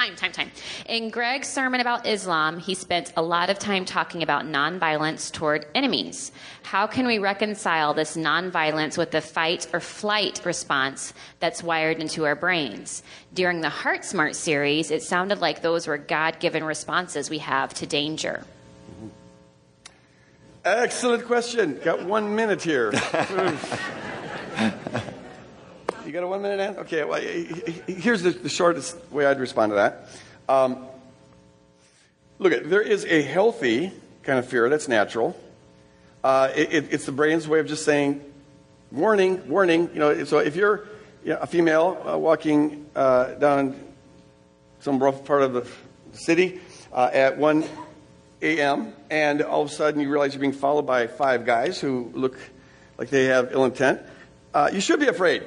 Time, time, time. In Greg's sermon about Islam, he spent a lot of time talking about nonviolence toward enemies. How can we reconcile this nonviolence with the fight or flight response that's wired into our brains? During the Heart Smart series, it sounded like those were God given responses we have to danger. Excellent question. Got one minute here. you got a one minute answer? Okay, well, here's the, the shortest way I'd respond to that. Um, look, there is a healthy kind of fear that's natural. Uh, it, it, it's the brain's way of just saying, warning, warning. You know, so if you're you know, a female uh, walking uh, down some rough part of the city uh, at 1 a.m., and all of a sudden you realize you're being followed by five guys who look like they have ill intent, uh, you should be afraid.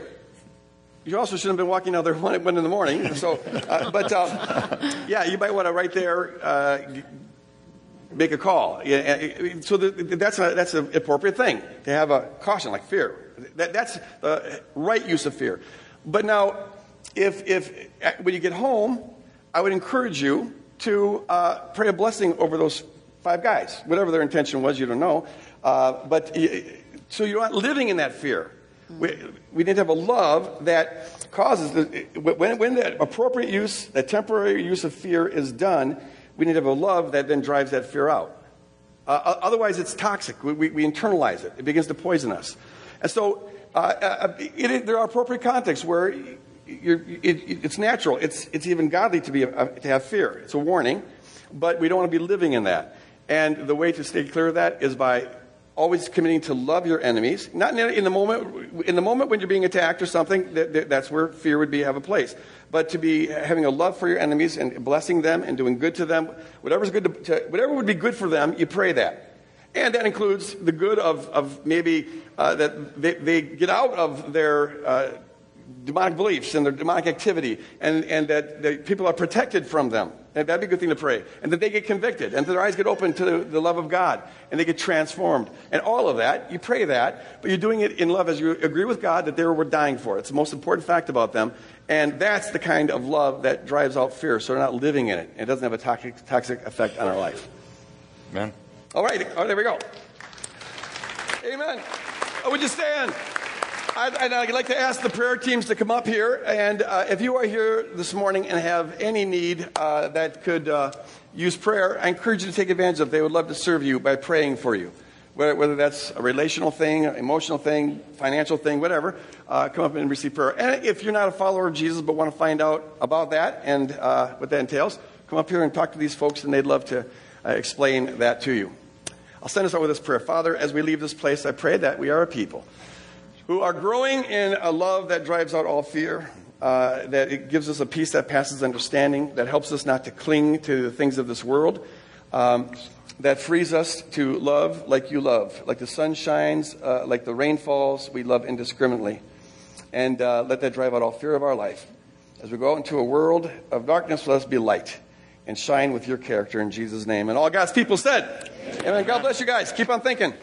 You also shouldn't have been walking out there one, in the morning. So, uh, but uh, yeah, you might want to right there uh, make a call. Yeah, so the, that's a, that's an appropriate thing to have a caution, like fear. That, that's the right use of fear. But now, if if when you get home, I would encourage you to uh, pray a blessing over those five guys, whatever their intention was. You don't know, uh, but so you're not living in that fear. We, we need to have a love that causes the, when, when that appropriate use, that temporary use of fear is done, we need to have a love that then drives that fear out. Uh, otherwise, it's toxic. We, we, we, internalize it. It begins to poison us. And so, uh, uh it, it, there are appropriate contexts where it, it's natural. It's, it's even godly to, be, uh, to have fear. It's a warning, but we don't want to be living in that. And the way to stay clear of that is by always committing to love your enemies. Not in the moment, in the moment when you're being attacked or something, that, that's where fear would be have a place. But to be having a love for your enemies and blessing them and doing good to them, whatever's good to, to, whatever would be good for them, you pray that. And that includes the good of, of maybe uh, that they, they, get out of their uh, demonic beliefs and their demonic activity, and, and that people are protected from them. And that'd be a good thing to pray. And that they get convicted, and that their eyes get open to the, the, love of God, and they get transformed. And all of that, you pray that, but you're doing it in love as you agree with God that they were dying for. It's the most important fact about them. And that's the kind of love that drives out fear, so they're not living in it. It doesn't have a toxic, toxic effect on our life. Amen. All right, oh, there we go. Amen. Oh, would you stand? I'd, I'd, like to ask the prayer teams to come up here. And uh, if you are here this morning and have any need uh, that could uh, use prayer, I encourage you to take advantage of it. They would love to serve you by praying for you. Whether, whether that's a relational thing, emotional thing, financial thing, whatever, uh, come up and receive prayer. And if you're not a follower of Jesus but want to find out about that and uh, what that entails, come up here and talk to these folks, and they'd love to uh, explain that to you. I'll send us out with this prayer. Father, as we leave this place, I pray that we are a people who are growing in a love that drives out all fear, uh, that it gives us a peace that passes understanding, that helps us not to cling to the things of this world, um, that frees us to love like you love. Like the sun shines, uh, like the rain falls, we love indiscriminately. And uh, let that drive out all fear of our life. As we go out into a world of darkness, let us be light and shine with your character in Jesus' name. And all God's people said, Amen. Amen. God bless you guys. Keep on thinking.